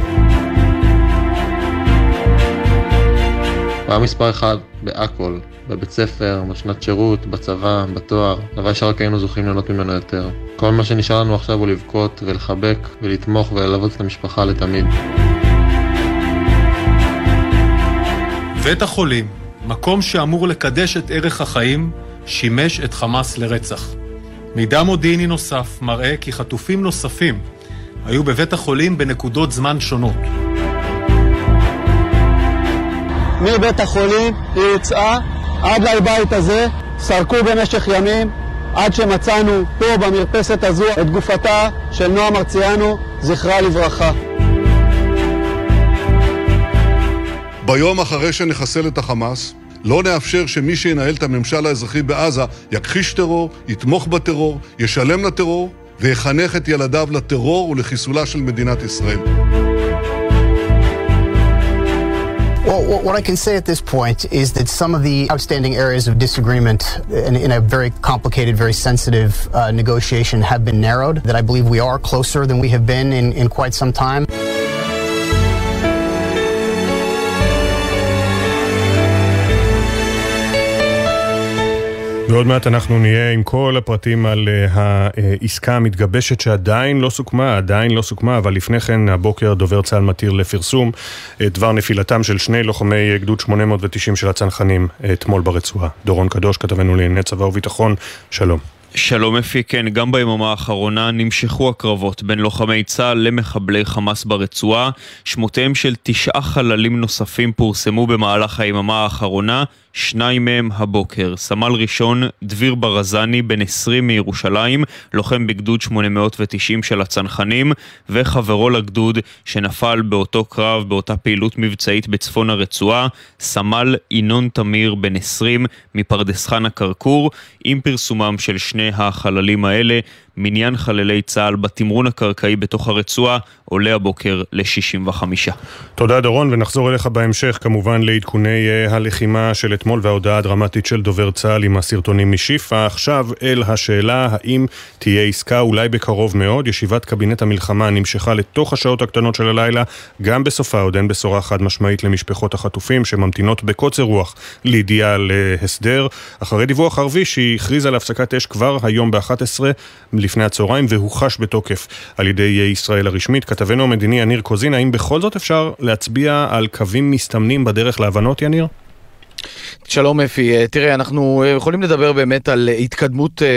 הוא היה מספר אחד בהכל, בבית ספר, בשנת שירות, בצבא, בתואר, דבר שרק היינו זוכים ליהנות ממנו יותר. כל מה שנשאר לנו עכשיו הוא לבכות ולחבק ולתמוך וללוות את המשפחה לתמיד. בית החולים, מקום שאמור לקדש את ערך החיים, שימש את חמאס לרצח. מידע מודיעיני נוסף מראה כי חטופים נוספים היו בבית החולים בנקודות זמן שונות. מבית החולים היא הוצאה עד לבית הזה, סרקו במשך ימים, עד שמצאנו פה במרפסת הזו את גופתה של נועה מרציאנו, זכרה לברכה. ביום אחרי שנחסל את החמאס, לא נאפשר שמי שינהל את הממשל האזרחי בעזה יכחיש טרור, יתמוך בטרור, ישלם לטרור ויחנך את ילדיו לטרור ולחיסולה של מדינת ישראל. Well, what I can say at this point is that some of the outstanding areas of disagreement in, in a very complicated, very sensitive uh, negotiation have been narrowed, that I believe we are closer than we have been in, in quite some time. ועוד מעט אנחנו נהיה עם כל הפרטים על העסקה המתגבשת שעדיין לא סוכמה, עדיין לא סוכמה, אבל לפני כן הבוקר דובר צה"ל מתיר לפרסום דבר נפילתם של שני לוחמי גדוד 890 של הצנחנים אתמול ברצועה. דורון קדוש, כתבנו לענייני צבא וביטחון, שלום. שלום אפי, כן, גם ביממה האחרונה נמשכו הקרבות בין לוחמי צה"ל למחבלי חמאס ברצועה. שמותיהם של תשעה חללים נוספים פורסמו במהלך היממה האחרונה, שניים מהם הבוקר. סמל ראשון דביר ברזני, בן 20 מירושלים, לוחם בגדוד 890 של הצנחנים, וחברו לגדוד שנפל באותו קרב, באותה פעילות מבצעית בצפון הרצועה, סמל ינון תמיר, בן 20 מפרדס חנה כרכור, עם פרסומם של שני החללים האלה. מניין חללי צה"ל בתמרון הקרקעי בתוך הרצועה עולה הבוקר ל-65. תודה דורון, ונחזור אליך בהמשך כמובן לעדכוני uh, הלחימה של אתמול וההודעה הדרמטית של דובר צה"ל עם הסרטונים משיפא. עכשיו אל השאלה האם תהיה עסקה אולי בקרוב מאוד. ישיבת קבינט המלחמה נמשכה לתוך השעות הקטנות של הלילה, גם בסופה עוד אין בשורה חד משמעית למשפחות החטופים שממתינות בקוצר רוח לידיעה להסדר. אחרי דיווח ערבי שהיא הכריזה על הפסקת אש כבר היום ב-11 לפני הצהריים והוחש בתוקף על ידי ישראל הרשמית. כתבנו המדיני יניר קוזין, האם בכל זאת אפשר להצביע על קווים מסתמנים בדרך להבנות, יניר? שלום אפי, אה, תראה, אנחנו אה, יכולים לדבר באמת על התקדמות, אה,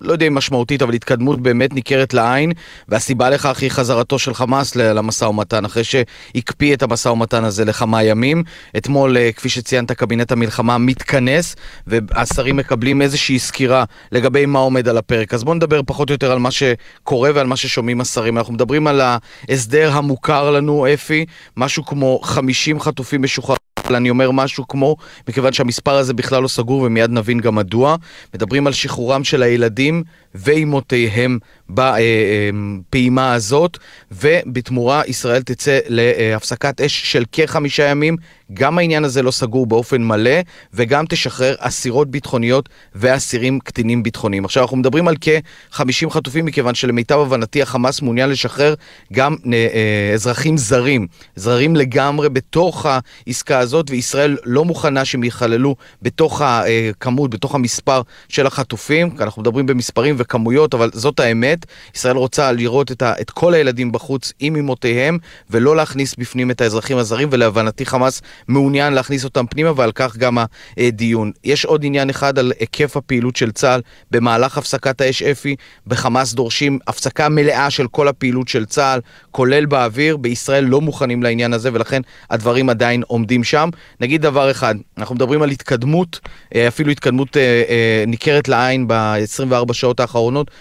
לא יודע אם משמעותית, אבל התקדמות באמת ניכרת לעין, והסיבה לכך היא חזרתו של חמאס למשא ומתן, אחרי שהקפיא את המשא ומתן הזה לכמה ימים. אתמול, כפי שציינת, קבינט המלחמה מתכנס, והשרים מקבלים איזושהי סקירה לגבי מה עומד על הפרק. אז בואו נדבר פחות או יותר על מה שקורה ועל מה ששומעים השרים. אנחנו מדברים על ההסדר המוכר לנו, אפי, משהו כמו 50 חטופים משוחררים. אבל אני אומר משהו כמו, מכיוון שהמספר הזה בכלל לא סגור ומיד נבין גם מדוע, מדברים על שחרורם של הילדים ואימותיהם בפעימה הזאת, ובתמורה ישראל תצא להפסקת אש של כחמישה ימים. גם העניין הזה לא סגור באופן מלא, וגם תשחרר אסירות ביטחוניות ואסירים קטינים ביטחוניים. עכשיו, אנחנו מדברים על כ-50 חטופים, מכיוון שלמיטב הבנתי החמאס מעוניין לשחרר גם אה, אה, אזרחים זרים, זרים לגמרי בתוך העסקה הזאת, וישראל לא מוכנה שהם ייכללו בתוך הכמות, בתוך המספר של החטופים. אנחנו מדברים במספרים וכמויות, אבל זאת האמת. ישראל רוצה לראות את, ה, את כל הילדים בחוץ עם אמותיהם, ולא להכניס בפנים את האזרחים הזרים, ולהבנתי חמאס מעוניין להכניס אותם פנימה, ועל כך גם הדיון. יש עוד עניין אחד על היקף הפעילות של צה"ל במהלך הפסקת האש אפי. בחמאס דורשים הפסקה מלאה של כל הפעילות של צה"ל, כולל באוויר. בישראל לא מוכנים לעניין הזה, ולכן הדברים עדיין עומדים שם. נגיד דבר אחד, אנחנו מדברים על התקדמות, אפילו התקדמות אה, אה, ניכרת לעין ב-24 שעות האחרונות.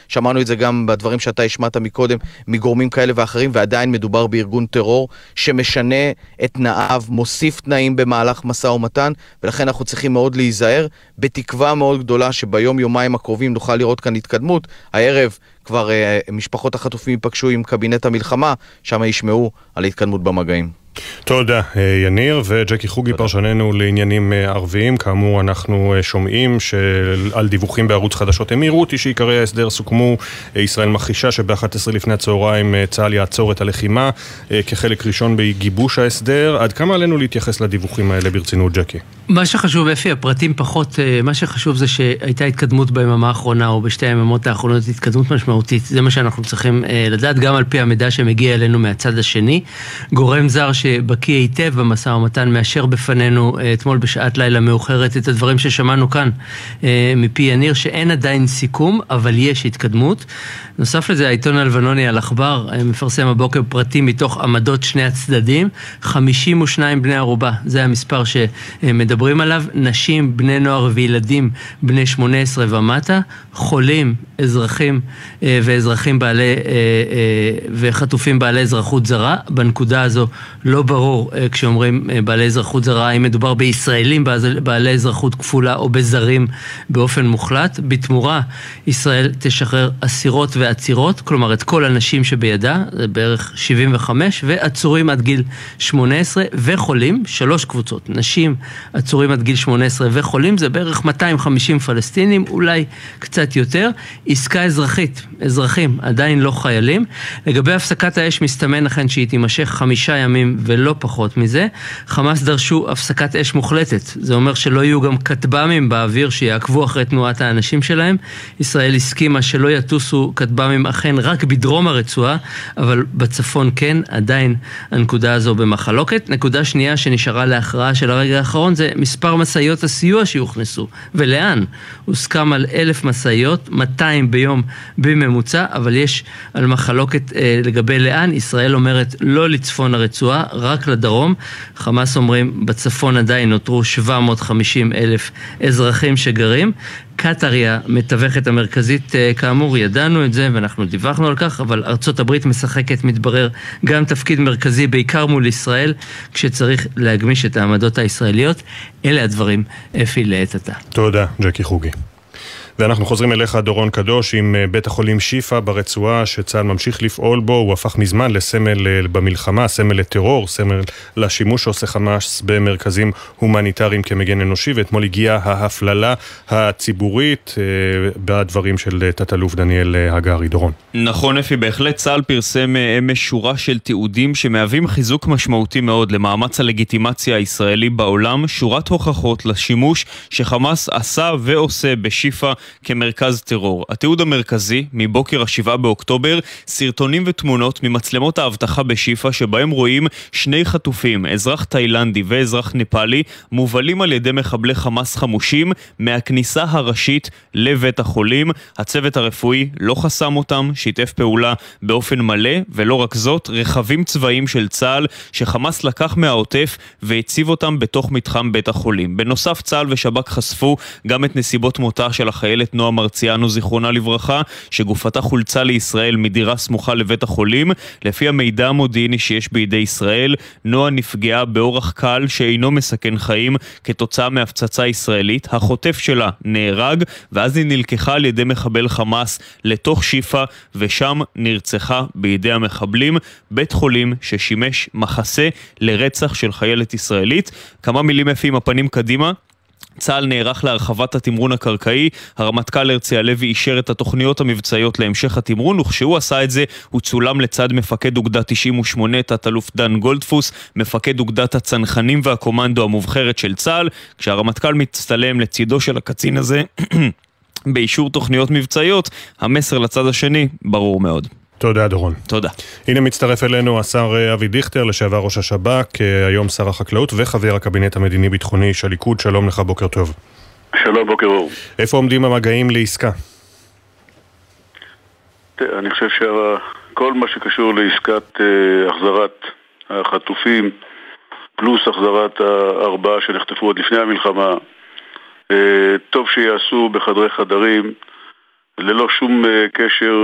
שמענו את זה גם בדברים שאתה השמעת מקודם מגורמים כאלה ואחרים, ועדיין מדובר בארגון טרור שמשנה את תנאיו, מוסיף תנאים במהלך משא ומתן, ולכן אנחנו צריכים מאוד להיזהר, בתקווה מאוד גדולה שביום יומיים הקרובים נוכל לראות כאן התקדמות. הערב כבר אה, משפחות החטופים ייפגשו עם קבינט המלחמה, שם ישמעו על התקדמות במגעים. תודה, אה, יניר, וג'קי חוגי, פרשננו לעניינים אה, ערביים. כאמור, אנחנו אה, שומעים על דיווחים בערוץ חדשות אמירותי שעיקרי ההסדר סוכמו. ישראל מכחישה שב-11 לפני הצהריים צה"ל יעצור את הלחימה כחלק ראשון בגיבוש ההסדר. עד כמה עלינו להתייחס לדיווחים האלה ברצינות, ג'קי? מה שחשוב, אפי, הפרטים פחות, מה שחשוב זה שהייתה התקדמות ביממה האחרונה, או בשתי היממות האחרונות, התקדמות משמעותית. זה מה שאנחנו צריכים לדעת, גם על פי המידע שמגיע אלינו מהצד השני. גורם זר שבקיא היטב במשא ומתן, מאשר בפנינו אה, אתמול בשעת לילה מאוחרת את הדברים ששמענו כאן אה, מפי יניר, שאין עדיין סיכום, אבל יש התקדמות. נוסף לזה, העיתון הלבנוני על-עכבר אה, מפרסם הבוקר פרטים מתוך עמדות שני הצדדים, 52 בני ערובה, זה המספר שמדברים עליו, נשים, בני נוער וילדים בני 18 ומטה, חולים, אזרחים ואזרחים בעלי וחטופים בעלי אזרחות זרה. בנקודה הזו לא ברור אה, כשאומרים אה, בעלי אזרחות זרה, אם מדובר בישראלים בעלי אזרחות כפולה או בזרים באופן מוחלט. בתמורה, ישראל תשחרר אסירות ועצירות, כלומר את כל הנשים שבידה, זה בערך 75, ועצורים עד גיל 18 וחולים, שלוש קבוצות, נשים, עצורים עד גיל 18 וחולים, זה בערך 250 פלסטינים, אולי קצת יותר. עסקה אזרחית, אזרחים, עדיין לא חיילים. לגבי הפסקת האש, מסתמן אכן שהיא תימשך חמישה ימים ולא פחות מזה. חמאס דרשו הפסקת אש מוחלטת. זה אומר שלא יהיו גם כטב"מים באוויר שיעקבו אחרי תנועת האנשים שלהם. ישראל הסכימה שלא יטוסו כטב"מים אכן רק בדרום הרצועה, אבל בצפון כן, עדיין הנקודה הזו במחלוקת. נקודה שנייה שנשארה להכרעה של הרגע האחרון זה מספר משאיות הסיוע שיוכנסו, ולאן. הוסכם על אלף משאיות, 200 ביום בממוצע, אבל יש על מחלוקת אה, לגבי לאן. ישראל אומרת לא לצפון הרצועה, רק לדרום. חמאס אומרים בצפון עדיין נותרו 750 אלף אזרחים שגרים. קטאר היא המתווכת המרכזית אה, כאמור, ידענו את זה ואנחנו דיווחנו על כך, אבל ארצות הברית משחקת, מתברר, גם תפקיד מרכזי בעיקר מול ישראל, כשצריך להגמיש את העמדות הישראליות. אלה הדברים, אפי, לעת עתה. תודה, ג'קי חוגי. ואנחנו חוזרים אליך, דורון קדוש, עם אה, בית החולים שיפא ברצועה, שצה"ל ממשיך לפעול בו, הוא הפך מזמן לסמל אה, במלחמה, סמל לטרור, סמל לשימוש שעושה חמאס במרכזים הומניטריים כמגן אנושי, ואתמול הגיעה ההפללה הציבורית אה, בדברים של תת-אלוף דניאל הגרי. דורון. נכון, אפי, בהחלט צה"ל פרסם אמש שורה של תיעודים שמהווים חיזוק משמעותי מאוד למאמץ הלגיטימציה הישראלי בעולם, שורת הוכחות לשימוש שחמאס עשה ועושה בשיפא כמרכז טרור. התיעוד המרכזי, מבוקר השבעה באוקטובר, סרטונים ותמונות ממצלמות האבטחה בשיפא שבהם רואים שני חטופים, אזרח תאילנדי ואזרח נפאלי, מובלים על ידי מחבלי חמאס חמושים מהכניסה הראשית לבית החולים. הצוות הרפואי לא חסם אותם, שיתף פעולה באופן מלא, ולא רק זאת, רכבים צבאיים של צה"ל שחמאס לקח מהעוטף והציב אותם בתוך מתחם בית החולים. בנוסף, צה"ל ושב"כ חשפו גם את נסיבות מותה של החייל החיילת נועה מרציאנו זיכרונה לברכה, שגופתה חולצה לישראל מדירה סמוכה לבית החולים. לפי המידע המודיעיני שיש בידי ישראל, נועה נפגעה באורח קל שאינו מסכן חיים כתוצאה מהפצצה ישראלית. החוטף שלה נהרג, ואז היא נלקחה על ידי מחבל חמאס לתוך שיפא, ושם נרצחה בידי המחבלים. בית חולים ששימש מחסה לרצח של חיילת ישראלית. כמה מילים יפים הפנים קדימה. צה"ל נערך להרחבת התמרון הקרקעי, הרמטכ"ל הרצי הלוי אישר את התוכניות המבצעיות להמשך התמרון, וכשהוא עשה את זה הוא צולם לצד מפקד אוגדה 98, תת-אלוף דן גולדפוס, מפקד אוגדת הצנחנים והקומנדו המובחרת של צה"ל, כשהרמטכ"ל מצטלם לצידו של הקצין הזה באישור תוכניות מבצעיות, המסר לצד השני ברור מאוד. תודה, דורון. תודה. הנה מצטרף אלינו השר אה, אבי דיכטר, לשעבר ראש השב"כ, אה, היום שר החקלאות וחבר הקבינט המדיני-ביטחוני איש הליכוד. שלום לך, בוקר טוב. שלום, בוקר אור. איפה עומדים המגעים לעסקה? אני חושב שכל מה שקשור לעסקת אה, החזרת החטופים, פלוס החזרת הארבעה שנחטפו עוד לפני המלחמה, טוב שיעשו בחדרי חדרים, ללא שום קשר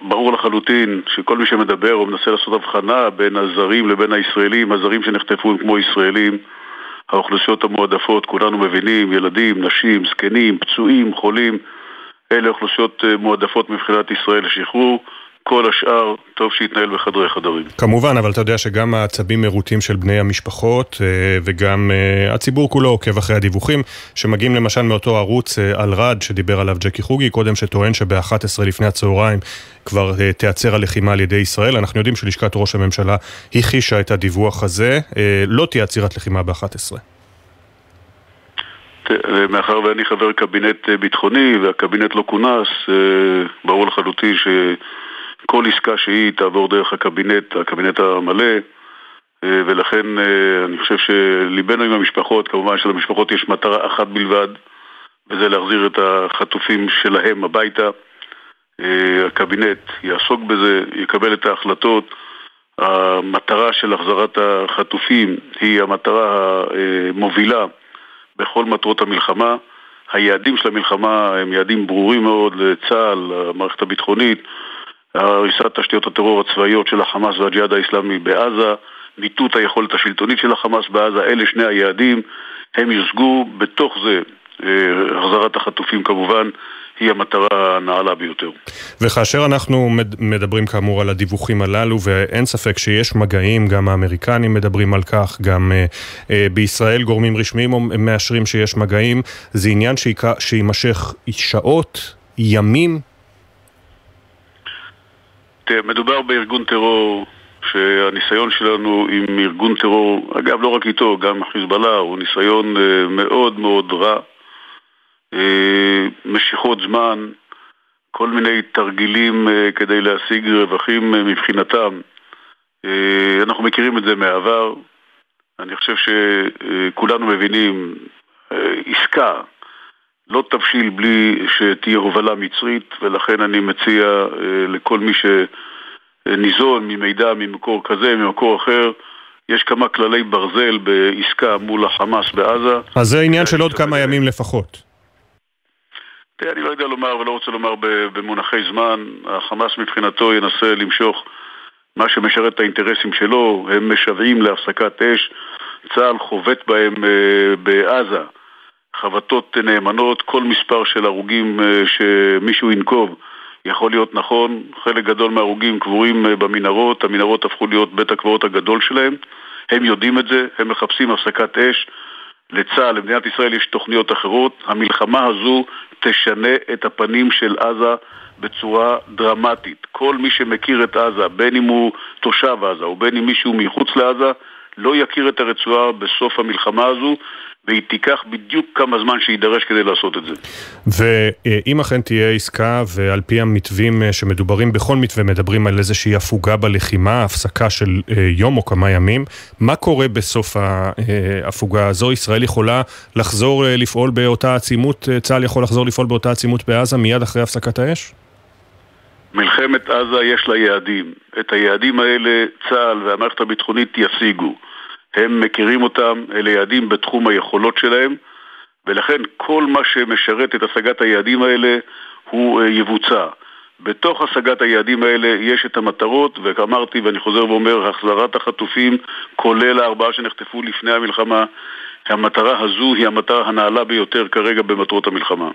ברור לחלוטין שכל מי שמדבר או מנסה לעשות הבחנה בין הזרים לבין הישראלים, הזרים שנחטפו הם כמו ישראלים, האוכלוסיות המועדפות, כולנו מבינים, ילדים, נשים, זקנים, פצועים, חולים, אלה אוכלוסיות אה, מועדפות מבחינת ישראל לשחרור. כל השאר, טוב שיתנהל בחדרי חדרים. כמובן, אבל אתה יודע שגם העצבים מרוטים של בני המשפחות אה, וגם אה, הציבור כולו עוקב אחרי הדיווחים שמגיעים למשל מאותו ערוץ אה, על-רד שדיבר עליו ג'קי חוגי קודם, שטוען שב-11 לפני הצהריים כבר תיעצר הלחימה על ידי ישראל. אנחנו יודעים שלשכת ראש הממשלה הכחישה את הדיווח הזה. לא תהיה עצירת לחימה ב-11. מאחר ואני חבר קבינט ביטחוני והקבינט לא כונס, ברור לחלוטין ש... כל עסקה שהיא תעבור דרך הקבינט, הקבינט המלא, אה, ולכן אה, אני חושב שליבנו עם המשפחות, כמובן שלמשפחות יש מטרה אחת בלבד, וזה להחזיר את החטופים שלהם הביתה. אה, הקבינט יעסוק בזה, יקבל את ההחלטות. המטרה של החזרת החטופים היא המטרה המובילה בכל מטרות המלחמה. היעדים של המלחמה הם יעדים ברורים מאוד לצה"ל, למערכת הביטחונית, הריסת תשתיות הטרור הצבאיות של החמאס והג'יהאד האיסלאמי בעזה, מיטוט היכולת השלטונית של החמאס בעזה, אלה שני היעדים, הם יושגו בתוך זה, אה, החזרת החטופים כמובן, היא המטרה הנעלה ביותר. וכאשר אנחנו מדברים כאמור על הדיווחים הללו, ואין ספק שיש מגעים, גם האמריקנים מדברים על כך, גם uh, uh, בישראל גורמים רשמיים מאשרים שיש מגעים, זה עניין שיימשך שעות, ימים, מדובר בארגון טרור שהניסיון שלנו עם ארגון טרור, אגב לא רק איתו, גם חיזבאללה, הוא ניסיון אה, מאוד מאוד רע. אה, משיכות זמן, כל מיני תרגילים כדי להשיג רווחים מבחינתם. אנחנו מכירים את זה מהעבר. אני חושב שכולנו מבינים, עסקה לא תבשיל בלי שתהיה הובלה מצרית, ולכן אני מציע לכל מי ש... ניזון ממידע ממקור כזה, ממקור אחר. יש כמה כללי ברזל בעסקה מול החמאס בעזה. אז זה עניין של עוד כמה ימים לפחות. תראה, אני לא יודע לומר ולא רוצה לומר במונחי זמן. החמאס מבחינתו ינסה למשוך מה שמשרת את האינטרסים שלו. הם משוועים להפסקת אש. צה"ל חובט בהם אה, בעזה. חבטות נאמנות, כל מספר של הרוגים אה, שמישהו ינקוב יכול להיות נכון, חלק גדול מההרוגים קבורים אה, במנהרות, המנהרות הפכו להיות בית הקברות הגדול שלהם, הם יודעים את זה, הם מחפשים הפסקת אש. לצה"ל, למדינת ישראל יש תוכניות אחרות. המלחמה הזו תשנה את הפנים של עזה בצורה דרמטית. כל מי שמכיר את עזה, בין אם הוא תושב עזה ובין אם מישהו מחוץ לעזה, לא יכיר את הרצועה בסוף המלחמה הזו, והיא תיקח בדיוק כמה זמן שיידרש כדי לעשות את זה. ואם אכן תהיה עסקה, ועל פי המתווים אה, שמדוברים, בכל מתווה מדברים על איזושהי הפוגה בלחימה, הפסקה של אה, יום או כמה ימים, מה קורה בסוף ההפוגה אה, הזו? ישראל יכולה לחזור לפעול באותה עצימות, צה"ל יכול לחזור לפעול באותה עצימות בעזה מיד אחרי הפסקת האש? מלחמת עזה יש לה יעדים. את היעדים האלה צה"ל והמערכת הביטחונית ישיגו. הם מכירים אותם, אלה יעדים בתחום היכולות שלהם, ולכן כל מה שמשרת את השגת היעדים האלה הוא אה, יבוצע. בתוך השגת היעדים האלה יש את המטרות, ואמרתי ואני חוזר ואומר, החזרת החטופים, כולל הארבעה שנחטפו לפני המלחמה, המטרה הזו היא המטרה הנעלה ביותר כרגע במטרות המלחמה.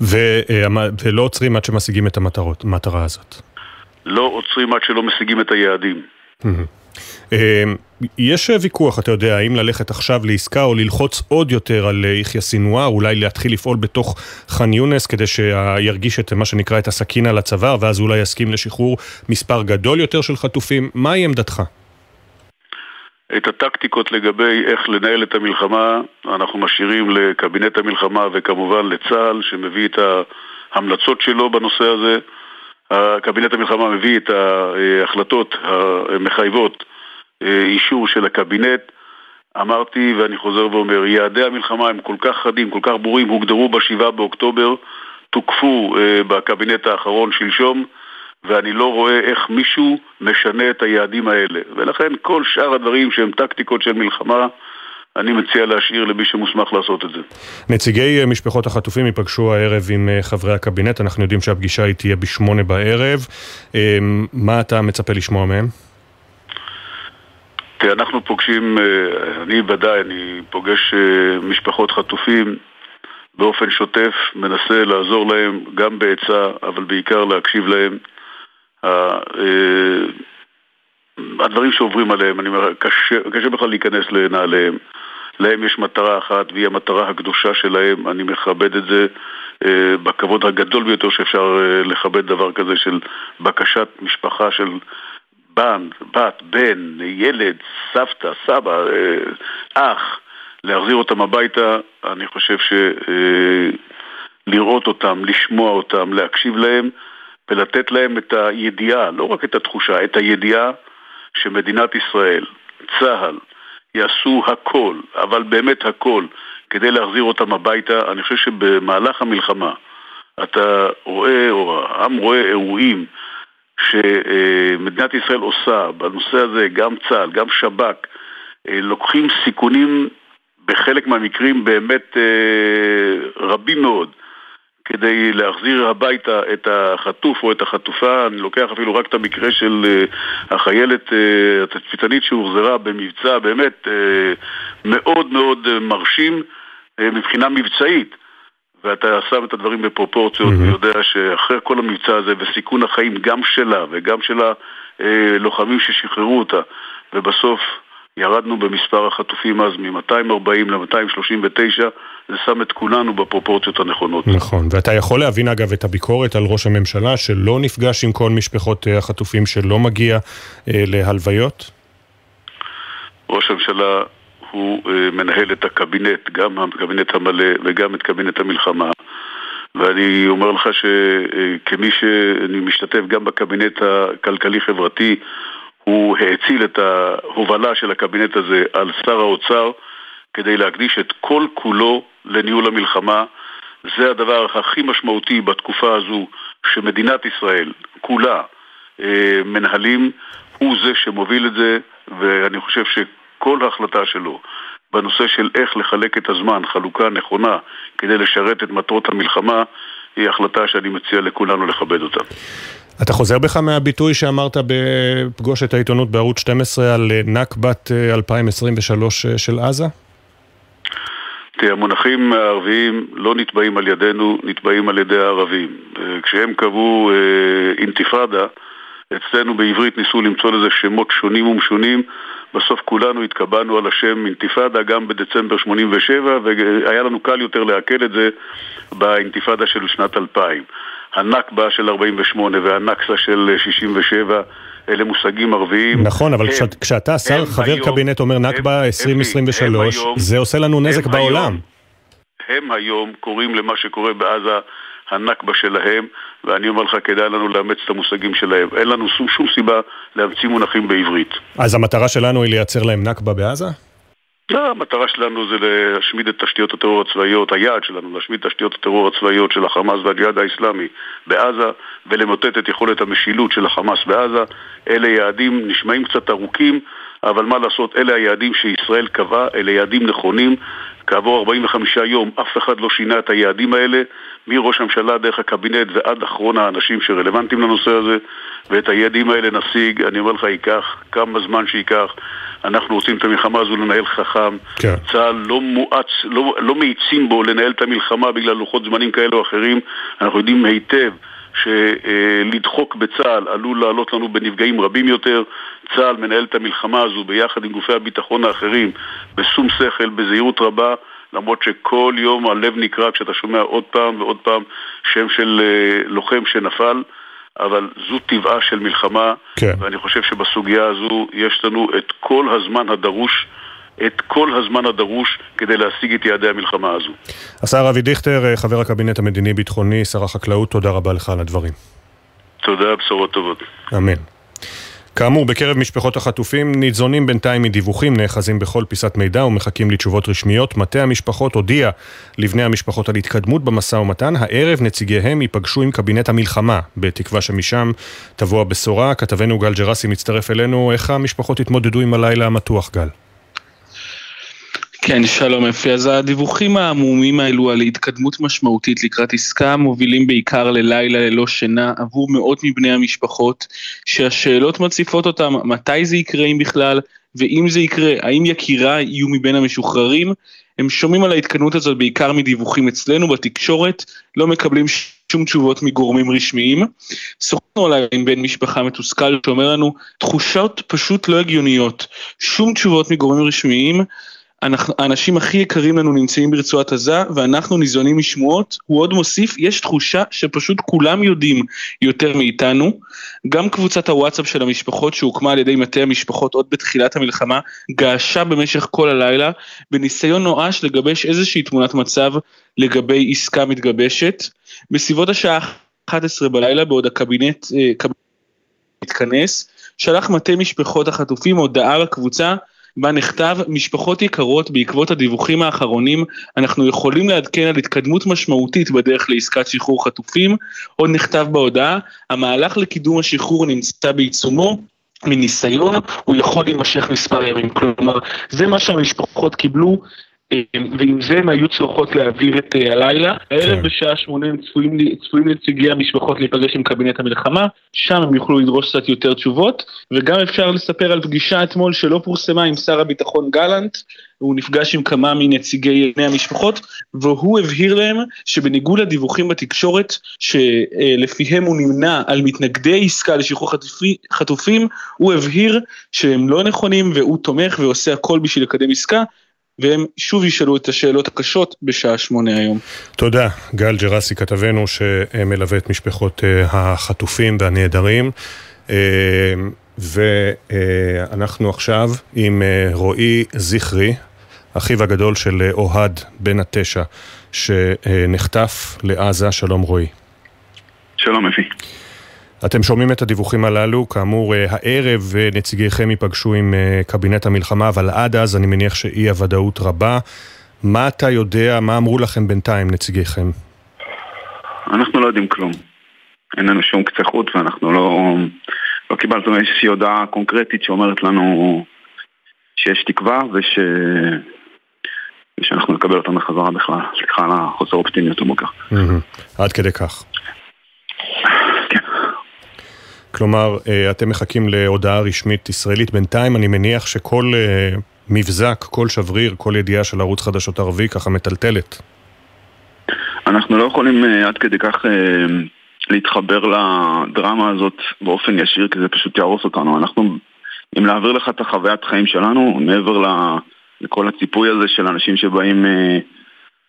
ו- אה, ולא עוצרים עד שמשיגים את המטרות, המטרה הזאת. לא עוצרים עד שלא משיגים את היעדים. יש ויכוח, אתה יודע, האם ללכת עכשיו לעסקה או ללחוץ עוד יותר על יחיא סינואר, אולי להתחיל לפעול בתוך ח'אן יונס כדי שירגיש את מה שנקרא את הסכין על הצוואר, ואז אולי יסכים לשחרור מספר גדול יותר של חטופים. מהי עמדתך? את הטקטיקות לגבי איך לנהל את המלחמה אנחנו משאירים לקבינט המלחמה וכמובן לצה"ל שמביא את ההמלצות שלו בנושא הזה. קבינט המלחמה מביא את ההחלטות המחייבות אה, אישור של הקבינט. אמרתי ואני חוזר ואומר, יעדי המלחמה הם כל כך חדים, כל כך ברורים, הוגדרו ב-7 באוקטובר, תוקפו אה, בקבינט האחרון שלשום, ואני לא רואה איך מישהו משנה את היעדים האלה. ולכן כל שאר הדברים שהם טקטיקות של מלחמה, אני מציע להשאיר למי שמוסמך לעשות את זה. נציגי אה, משפחות החטופים ייפגשו הערב עם אה, חברי הקבינט, אנחנו יודעים שהפגישה היא תהיה בשמונה בערב. אה, מה אתה מצפה לשמוע מהם? תראה, אנחנו פוגשים, אני ודאי, אני פוגש משפחות חטופים באופן שוטף, מנסה לעזור להם גם בעצה, אבל בעיקר להקשיב להם. הדברים שעוברים עליהם, אני אומר, קשה, קשה בכלל להיכנס לנעליהם. להם יש מטרה אחת, והיא המטרה הקדושה שלהם, אני מכבד את זה אה, בכבוד הגדול ביותר שאפשר אה, לכבד דבר כזה של בקשת משפחה של בן, בת, בן, ילד, סבתא, סבא, אה, אח, להחזיר אותם הביתה, אני חושב שלראות אותם, לשמוע אותם, להקשיב להם ולתת להם את הידיעה, לא רק את התחושה, את הידיעה שמדינת ישראל, צה"ל, יעשו הכל, אבל באמת הכל, כדי להחזיר אותם הביתה. אני חושב שבמהלך המלחמה אתה רואה, או העם רואה אירועים שמדינת ישראל עושה בנושא הזה, גם צה"ל, גם שב"כ, אה, לוקחים סיכונים בחלק מהמקרים באמת אה, רבים מאוד. כדי להחזיר הביתה את החטוף או את החטופה. אני לוקח אפילו רק את המקרה של uh, החיילת התצפיתנית שהוחזרה במבצע באמת מאוד מאוד מרשים מבחינה מבצעית. ואתה שם את הדברים בפרופורציות mm-hmm. ויודע שאחרי כל המבצע הזה וסיכון החיים גם שלה וגם של הלוחמים ששחררו אותה ובסוף ירדנו במספר החטופים אז מ-240 ל-239, זה שם את כולנו בפרופורציות הנכונות. נכון, ואתה יכול להבין אגב את הביקורת על ראש הממשלה שלא נפגש עם כל משפחות אה, החטופים, שלא מגיע אה, להלוויות? ראש הממשלה הוא אה, מנהל את הקבינט, גם הקבינט המלא וגם את קבינט המלחמה. ואני אומר לך שכמי שאני משתתף גם בקבינט הכלכלי-חברתי, הוא האציל את ההובלה של הקבינט הזה על שר האוצר כדי להקדיש את כל כולו לניהול המלחמה. זה הדבר הכי משמעותי בתקופה הזו שמדינת ישראל כולה אה, מנהלים, הוא זה שמוביל את זה, ואני חושב שכל החלטה שלו בנושא של איך לחלק את הזמן, חלוקה נכונה, כדי לשרת את מטרות המלחמה, היא החלטה שאני מציע לכולנו לכבד אותה. אתה חוזר בך מהביטוי שאמרת בפגושת העיתונות בערוץ 12 על נכבת 2023 של עזה? תראה, המונחים הערביים לא נתבעים על ידינו, נתבעים על ידי הערבים. כשהם קבעו אה, אינתיפאדה, אצלנו בעברית ניסו למצוא לזה שמות שונים ומשונים, בסוף כולנו התקבענו על השם אינתיפאדה גם בדצמבר 87 והיה לנו קל יותר לעכל את זה באינתיפאדה של שנת 2000. הנכבה של 48 והנכסה של 67 אלה מושגים ערביים. נכון, אבל הם, כשאתה שר חבר היום, קבינט אומר נכבה 2023, זה עושה לנו נזק בעולם. היום, הם היום קוראים למה שקורה בעזה הנכבה שלהם, ואני אומר לך, כדאי לנו לאמץ את המושגים שלהם. אין לנו שום, שום סיבה להמציא מונחים בעברית. אז המטרה שלנו היא לייצר להם נכבה בעזה? לא, המטרה שלנו זה להשמיד את תשתיות הטרור הצבאיות, היעד שלנו להשמיד את תשתיות הטרור הצבאיות של החמאס והג'יהאד האיסלאמי בעזה ולמוטט את יכולת המשילות של החמאס בעזה. אלה יעדים נשמעים קצת ארוכים, אבל מה לעשות, אלה היעדים שישראל קבעה, אלה יעדים נכונים. כעבור 45 יום אף אחד לא שינה את היעדים האלה, מראש הממשלה דרך הקבינט ועד אחרון האנשים שרלוונטיים לנושא הזה, ואת היעדים האלה נשיג, אני אומר לך, ייקח כמה זמן שייקח. אנחנו רוצים את המלחמה הזו לנהל חכם. כן. צה"ל לא מואץ, לא, לא מאיצים בו לנהל את המלחמה בגלל לוחות זמנים כאלה או אחרים. אנחנו יודעים היטב שלדחוק בצה"ל עלול לעלות לנו בנפגעים רבים יותר. צה"ל מנהל את המלחמה הזו ביחד עם גופי הביטחון האחרים בשום שכל, בזהירות רבה. למרות שכל יום הלב נקרע כשאתה שומע עוד פעם ועוד פעם שם של uh, לוחם שנפל. אבל זו טבעה של מלחמה, כן. ואני חושב שבסוגיה הזו יש לנו את כל הזמן הדרוש את כל הזמן הדרוש כדי להשיג את יעדי המלחמה הזו. השר אבי דיכטר, חבר הקבינט המדיני-ביטחוני, שר החקלאות, תודה רבה לך על הדברים. תודה, בשורות טובות. אמן. כאמור, בקרב משפחות החטופים ניזונים בינתיים מדיווחים, נאחזים בכל פיסת מידע ומחכים לתשובות רשמיות. מטה המשפחות הודיע לבני המשפחות על התקדמות במשא ומתן. הערב נציגיהם ייפגשו עם קבינט המלחמה, בתקווה שמשם תבוא הבשורה. כתבנו גל ג'רסי מצטרף אלינו. איך המשפחות התמודדו עם הלילה המתוח, גל? כן, שלום אפי. אז הדיווחים העמומים האלו על התקדמות משמעותית לקראת עסקה מובילים בעיקר ללילה ללא שינה עבור מאות מבני המשפחות, שהשאלות מציפות אותם מתי זה יקרה אם בכלל, ואם זה יקרה, האם יקירה יהיו מבין המשוחררים? הם שומעים על ההתקדמות הזאת בעיקר מדיווחים אצלנו בתקשורת, לא מקבלים שום תשובות מגורמים רשמיים. שוחחנו עליי עם בן משפחה מתוסכל שאומר לנו, תחושות פשוט לא הגיוניות, שום תשובות מגורמים רשמיים. אנחנו, האנשים הכי יקרים לנו נמצאים ברצועת עזה ואנחנו ניזונים משמועות, הוא עוד מוסיף, יש תחושה שפשוט כולם יודעים יותר מאיתנו. גם קבוצת הוואטסאפ של המשפחות שהוקמה על ידי מטה המשפחות עוד בתחילת המלחמה, געשה במשך כל הלילה בניסיון נואש לגבש איזושהי תמונת מצב לגבי עסקה מתגבשת. בסביבות השעה 11 בלילה בעוד הקבינט אה, מתכנס, שלח מטה משפחות החטופים הודעה לקבוצה בה נכתב משפחות יקרות בעקבות הדיווחים האחרונים אנחנו יכולים לעדכן על התקדמות משמעותית בדרך לעסקת שחרור חטופים. עוד נכתב בהודעה המהלך לקידום השחרור נמצא בעיצומו מניסיון הוא יכול להימשך מספר ימים. כלומר זה מה שהמשפחות קיבלו ועם זה הם היו צריכות להעביר את הלילה. הערב בשעה שמונה צפויים, צפויים נציגי המשפחות להיפגש עם קבינט המלחמה, שם הם יוכלו לדרוש קצת יותר תשובות, וגם אפשר לספר על פגישה אתמול שלא פורסמה עם שר הביטחון גלנט, הוא נפגש עם כמה מנציגי בני המשפחות, והוא הבהיר להם שבניגוד לדיווחים בתקשורת, שלפיהם הוא נמנע על מתנגדי עסקה לשחרור חטופי, חטופים, הוא הבהיר שהם לא נכונים והוא תומך ועושה הכל בשביל לקדם עסקה, והם שוב ישאלו את השאלות הקשות בשעה שמונה היום. תודה, גל ג'רסי כתבנו שמלווה את משפחות החטופים והנעדרים. ואנחנו עכשיו עם רועי זכרי, אחיו הגדול של אוהד בן התשע, שנחטף לעזה. שלום רועי. שלום אפי. אתם שומעים את הדיווחים הללו, כאמור הערב נציגיכם ייפגשו עם קבינט המלחמה, אבל עד אז אני מניח שאי הוודאות רבה. מה אתה יודע, מה אמרו לכם בינתיים נציגיכם? אנחנו לא יודעים כלום. אין לנו שום קצה חוט ואנחנו לא, לא קיבלנו איזושהי הודעה קונקרטית שאומרת לנו שיש תקווה וש... ושאנחנו נקבל אותם בחזרה בכלל. סליחה על החוסר אופטימיות הבוקר. עד כדי כך. כלומר, אתם מחכים להודעה רשמית ישראלית. בינתיים אני מניח שכל מבזק, כל שבריר, כל ידיעה של ערוץ חדשות ערבי ככה מטלטלת. אנחנו לא יכולים עד כדי כך להתחבר לדרמה הזאת באופן ישיר, כי זה פשוט יהרוס אותנו. אנחנו, אם להעביר לך את החוויית חיים שלנו, מעבר לכל הציפוי הזה של אנשים שבאים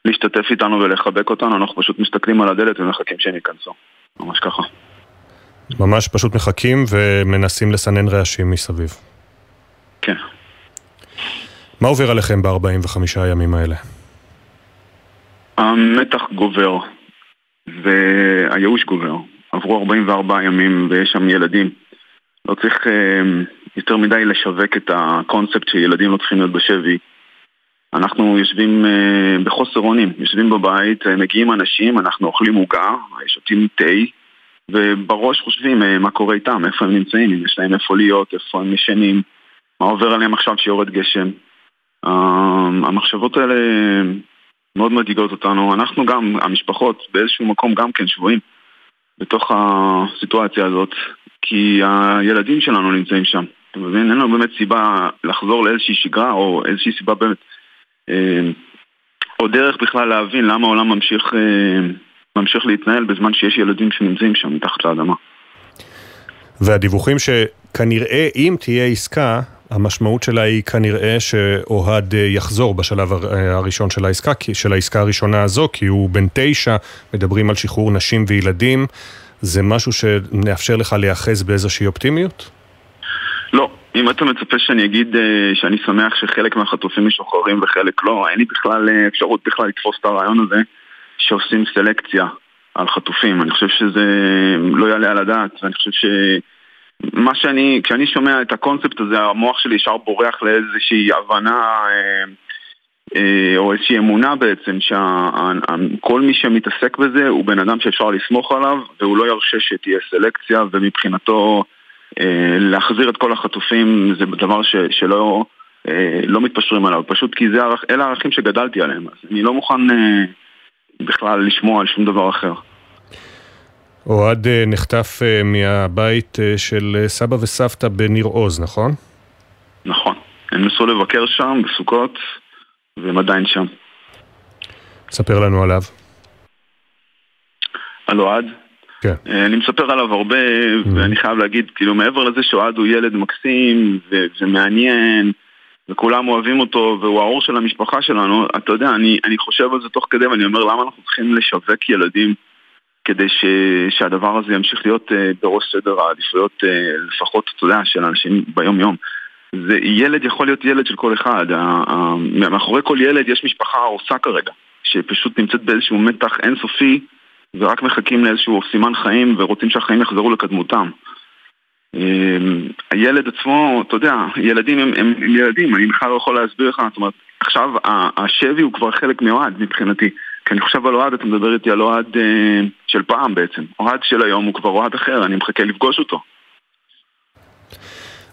להשתתף איתנו ולחבק אותנו, אנחנו פשוט מסתכלים על הדלת ומחכים שהם ייכנסו. ממש ככה. ממש פשוט מחכים ומנסים לסנן רעשים מסביב. כן. מה עובר עליכם ב-45 הימים האלה? המתח גובר, והייאוש גובר. עברו 44 ימים ויש שם ילדים. לא צריך אה, יותר מדי לשווק את הקונספט שילדים לא צריכים להיות בשבי. אנחנו יושבים אה, בחוסר אונים, יושבים בבית, מגיעים אנשים, אנחנו אוכלים עוגה, שותים תה. ובראש חושבים מה קורה איתם, איפה הם נמצאים, אם יש להם איפה להיות, איפה הם ישנים, מה עובר עליהם עכשיו שיורד גשם. המחשבות האלה מאוד מדאיגות אותנו. אנחנו גם, המשפחות, באיזשהו מקום גם כן שבויים בתוך הסיטואציה הזאת, כי הילדים שלנו נמצאים שם. אתה מבין? אין לנו באמת סיבה לחזור לאיזושהי שגרה או איזושהי סיבה באמת, או דרך בכלל להבין למה העולם ממשיך... ממשיך להתנהל בזמן שיש ילדים שנמצאים שם מתחת לאדמה. והדיווחים שכנראה אם תהיה עסקה, המשמעות שלה היא כנראה שאוהד יחזור בשלב הראשון של העסקה, של העסקה הראשונה הזו, כי הוא בן תשע, מדברים על שחרור נשים וילדים, זה משהו שנאפשר לך להיאחז באיזושהי אופטימיות? לא. אם אתה מצפה שאני אגיד שאני שמח שחלק מהחטופים משוחררים וחלק לא, אין לי בכלל אפשרות בכלל לתפוס את הרעיון הזה. שעושים סלקציה על חטופים. אני חושב שזה לא יעלה על הדעת, ואני חושב ש... מה שאני, כשאני שומע את הקונספט הזה, המוח שלי ישר בורח לאיזושהי הבנה אה, אה, או איזושהי אמונה בעצם שכל מי שמתעסק בזה הוא בן אדם שאפשר לסמוך עליו והוא לא ירשה שתהיה סלקציה ומבחינתו אה, להחזיר את כל החטופים זה דבר ש, שלא לא מתפשרים עליו, פשוט כי זה, אלה הערכים שגדלתי עליהם, אז אני לא מוכן... בכלל לשמוע על שום דבר אחר. אוהד נחטף מהבית של סבא וסבתא בניר עוז, נכון? נכון. הם נסו לבקר שם בסוכות, והם עדיין שם. ספר לנו עליו. על אוהד? כן. אני מספר עליו הרבה, mm-hmm. ואני חייב להגיד, כאילו מעבר לזה שאוהד הוא ילד מקסים, וזה מעניין, וכולם אוהבים אותו, והוא האור של המשפחה שלנו, אתה יודע, אני, אני חושב על זה תוך כדי, ואני אומר, למה אנחנו צריכים לשווק ילדים כדי ש, שהדבר הזה ימשיך להיות uh, בראש סדר העדיפויות, uh, לפחות, אתה יודע, של אנשים ביום-יום. זה, ילד יכול להיות ילד של כל אחד, מאחורי כל ילד יש משפחה הרוסה כרגע, שפשוט נמצאת באיזשהו מתח אינסופי, ורק מחכים לאיזשהו סימן חיים, ורוצים שהחיים יחזרו לקדמותם. הילד עצמו, אתה יודע, ילדים הם, הם, הם ילדים, אני בכלל לא יכול להסביר לך, זאת אומרת, עכשיו השבי הוא כבר חלק מאוהד מבחינתי. כי אני חושב על אוהד, אתה מדבר איתי על אוהד אה, של פעם בעצם. אוהד של היום הוא כבר אוהד אחר, אני מחכה לפגוש אותו.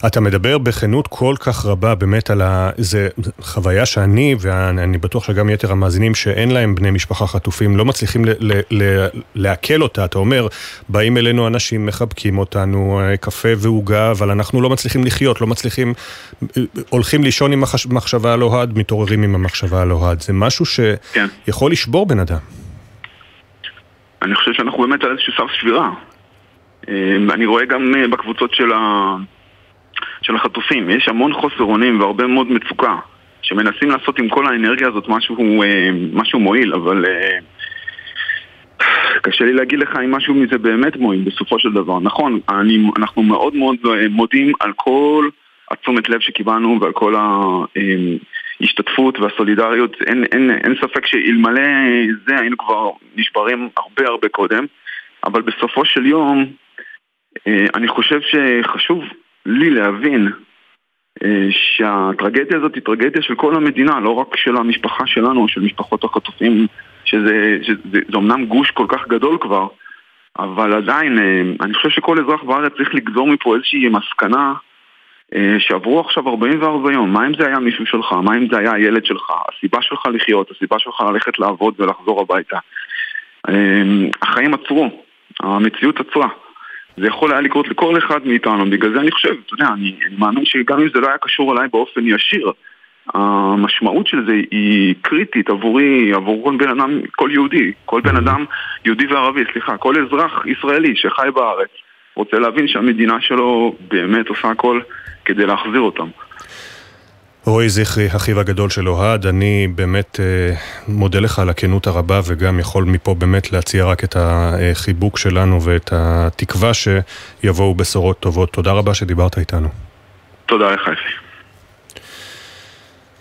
אתה מדבר בכנות כל כך רבה באמת על ה... זה חוויה שאני, ואני בטוח שגם יתר המאזינים שאין להם בני משפחה חטופים, לא מצליחים ל- ל- ל- לעכל אותה. אתה אומר, באים אלינו אנשים, מחבקים אותנו, אה, קפה ועוגה, אבל אנחנו לא מצליחים לחיות, לא מצליחים... אה, הולכים לישון עם המחשבה על אוהד, מתעוררים עם המחשבה על אוהד. זה משהו שיכול כן. לשבור בן אדם. אני חושב שאנחנו באמת על איזשהו סף שבירה. אה, אני רואה גם בקבוצות של ה... של החטופים. יש המון חוסר אונים והרבה מאוד מצוקה, שמנסים לעשות עם כל האנרגיה הזאת משהו, אה, משהו מועיל, אבל אה, קשה לי להגיד לך אם משהו מזה באמת מועיל בסופו של דבר. נכון, אני, אנחנו מאוד מאוד אה, מודים על כל התשומת לב שקיבלנו ועל כל ההשתתפות והסולידריות. אין, אין, אין ספק שאלמלא זה היינו כבר נשברים הרבה הרבה קודם, אבל בסופו של יום אני חושב שחשוב לי להבין אה, שהטרגדיה הזאת היא טרגדיה של כל המדינה, לא רק של המשפחה שלנו של משפחות החטופים, שזה, שזה זה אומנם גוש כל כך גדול כבר, אבל עדיין, אה, אני חושב שכל אזרח בארץ צריך לגזור מפה איזושהי מסקנה אה, שעברו עכשיו 44 יום, מה אם זה היה מישהו שלך, מה אם זה היה הילד שלך, הסיבה שלך לחיות, הסיבה שלך ללכת לעבוד ולחזור הביתה. החיים עצרו, המציאות עצרה. זה יכול היה לקרות לכל אחד מאיתנו, בגלל זה אני חושב, אתה יודע, אני, אני מאמין שגם אם זה לא היה קשור אליי באופן ישיר, המשמעות של זה היא קריטית עבורי, עבור כל בן אדם, כל יהודי, כל בן אדם, יהודי וערבי, סליחה, כל אזרח ישראלי שחי בארץ, רוצה להבין שהמדינה שלו באמת עושה הכל כדי להחזיר אותם. רועי זכרי, אחיו הגדול של אוהד, אני באמת אה, מודה לך על הכנות הרבה וגם יכול מפה באמת להציע רק את החיבוק שלנו ואת התקווה שיבואו בשורות טובות. תודה רבה שדיברת איתנו. תודה לך, אפי.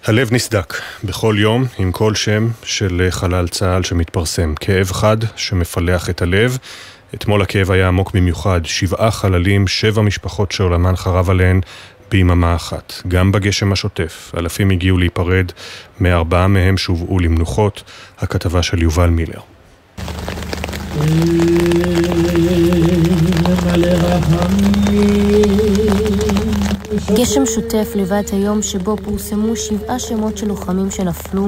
הלב נסדק בכל יום עם כל שם של חלל צה"ל שמתפרסם. כאב חד שמפלח את הלב. אתמול הכאב היה עמוק במיוחד. שבעה חללים, שבע משפחות שעולמן חרב עליהן ביממה אחת. גם בגשם השוטף, אלפים הגיעו להיפרד, מארבעה מהם שהובאו למנוחות. הכתבה של יובל מילר. גשם שוטף את היום שבו פורסמו שבעה שמות של לוחמים שנפלו,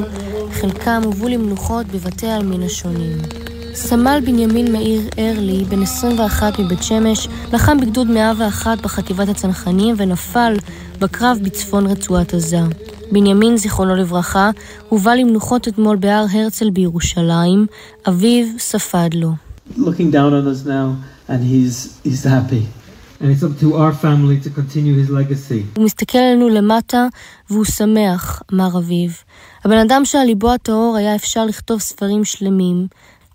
חלקם הובאו למנוחות בבתי העלמין השונים. סמל בנימין מאיר ארלי, בן 21 מבית שמש, לחם בגדוד 101 בחטיבת הצנחנים ונפל בקרב בצפון רצועת עזה. בנימין, זיכרונו לברכה, הובא למנוחות אתמול בהר הרצל בירושלים, אביו ספד לו. Looking down on us now, and he's, he's happy. And it's up to our family to continue his legacy. הוא מסתכל עלינו למטה, והוא שמח, אמר אביו. הבן אדם שעל ליבו הטהור היה אפשר לכתוב ספרים שלמים.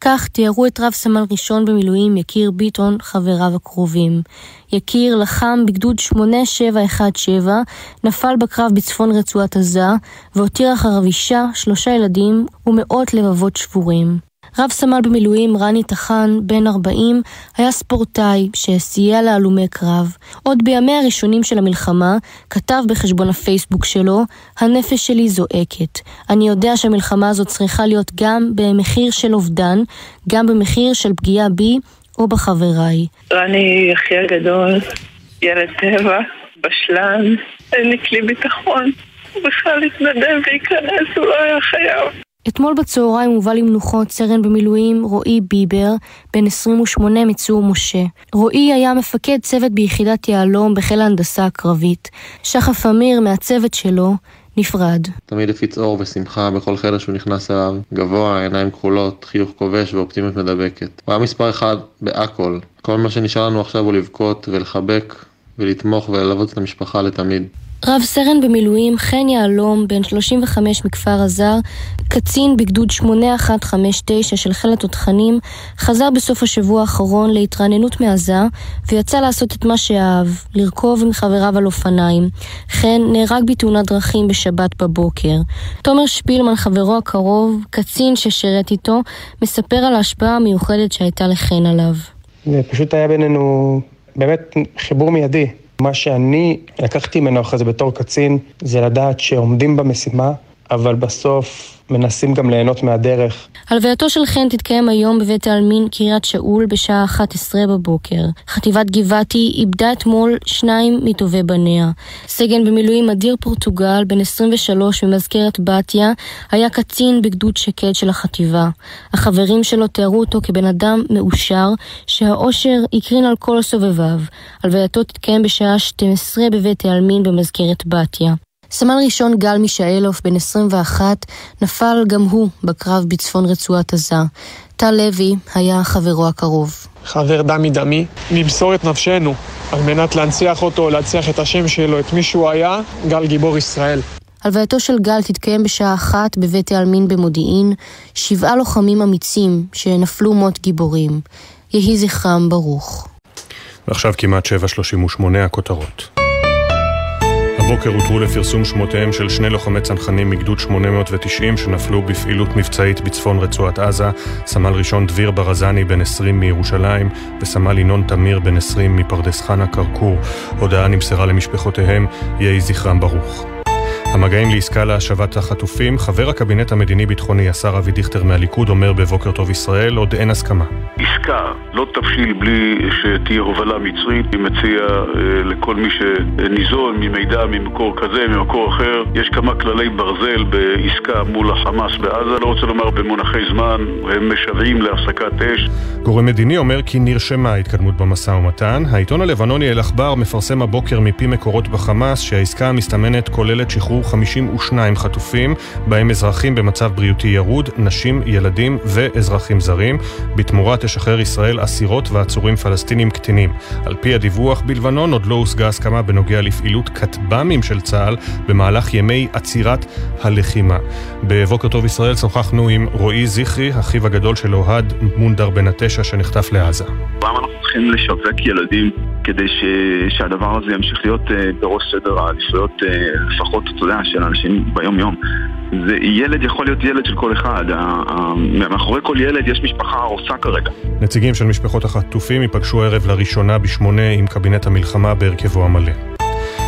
כך תיארו את רב סמל ראשון במילואים יקיר ביטון, חבריו הקרובים. יקיר לחם בגדוד 8717, נפל בקרב בצפון רצועת עזה, והותיר אחריו אישה, שלושה ילדים ומאות לבבות שבורים. רב סמל במילואים רני טחן, בן 40, היה ספורטאי שסייע להלומי קרב. עוד בימי הראשונים של המלחמה, כתב בחשבון הפייסבוק שלו, הנפש שלי זועקת. אני יודע שהמלחמה הזאת צריכה להיות גם במחיר של אובדן, גם במחיר של פגיעה בי או בחבריי. רני אחי הגדול, ילד טבע, בשלן, אין לי כלי ביטחון. הוא בכלל התנדב להיכנס, הוא לא היה חייב. אתמול בצהריים הובא למנוחות סרן במילואים רועי ביבר, בן 28 מצור משה. רועי היה מפקד צוות ביחידת יהלום בחיל ההנדסה הקרבית. שחף אמיר מהצוות שלו נפרד. תמיד הפיץ אור ושמחה בכל חדר שהוא נכנס אליו, גבוה, עיניים כחולות, חיוך כובש ואופטימיות מדבקת. הוא היה מספר אחד בהכל. כל מה שנשאר לנו עכשיו הוא לבכות ולחבק ולתמוך וללוות את המשפחה לתמיד. רב סרן במילואים חן יהלום, בן 35 מכפר עזר, קצין בגדוד 8159 של חיל התותחנים, חזר בסוף השבוע האחרון להתרעננות מעזה, ויצא לעשות את מה שאהב, לרכוב עם חבריו על אופניים. חן נהרג בתאונת דרכים בשבת בבוקר. תומר שפילמן, חברו הקרוב, קצין ששירת איתו, מספר על ההשפעה המיוחדת שהייתה לחן עליו. פשוט היה בינינו באמת חיבור מיידי. מה שאני לקחתי ממנו אחרי זה בתור קצין, זה לדעת שעומדים במשימה, אבל בסוף מנסים גם ליהנות מהדרך. הלווייתו של חן תתקיים היום בבית העלמין קריית שאול בשעה 11 בבוקר. חטיבת גבעתי איבדה אתמול שניים מטובי בניה. סגן במילואים אדיר פורטוגל, בן 23 ממזכרת בתיה, היה קצין בגדוד שקד של החטיבה. החברים שלו תיארו אותו כבן אדם מאושר, שהאושר הקרין על כל סובביו. הלווייתו תתקיים בשעה 12 בבית העלמין במזכרת בתיה. סמל ראשון גל מישאלוף, בן 21, נפל גם הוא בקרב בצפון רצועת עזה. טל לוי היה חברו הקרוב. חבר דמי דמי, נמסור את נפשנו על מנת להנציח אותו, להנציח את השם שלו, את מי שהוא היה, גל גיבור ישראל. הלווייתו של גל תתקיים בשעה אחת בבית העלמין במודיעין, שבעה לוחמים אמיצים שנפלו מות גיבורים. יהי זכרם ברוך. ועכשיו כמעט 7.38 הכותרות. הבוקר הותרו לפרסום שמותיהם של שני לוחמי צנחנים מגדוד 890 שנפלו בפעילות מבצעית בצפון רצועת עזה, סמל ראשון דביר ברזני בן 20 מירושלים וסמל ינון תמיר בן 20 מפרדס חנה כרכור. הודעה נמסרה למשפחותיהם, יהי זכרם ברוך. המגעים לעסקה להשבת החטופים, חבר הקבינט המדיני-ביטחוני, השר אבי דיכטר מהליכוד, אומר בבוקר טוב ישראל, עוד אין הסכמה. עסקה לא תבשיל בלי שתהיה הובלה מצרית. אני מציע אה, לכל מי שניזון ממידע ממקור כזה, ממקור אחר, יש כמה כללי ברזל בעסקה מול החמאס בעזה, לא רוצה לומר במונחי זמן, הם משוועים להפסקת אש. גורם מדיני אומר כי נרשמה התקדמות במשא ומתן. העיתון הלבנוני אל-עכבר מפרסם הבוקר מפי מקורות בחמאס שהעסקה המסתמנת כוללת שחרור 52 חטופים, בהם אזרחים במצב בריאותי ירוד, נשים, ילדים ואזרחים זרים. בתמורה תשחרר ישראל אסירות ועצורים פלסטינים קטינים. על פי הדיווח, בלבנון עוד לא הושגה הסכמה בנוגע לפעילות כטב"מים של צה"ל במהלך ימי עצירת הלחימה. בבוקר טוב ישראל שוחחנו עם רועי זכרי, אחיו הגדול של אוהד מונדר בן התשע שנחטף לעזה. למה אנחנו צריכים לשווק ילדים כדי ש... שהדבר הזה ימשיך להיות uh, בראש סדר העדיפויות uh, לפחות, אתה יודע, של אנשים ביום-יום. זה, ילד יכול להיות ילד של כל אחד, מאחורי כל ילד יש משפחה הרוסה כרגע. נציגים של משפחות החטופים ייפגשו הערב לראשונה בשמונה עם קבינט המלחמה בהרכבו המלא.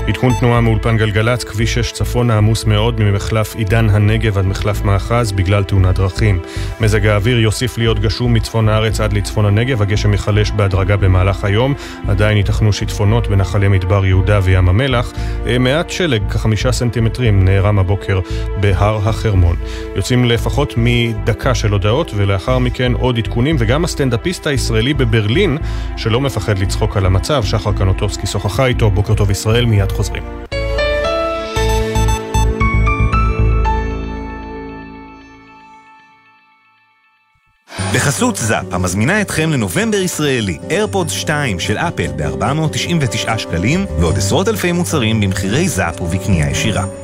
עדכון תנועה מאולפן גלגלצ, כביש 6 צפונה עמוס מאוד ממחלף עידן הנגב עד מחלף מאחז בגלל תאונת דרכים. מזג האוויר יוסיף להיות גשום מצפון הארץ עד לצפון הנגב, הגשם ייחלש בהדרגה במהלך היום, עדיין ייתכנו שיטפונות בנחלי מדבר יהודה וים המלח. אה, מעט שלג, כחמישה סנטימטרים, נערם הבוקר בהר החרמון. יוצאים לפחות מדקה של הודעות, ולאחר מכן עוד עדכונים, וגם הסטנדאפיסט הישראלי בברלין, שלא מפחד לצחוק על המצב, שחר קנוטובסקי שוחחה איתו, בוקר טוב ישראל, מיד חוזרים. בחסות זאפ, המזמינה אתכם לנובמבר ישראלי, איירפודס 2 של אפל ב-499 שקלים, ועוד עשרות אלפי מוצרים במחירי זאפ ובקנייה ישירה.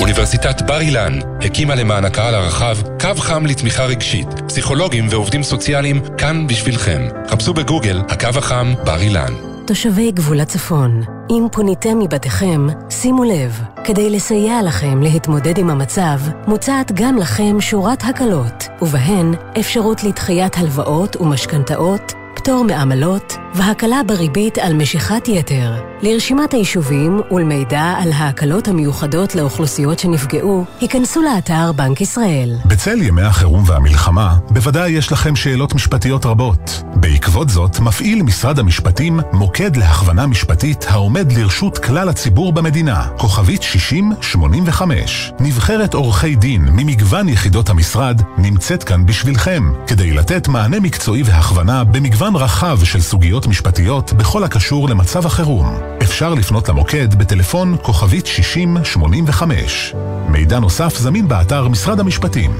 אוניברסיטת בר אילן הקימה למען הקהל הרחב קו חם לתמיכה רגשית. פסיכולוגים ועובדים סוציאליים כאן בשבילכם. חפשו בגוגל הקו החם בר אילן. תושבי גבול הצפון, אם פוניתם מבתיכם, שימו לב, כדי לסייע לכם להתמודד עם המצב, מוצעת גם לכם שורת הקלות, ובהן אפשרות לדחיית הלוואות ומשכנתאות, פטור מעמלות והקלה בריבית על משיכת יתר. לרשימת היישובים ולמידע על ההקלות המיוחדות לאוכלוסיות שנפגעו, היכנסו לאתר בנק ישראל. בצל ימי החירום והמלחמה, בוודאי יש לכם שאלות משפטיות רבות. בעקבות זאת, מפעיל משרד המשפטים מוקד להכוונה משפטית העומד לרשות כלל הציבור במדינה, כוכבית 6085. נבחרת עורכי דין ממגוון יחידות המשרד נמצאת כאן בשבילכם, כדי לתת מענה מקצועי והכוונה במגוון רחב של סוגיות משפטיות בכל הקשור למצב החירום. אפשר לפנות למוקד בטלפון כוכבית 6085. מידע נוסף זמין באתר משרד המשפטים.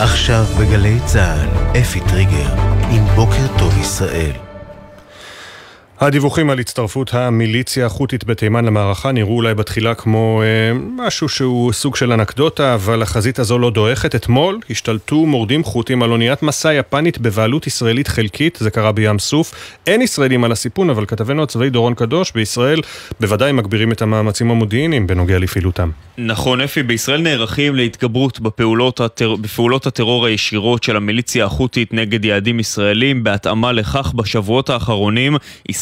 עכשיו בגלי צה"ל, אפי טריגר, עם בוקר טוב ישראל. הדיווחים על הצטרפות המיליציה החות'ית בתימן למערכה נראו אולי בתחילה כמו אה, משהו שהוא סוג של אנקדוטה, אבל החזית הזו לא דועכת. אתמול השתלטו מורדים חות'ים על אוניית מסע יפנית בבעלות ישראלית חלקית, זה קרה בים סוף. אין ישראלים על הסיפון, אבל כתבנו הצבאי דורון קדוש בישראל בוודאי מגבירים את המאמצים המודיעיניים בנוגע לפעילותם. נכון, אפי, בישראל נערכים להתגברות בפעולות, הטר... בפעולות הטרור הישירות של המיליציה החות'ית נגד יעדים ישראלים. בהתאמה לכך, בשבועות האחרונים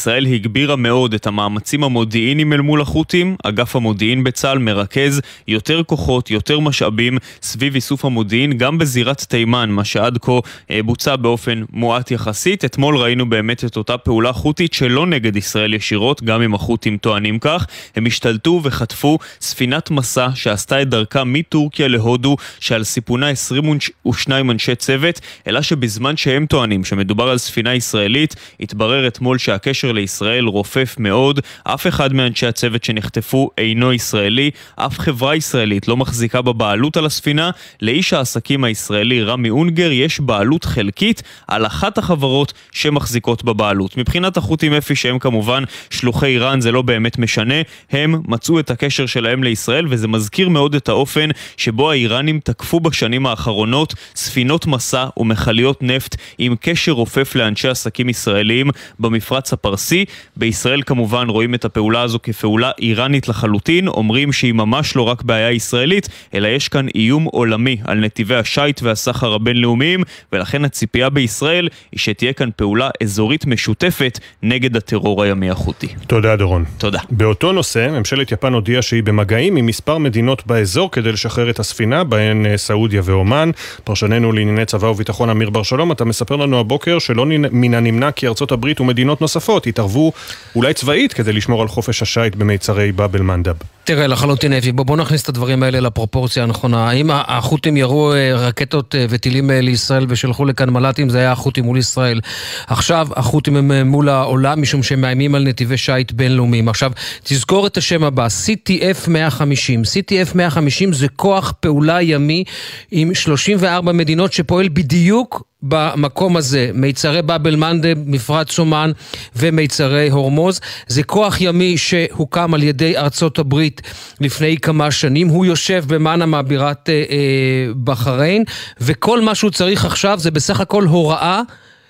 הגבירה מאוד את המאמצים המודיעיניים אל מול החות'ים. אגף המודיעין בצה"ל מרכז יותר כוחות, יותר משאבים סביב איסוף המודיעין, גם בזירת תימן, מה שעד כה אה, בוצע באופן מועט יחסית. אתמול ראינו באמת את אותה פעולה חות'ית שלא נגד ישראל ישירות, גם אם החות'ים טוענים כך. הם השתלטו וחטפו ספינת מסע שעשתה את דרכה מטורקיה להודו, שעל סיפונה 22 אנשי צוות, אלא שבזמן שהם טוענים שמדובר על ספינה ישראלית, התברר אתמול שהקשר לישראל רופף מאוד. אף אחד מאנשי הצוות שנחטפו אינו ישראלי, אף חברה ישראלית לא מחזיקה בבעלות על הספינה. לאיש העסקים הישראלי רמי אונגר יש בעלות חלקית על אחת החברות שמחזיקות בבעלות. מבחינת החות'ים אפי שהם כמובן שלוחי איראן זה לא באמת משנה, הם מצאו את הקשר שלהם לישראל וזה מזכיר מאוד את האופן שבו האיראנים תקפו בשנים האחרונות ספינות מסע ומכליות נפט עם קשר רופף לאנשי עסקים ישראלים במפרץ הפרסי. בישראל כמובן רואים את הפעולה הזו כפעולה איראנית לחלוטין, אומרים שהיא ממש לא רק בעיה ישראלית, אלא יש כאן איום עולמי על נתיבי השיט והסחר הבינלאומיים, ולכן הציפייה בישראל היא שתהיה כאן פעולה אזורית משותפת נגד הטרור הימי החותי. תודה דורון. תודה. באותו נושא, ממשלת יפן הודיעה שהיא במגעים עם מספר מדינות באזור כדי לשחרר את הספינה, בהן אה, סעודיה ועומאן. פרשננו לענייני צבא וביטחון אמיר בר שלום, אתה מספר לנו הבוקר שלא מן הנמנע כי ארצות הברית ומדינות נוספות יתערבו אולי צבאית כדי לשמור על חופש השיט במיצרי באב אל-מנדב. תראה, לחלוטין אפי, בוא, בוא נכניס את הדברים האלה לפרופורציה הנכונה. האם החות'ים ירו אה, רקטות אה, וטילים לישראל ושלחו לכאן מל"טים, זה היה החות'ים מול ישראל. עכשיו החות'ים הם מול העולם משום שהם מאיימים על נתיבי שיט בינלאומיים. עכשיו, תזכור את השם הבא, CTF 150. CTF 150 זה כוח פעולה ימי עם 34 מדינות שפועל בדיוק במקום הזה, מיצרי באב אל-מנדב, מפרץ אומן ומיצרי הורמוז. זה כוח ימי שהוקם על ידי ארצות הברית לפני כמה שנים. הוא יושב במאנמה בירת אה, אה, בחריין, וכל מה שהוא צריך עכשיו זה בסך הכל הוראה.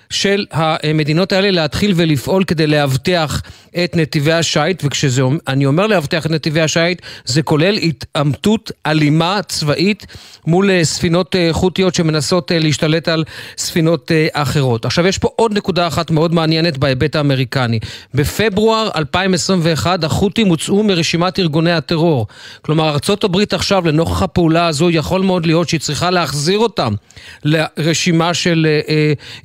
של המדינות האלה להתחיל ולפעול כדי לאבטח את נתיבי השיט, וכשאני אומר לאבטח את נתיבי השיט, זה כולל התעמתות אלימה צבאית מול אה, ספינות אה, חותיות שמנסות אה, להשתלט על ספינות אחרות. עכשיו, יש פה עוד נקודה אחת מאוד מעניינת בהיבט האמריקני. בפברואר 2021 החות'ים הוצאו מרשימת ארגוני הטרור. כלומר, ארה"ב עכשיו, לנוכח הפעולה הזו, יכול מאוד להיות שהיא צריכה להחזיר אותם לרשימה של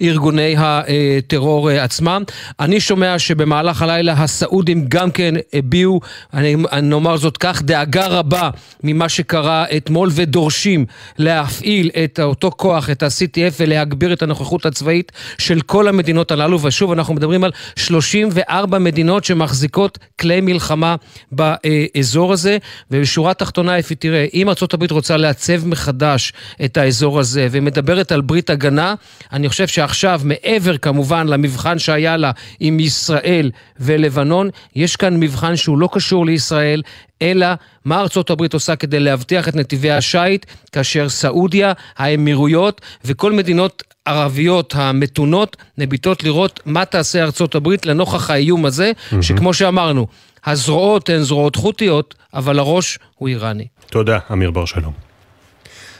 ארגוני הטרור עצמם. אני שומע שבמהלך הלילה הסעודים גם כן הביעו, אני נאמר זאת כך, דאגה רבה ממה שקרה אתמול ודורשים להפעיל את אותו כוח, את ה-CTF ולהגביר את הנוכחות הצבאית של כל המדינות הללו, ושוב אנחנו מדברים על 34 מדינות שמחזיקות כלי מלחמה באזור הזה, ובשורה התחתונה, אפי, תראה, אם ארה"ב רוצה לעצב מחדש את האזור הזה ומדברת על ברית הגנה, אני חושב שעכשיו, מעבר כמובן למבחן שהיה לה עם ישראל ולבנון, יש כאן מבחן שהוא לא קשור לישראל, אלא מה ארצות הברית עושה כדי להבטיח את נתיבי השיט, כאשר סעודיה, האמירויות וכל מדינות ערביות המתונות מביטות לראות מה תעשה ארצות הברית לנוכח האיום הזה, mm-hmm. שכמו שאמרנו, הזרועות הן זרועות חותיות, אבל הראש הוא איראני. תודה, אמיר בר שלום.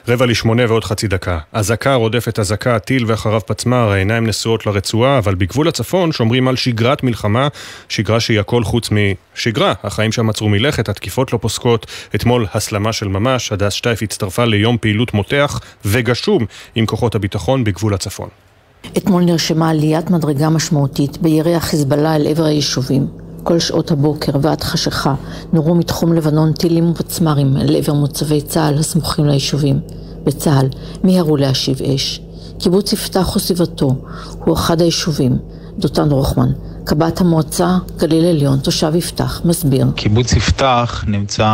רבע לשמונה ועוד חצי דקה. אזעקה רודפת אזעקה, טיל ואחריו פצמ"ר, העיניים נשואות לרצועה, אבל בגבול הצפון שומרים על שגרת מלחמה, שגרה שהיא הכל חוץ משגרה. החיים שם עצרו מלכת, התקיפות לא פוסקות. אתמול הסלמה של ממש, הדס שטייף הצטרפה ליום פעילות מותח וגשום עם כוחות הביטחון בגבול הצפון. אתמול נרשמה עליית מדרגה משמעותית בירי החיזבאללה אל עבר היישובים. כל שעות הבוקר ועד חשיכה נורו מתחום לבנון טילים ופצמ"רים אל עבר מוצבי צה"ל הסמוכים ליישובים. בצה"ל מיהרו להשיב אש. קיבוץ יפתח וסביבתו הוא אחד היישובים. דותן רוחמן, קב"ט המועצה גליל עליון, תושב יפתח, מסביר. קיבוץ יפתח נמצא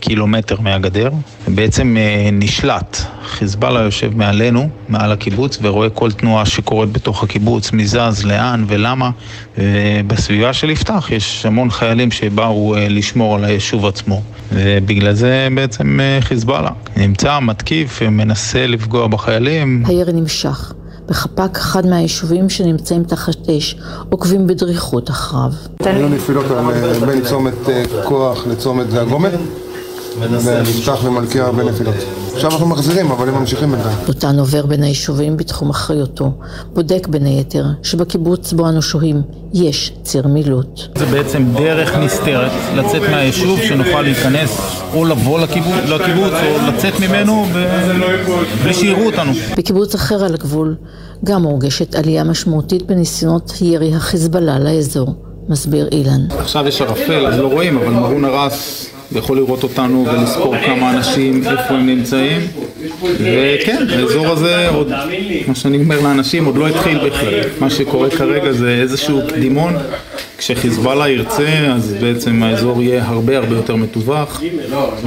קילומטר מהגדר, ובעצם אה, נשלט. חיזבאללה יושב מעלינו, מעל הקיבוץ, ורואה כל תנועה שקורית בתוך הקיבוץ, מי זז, לאן ולמה. ובסביבה של יפתח יש המון חיילים שבאו אה, לשמור על היישוב עצמו. ובגלל זה בעצם אה, חיזבאללה נמצא, מתקיף, מנסה לפגוע בחיילים. הירי נמשך. בחפ"ק אחד מהיישובים שנמצאים תחת אש, עוקבים בדריכות אחריו. היו נפילות בין צומת כוח לצומת והגומל. ונפתח ומלכי הרבה נפילות. עכשיו אנחנו מחזירים, אבל הם ממשיכים בינתיים. דותן עובר בין היישובים בתחום אחריותו. בודק בין היתר שבקיבוץ בו אנו שוהים יש ציר מילוט. זה בעצם דרך נסתרת לצאת מהיישוב שנוכל להיכנס או לבוא לקיבוץ, לקיבוץ או לצאת ממנו בלי שיראו אותנו. בקיבוץ אחר על הגבול גם מורגשת עלייה משמעותית בניסיונות ירי החיזבאללה לאזור. מסביר אילן. עכשיו יש ערפל, אז לא רואים, אבל מרון הרס יכול לראות אותנו ולספור כמה אנשים, איפה הם נמצאים. וכן, האזור הזה עוד, כמו שאני אומר לאנשים, עוד לא התחיל בכלל. מה שקורה כרגע זה איזשהו קדימון כשחיזבאללה ירצה, אז בעצם האזור יהיה הרבה הרבה יותר מטווח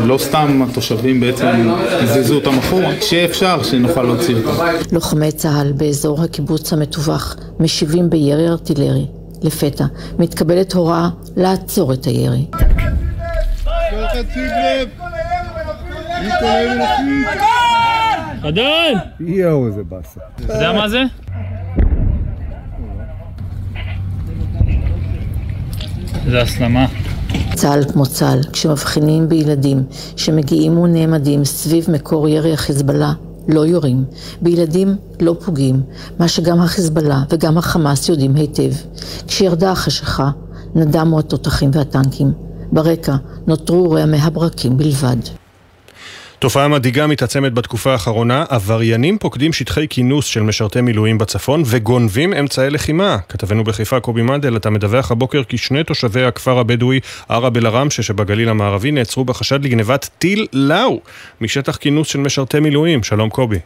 לא סתם התושבים בעצם יזיזו אותם אחורה, שאפשר שנוכל להוציא אותם. לוחמי צה"ל באזור הקיבוץ המטווח משיבים בירי ארטילרי לפתע. מתקבלת הוראה לעצור את הירי חדן! יואו, איזה באסה. אתה יודע מה זה? זה הסלמה. צה"ל כמו צה"ל, כשמבחינים בילדים שמגיעים ונעמדים סביב מקור ירי החיזבאללה, לא יורים. בילדים לא פוגעים, מה שגם החיזבאללה וגם החמאס יודעים היטב. כשירדה החשיכה, נדמו התותחים והטנקים. ברקע נותרו רעמי הברקים בלבד. תופעה מדאיגה מתעצמת בתקופה האחרונה, עבריינים פוקדים שטחי כינוס של משרתי מילואים בצפון וגונבים אמצעי לחימה. כתבנו בחיפה קובי מנדל, אתה מדווח הבוקר כי שני תושבי הכפר הבדואי ערב אל-עראמשה שבגליל המערבי נעצרו בחשד לגנבת טיל לאו משטח כינוס של משרתי מילואים. שלום קובי.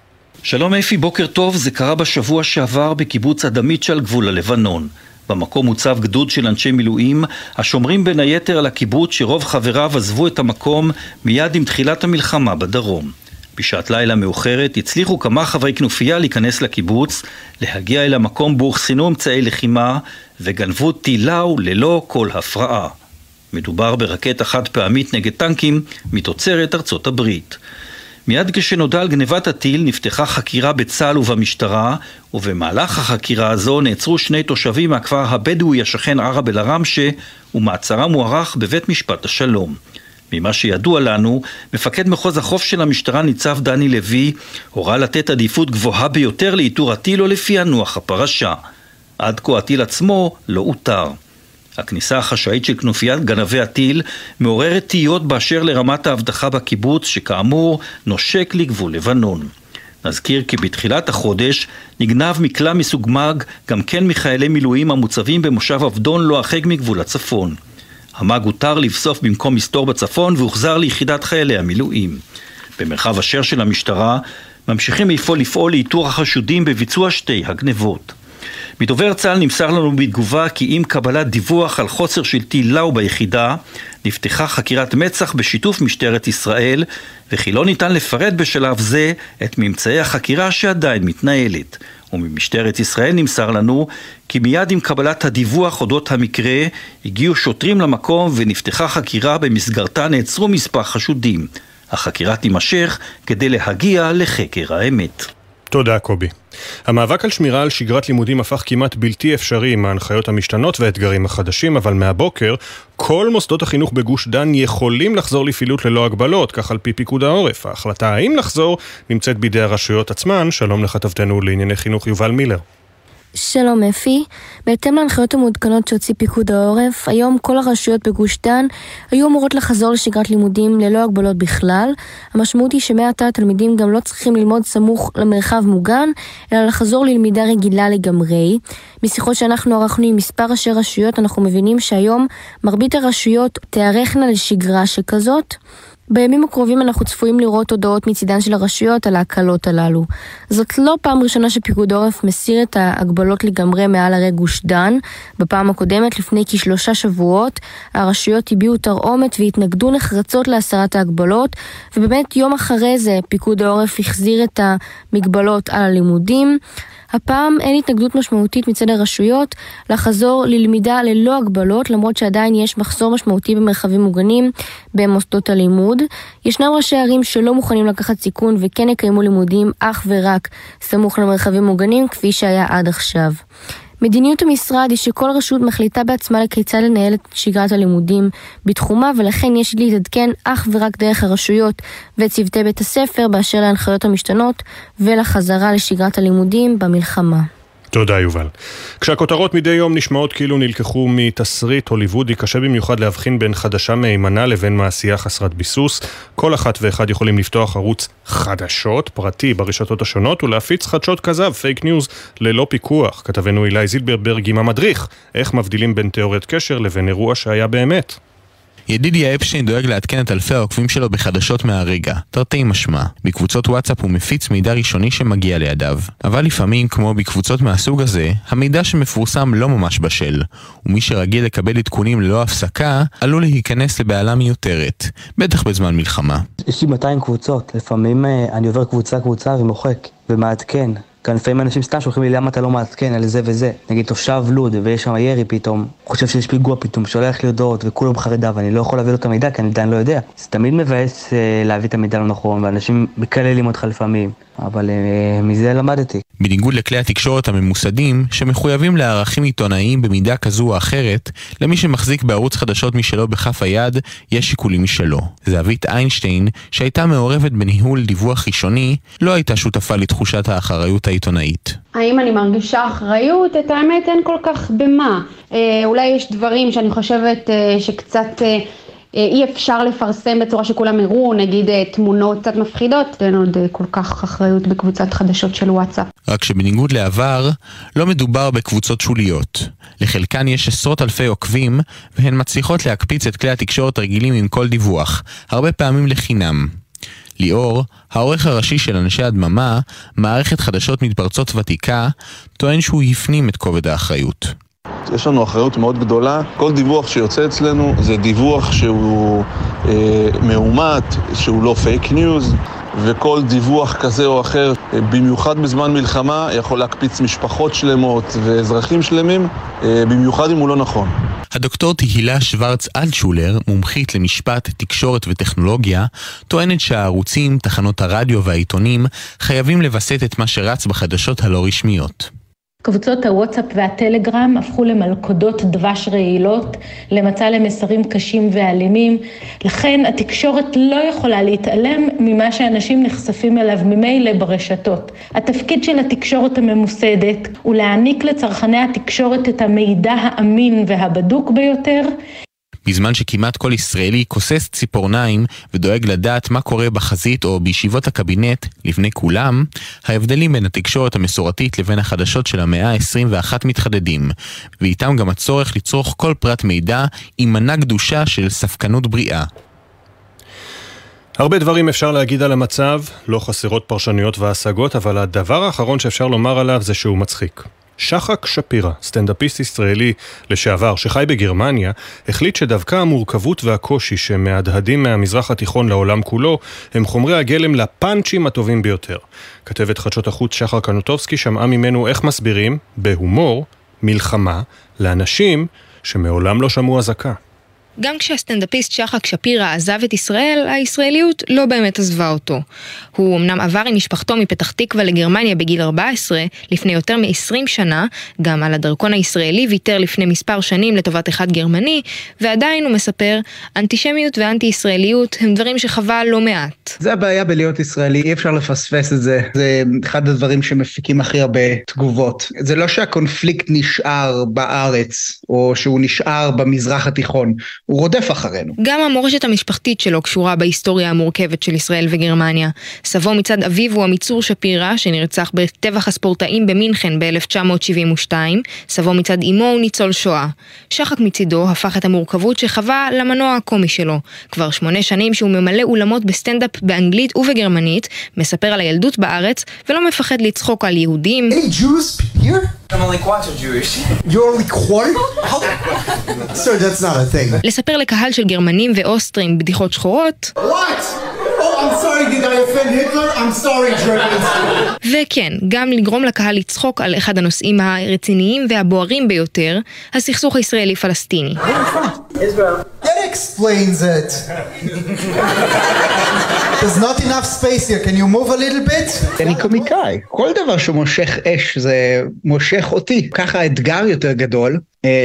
שלום אפי, בוקר טוב. זה קרה בשבוע שעבר בקיבוץ אדמית שעל גבול הלבנון. במקום מוצב גדוד של אנשי מילואים, השומרים בין היתר על הקיבוץ שרוב חבריו עזבו את המקום מיד עם תחילת המלחמה בדרום. בשעת לילה מאוחרת הצליחו כמה חברי כנופיה להיכנס לקיבוץ, להגיע אל המקום בו אוחסנו אמצעי לחימה וגנבו טילאו ללא כל הפרעה. מדובר ברקטה חד פעמית נגד טנקים מתוצרת ארצות הברית. מיד כשנודע על גנבת הטיל נפתחה חקירה בצה"ל ובמשטרה ובמהלך החקירה הזו נעצרו שני תושבים מהכפר הבדואי השכן ערב אל-עראמשה ומעצרם מוארך בבית משפט השלום. ממה שידוע לנו, מפקד מחוז החוף של המשטרה ניצב דני לוי הורה לתת עדיפות גבוהה ביותר לאיתור הטיל או לפענוח הפרשה. עד כה הטיל עצמו לא אותר. הכניסה החשאית של כנופיית גנבי הטיל מעוררת תהיות באשר לרמת האבטחה בקיבוץ, שכאמור נושק לגבול לבנון. נזכיר כי בתחילת החודש נגנב מקלע מסוג מאג גם כן מחיילי מילואים המוצבים במושב עבדון לא הרחק מגבול הצפון. המאג הותר לבסוף במקום מסתור בצפון והוחזר ליחידת חיילי המילואים. במרחב אשר של המשטרה ממשיכים לפעול לפעול לאיתור החשודים בביצוע שתי הגנבות. מדובר צה"ל נמסר לנו בתגובה כי עם קבלת דיווח על חוסר של טיל לאו ביחידה, נפתחה חקירת מצ"ח בשיתוף משטרת ישראל, וכי לא ניתן לפרט בשלב זה את ממצאי החקירה שעדיין מתנהלת. וממשטרת ישראל נמסר לנו כי מיד עם קבלת הדיווח אודות המקרה הגיעו שוטרים למקום ונפתחה חקירה במסגרתה נעצרו מספר חשודים. החקירה תימשך כדי להגיע לחקר האמת. תודה קובי. המאבק על שמירה על שגרת לימודים הפך כמעט בלתי אפשרי עם ההנחיות המשתנות והאתגרים החדשים, אבל מהבוקר כל מוסדות החינוך בגוש דן יכולים לחזור לפעילות ללא הגבלות, כך על פי פיקוד העורף. ההחלטה האם לחזור נמצאת בידי הרשויות עצמן. שלום לכתבתנו לענייני חינוך יובל מילר. שלום אפי, בהתאם להנחיות המעודכנות שהוציא פיקוד העורף, היום כל הרשויות בגוש דן היו אמורות לחזור לשגרת לימודים ללא הגבלות בכלל. המשמעות היא שמעתה התלמידים גם לא צריכים ללמוד סמוך למרחב מוגן, אלא לחזור ללמידה רגילה לגמרי. משיחות שאנחנו ערכנו עם מספר ראשי רשויות, אנחנו מבינים שהיום מרבית הרשויות תיערכנה לשגרה שכזאת. בימים הקרובים אנחנו צפויים לראות הודעות מצידן של הרשויות על ההקלות הללו. זאת לא פעם ראשונה שפיקוד העורף מסיר את ההגבלות לגמרי מעל הרי גוש דן. בפעם הקודמת, לפני כשלושה שבועות, הרשויות הביעו תרעומת והתנגדו נחרצות להסרת ההגבלות, ובאמת יום אחרי זה פיקוד העורף החזיר את המגבלות על הלימודים. הפעם אין התנגדות משמעותית מצד הרשויות לחזור ללמידה ללא הגבלות, למרות שעדיין יש מחסור משמעותי במרחבים מוגנים במוסדות הלימוד. ישנם ראשי ערים שלא מוכנים לקחת סיכון וכן יקיימו לימודים אך ורק סמוך למרחבים מוגנים, כפי שהיה עד עכשיו. מדיניות המשרד היא שכל רשות מחליטה בעצמה לכיצד לנהל את שגרת הלימודים בתחומה ולכן יש להתעדכן אך ורק דרך הרשויות וצוותי בית הספר באשר להנחיות המשתנות ולחזרה לשגרת הלימודים במלחמה. תודה יובל. כשהכותרות מדי יום נשמעות כאילו נלקחו מתסריט הוליוודי, קשה במיוחד להבחין בין חדשה מהימנה לבין מעשייה חסרת ביסוס. כל אחת ואחד יכולים לפתוח ערוץ חדשות, פרטי, ברשתות השונות, ולהפיץ חדשות כזב, פייק ניוז, ללא פיקוח. כתבנו אילי זילברברג עם המדריך, איך מבדילים בין תיאוריית קשר לבין אירוע שהיה באמת. ידידיה אפשטיין דואג לעדכן את אלפי העוקבים שלו בחדשות מהרגע, תרתי משמע. בקבוצות וואטסאפ הוא מפיץ מידע ראשוני שמגיע לידיו. אבל לפעמים, כמו בקבוצות מהסוג הזה, המידע שמפורסם לא ממש בשל. ומי שרגיל לקבל עדכונים ללא הפסקה, עלול להיכנס לבהלה מיותרת. בטח בזמן מלחמה. יש לי 200 קבוצות, לפעמים אה, אני עובר קבוצה קבוצה ומוחק, ומעדכן. כאן לפעמים אנשים סתם שולחים לי למה אתה לא מעדכן על זה וזה. נגיד תושב לוד ויש שם ירי פתאום, חושב שיש פיגוע פתאום, שולח לי הודעות וכולם בחרדה ואני לא יכול להביא לו את המידע כי אני עדיין לא יודע. זה תמיד מבאס אה, להביא את המידע לא נכון ואנשים מקללים אותך לפעמים. אבל uh, מזה למדתי. בניגוד לכלי התקשורת הממוסדים, שמחויבים לערכים עיתונאיים במידה כזו או אחרת, למי שמחזיק בערוץ חדשות משלו בכף היד, יש שיקולים משלו. זהבית איינשטיין, שהייתה מעורבת בניהול דיווח ראשוני, לא הייתה שותפה לתחושת האחריות העיתונאית. האם אני מרגישה אחריות? את האמת אין כל כך במה. אה, אולי יש דברים שאני חושבת אה, שקצת... אה, אה, אי אפשר לפרסם בצורה שכולם יראו, נגיד אה, תמונות קצת מפחידות, אין עוד אה, כל כך אחריות בקבוצת חדשות של וואטסאפ. רק שבניגוד לעבר, לא מדובר בקבוצות שוליות. לחלקן יש עשרות אלפי עוקבים, והן מצליחות להקפיץ את כלי התקשורת הרגילים עם כל דיווח, הרבה פעמים לחינם. ליאור, העורך הראשי של אנשי הדממה, מערכת חדשות מתפרצות ותיקה, טוען שהוא הפנים את כובד האחריות. יש לנו אחריות מאוד גדולה. כל דיווח שיוצא אצלנו זה דיווח שהוא אה, מאומת, שהוא לא פייק ניוז, וכל דיווח כזה או אחר, אה, במיוחד בזמן מלחמה, יכול להקפיץ משפחות שלמות ואזרחים שלמים, אה, במיוחד אם הוא לא נכון. הדוקטור תהילה שוורץ אלטשולר, מומחית למשפט, תקשורת וטכנולוגיה, טוענת שהערוצים, תחנות הרדיו והעיתונים חייבים לווסת את מה שרץ בחדשות הלא רשמיות. קבוצות הוואטסאפ והטלגרם הפכו למלכודות דבש רעילות, למצע למסרים קשים ואלימים, לכן התקשורת לא יכולה להתעלם ממה שאנשים נחשפים אליו ממילא ברשתות. התפקיד של התקשורת הממוסדת הוא להעניק לצרכני התקשורת את המידע האמין והבדוק ביותר, בזמן שכמעט כל ישראלי כוסס ציפורניים ודואג לדעת מה קורה בחזית או בישיבות הקבינט לפני כולם, ההבדלים בין התקשורת המסורתית לבין החדשות של המאה ה-21 מתחדדים, ואיתם גם הצורך לצרוך כל פרט מידע עם מנה גדושה של ספקנות בריאה. הרבה דברים אפשר להגיד על המצב, לא חסרות פרשנויות והשגות, אבל הדבר האחרון שאפשר לומר עליו זה שהוא מצחיק. שחק שפירא, סטנדאפיסט ישראלי לשעבר שחי בגרמניה, החליט שדווקא המורכבות והקושי שמהדהדים מהמזרח התיכון לעולם כולו, הם חומרי הגלם לפאנצ'ים הטובים ביותר. כתבת חדשות החוץ שחר קנוטובסקי שמעה ממנו איך מסבירים, בהומור, מלחמה, לאנשים שמעולם לא שמעו אזעקה. גם כשהסטנדאפיסט שחק שפירא עזב את ישראל, הישראליות לא באמת עזבה אותו. הוא אמנם עבר עם משפחתו מפתח תקווה לגרמניה בגיל 14, לפני יותר מ-20 שנה, גם על הדרכון הישראלי ויתר לפני מספר שנים לטובת אחד גרמני, ועדיין הוא מספר, אנטישמיות ואנטי-ישראליות הם דברים שחבל לא מעט. זה הבעיה בלהיות ישראלי, אי אפשר לפספס את זה. זה אחד הדברים שמפיקים הכי הרבה תגובות. זה לא שהקונפליקט נשאר בארץ, או שהוא נשאר במזרח התיכון. הוא רודף אחרינו. גם המורשת המשפחתית שלו קשורה בהיסטוריה המורכבת של ישראל וגרמניה. סבו מצד אביו הוא עמיצור שפירא, שנרצח בטבח הספורטאים במינכן ב-1972. סבו מצד אמו הוא ניצול שואה. שחק מצידו הפך את המורכבות שחווה למנוע הקומי שלו. כבר שמונה שנים שהוא ממלא אולמות בסטנדאפ באנגלית ובגרמנית, מספר על הילדות בארץ, ולא מפחד לצחוק על יהודים. Any Jews here? I'm only quarter Jewish. You're only quarter? Sir, that's not a thing. לספר לקהל של גרמנים ואוסטרים בדיחות שחורות. What? Oh, I'm sorry, did I offend Hitler? I'm sorry, Germans. וכן, גם לגרום לקהל לצחוק על אחד הנושאים הרציניים והבוערים ביותר, הסכסוך הישראלי-פלסטיני. Israel. That explains it. There's not enough space here. Can you move a little bit? אני קומיקאי, כל דבר שמושך אש זה מושך אותי. ככה האתגר יותר גדול,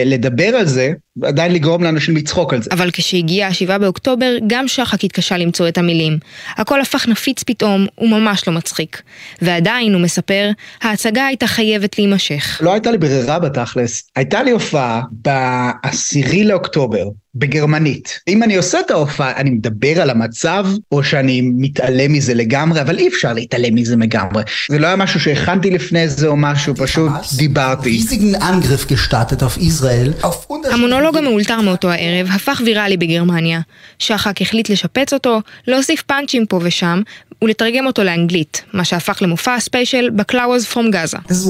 לדבר על זה, ועדיין לגרום לאנשים לצחוק על זה. אבל כשהגיע השבעה באוקטובר, גם שחק התקשה למצוא את המילים. הכל הפך נפיץ פתאום, וממש לא מצחיק. ועדיין, הוא מספר, ההצגה הייתה חייבת להימשך. לא הייתה לי ברירה בתכלס. הייתה לי הופעה בעשירי לאוקטובר. בגרמנית. אם אני עושה את ההופעה, אני מדבר על המצב, או שאני מתעלם מזה לגמרי, אבל אי אפשר להתעלם מזה לגמרי. זה לא היה משהו שהכנתי לפני זה או משהו, פשוט דיברתי. המונולוג המאולתר מאותו הערב הפך ויראלי בגרמניה. שחק החליט לשפץ אותו, להוסיף פאנצ'ים פה ושם, ולתרגם אותו לאנגלית, מה שהפך למופע הספיישל בקלאוז from Gaza. This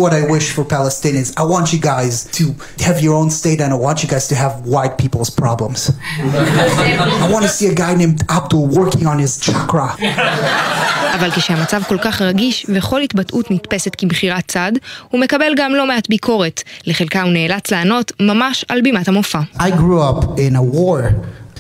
problems. I want to see a guy named Abdul working on his chakra. אבל כשהמצב כל כך רגיש וכל התבטאות נתפסת כבחירת צד, הוא מקבל גם לא מעט ביקורת. לחלקה הוא נאלץ לענות ממש על בימת המופע. I grew up in a war.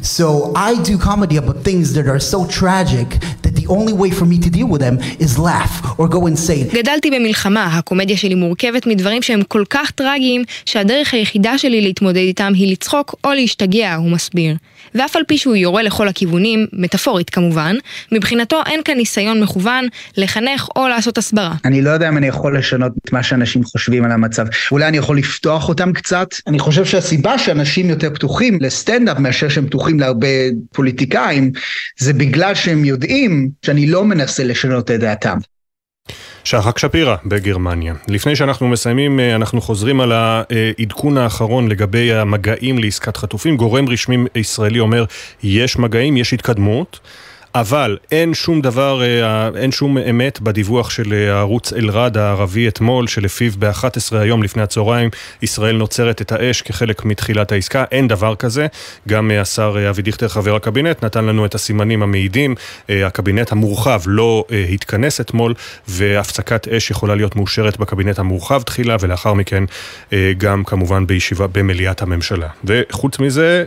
So I do comedy about things that are so tragic that the only way for me to deal with them is laugh or go insane. גדלתי במלחמה, הקומדיה שלי מורכבת מדברים שהם כל כך טרגיים, שהדרך היחידה שלי להתמודד איתם היא לצחוק או להשתגע, הוא מסביר. ואף על פי שהוא יורה לכל הכיוונים, מטאפורית כמובן, מבחינתו אין כאן ניסיון מכוון לחנך או לעשות הסברה. אני לא יודע אם אני יכול לשנות את מה שאנשים חושבים על המצב. אולי אני יכול לפתוח אותם קצת. אני חושב שהסיבה שאנשים יותר פתוחים לסטנדאפ מאשר שהם פתוחים להרבה פוליטיקאים, זה בגלל שהם יודעים שאני לא מנסה לשנות את דעתם. שחק שפירא בגרמניה. לפני שאנחנו מסיימים, אה, אנחנו חוזרים על העדכון האחרון לגבי המגעים לעסקת חטופים. גורם רשמי ישראלי אומר, יש מגעים, יש התקדמות. אבל אין שום דבר, אה, אין שום אמת בדיווח של אה, הערוץ אלרד הערבי אתמול, שלפיו ב-11 היום לפני הצהריים ישראל נוצרת את האש כחלק מתחילת העסקה. אין דבר כזה. גם אה, השר אבי דיכטר, חבר הקבינט, נתן לנו את הסימנים המעידים. הקבינט המורחב לא התכנס אתמול, והפסקת אש יכולה להיות מאושרת בקבינט המורחב תחילה, ולאחר מכן גם כמובן בישיבה במליאת הממשלה. וחוץ מזה,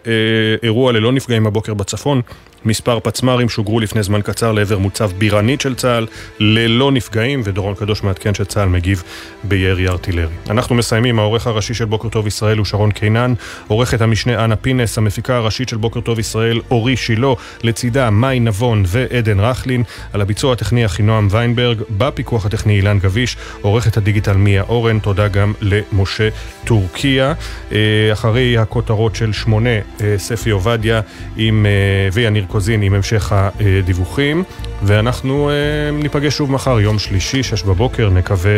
אירוע ללא נפגעים הבוקר בצפון. מספר פצמ"רים שוגרו לפני זמן קצר לעבר מוצב בירנית של צה"ל, ללא נפגעים, ודורון קדוש מעדכן שצה"ל מגיב בירי ארטילרי. אנחנו מסיימים, העורך הראשי של בוקר טוב ישראל הוא שרון קינן, עורכת המשנה אנה פינס, המפיקה הראשית של בוקר טוב ישראל אורי שילה, לצידה מאי נבון ועדן רכלין, על הביצוע הטכני אחינועם ויינברג, בפיקוח הטכני אילן גביש, עורכת הדיגיטל מיה אורן, תודה גם למשה טורקיה. אה, אחרי הכותרות של שמונה, אה, ספי עובדיה עם, אה, ויניר קוזין עם המשך הדיווחים, ואנחנו ניפגש שוב מחר, יום שלישי, שש בבוקר, נקווה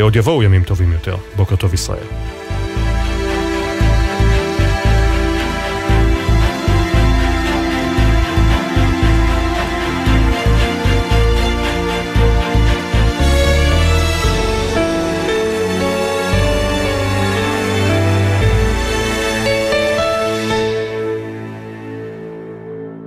עוד יבואו ימים טובים יותר. בוקר טוב ישראל.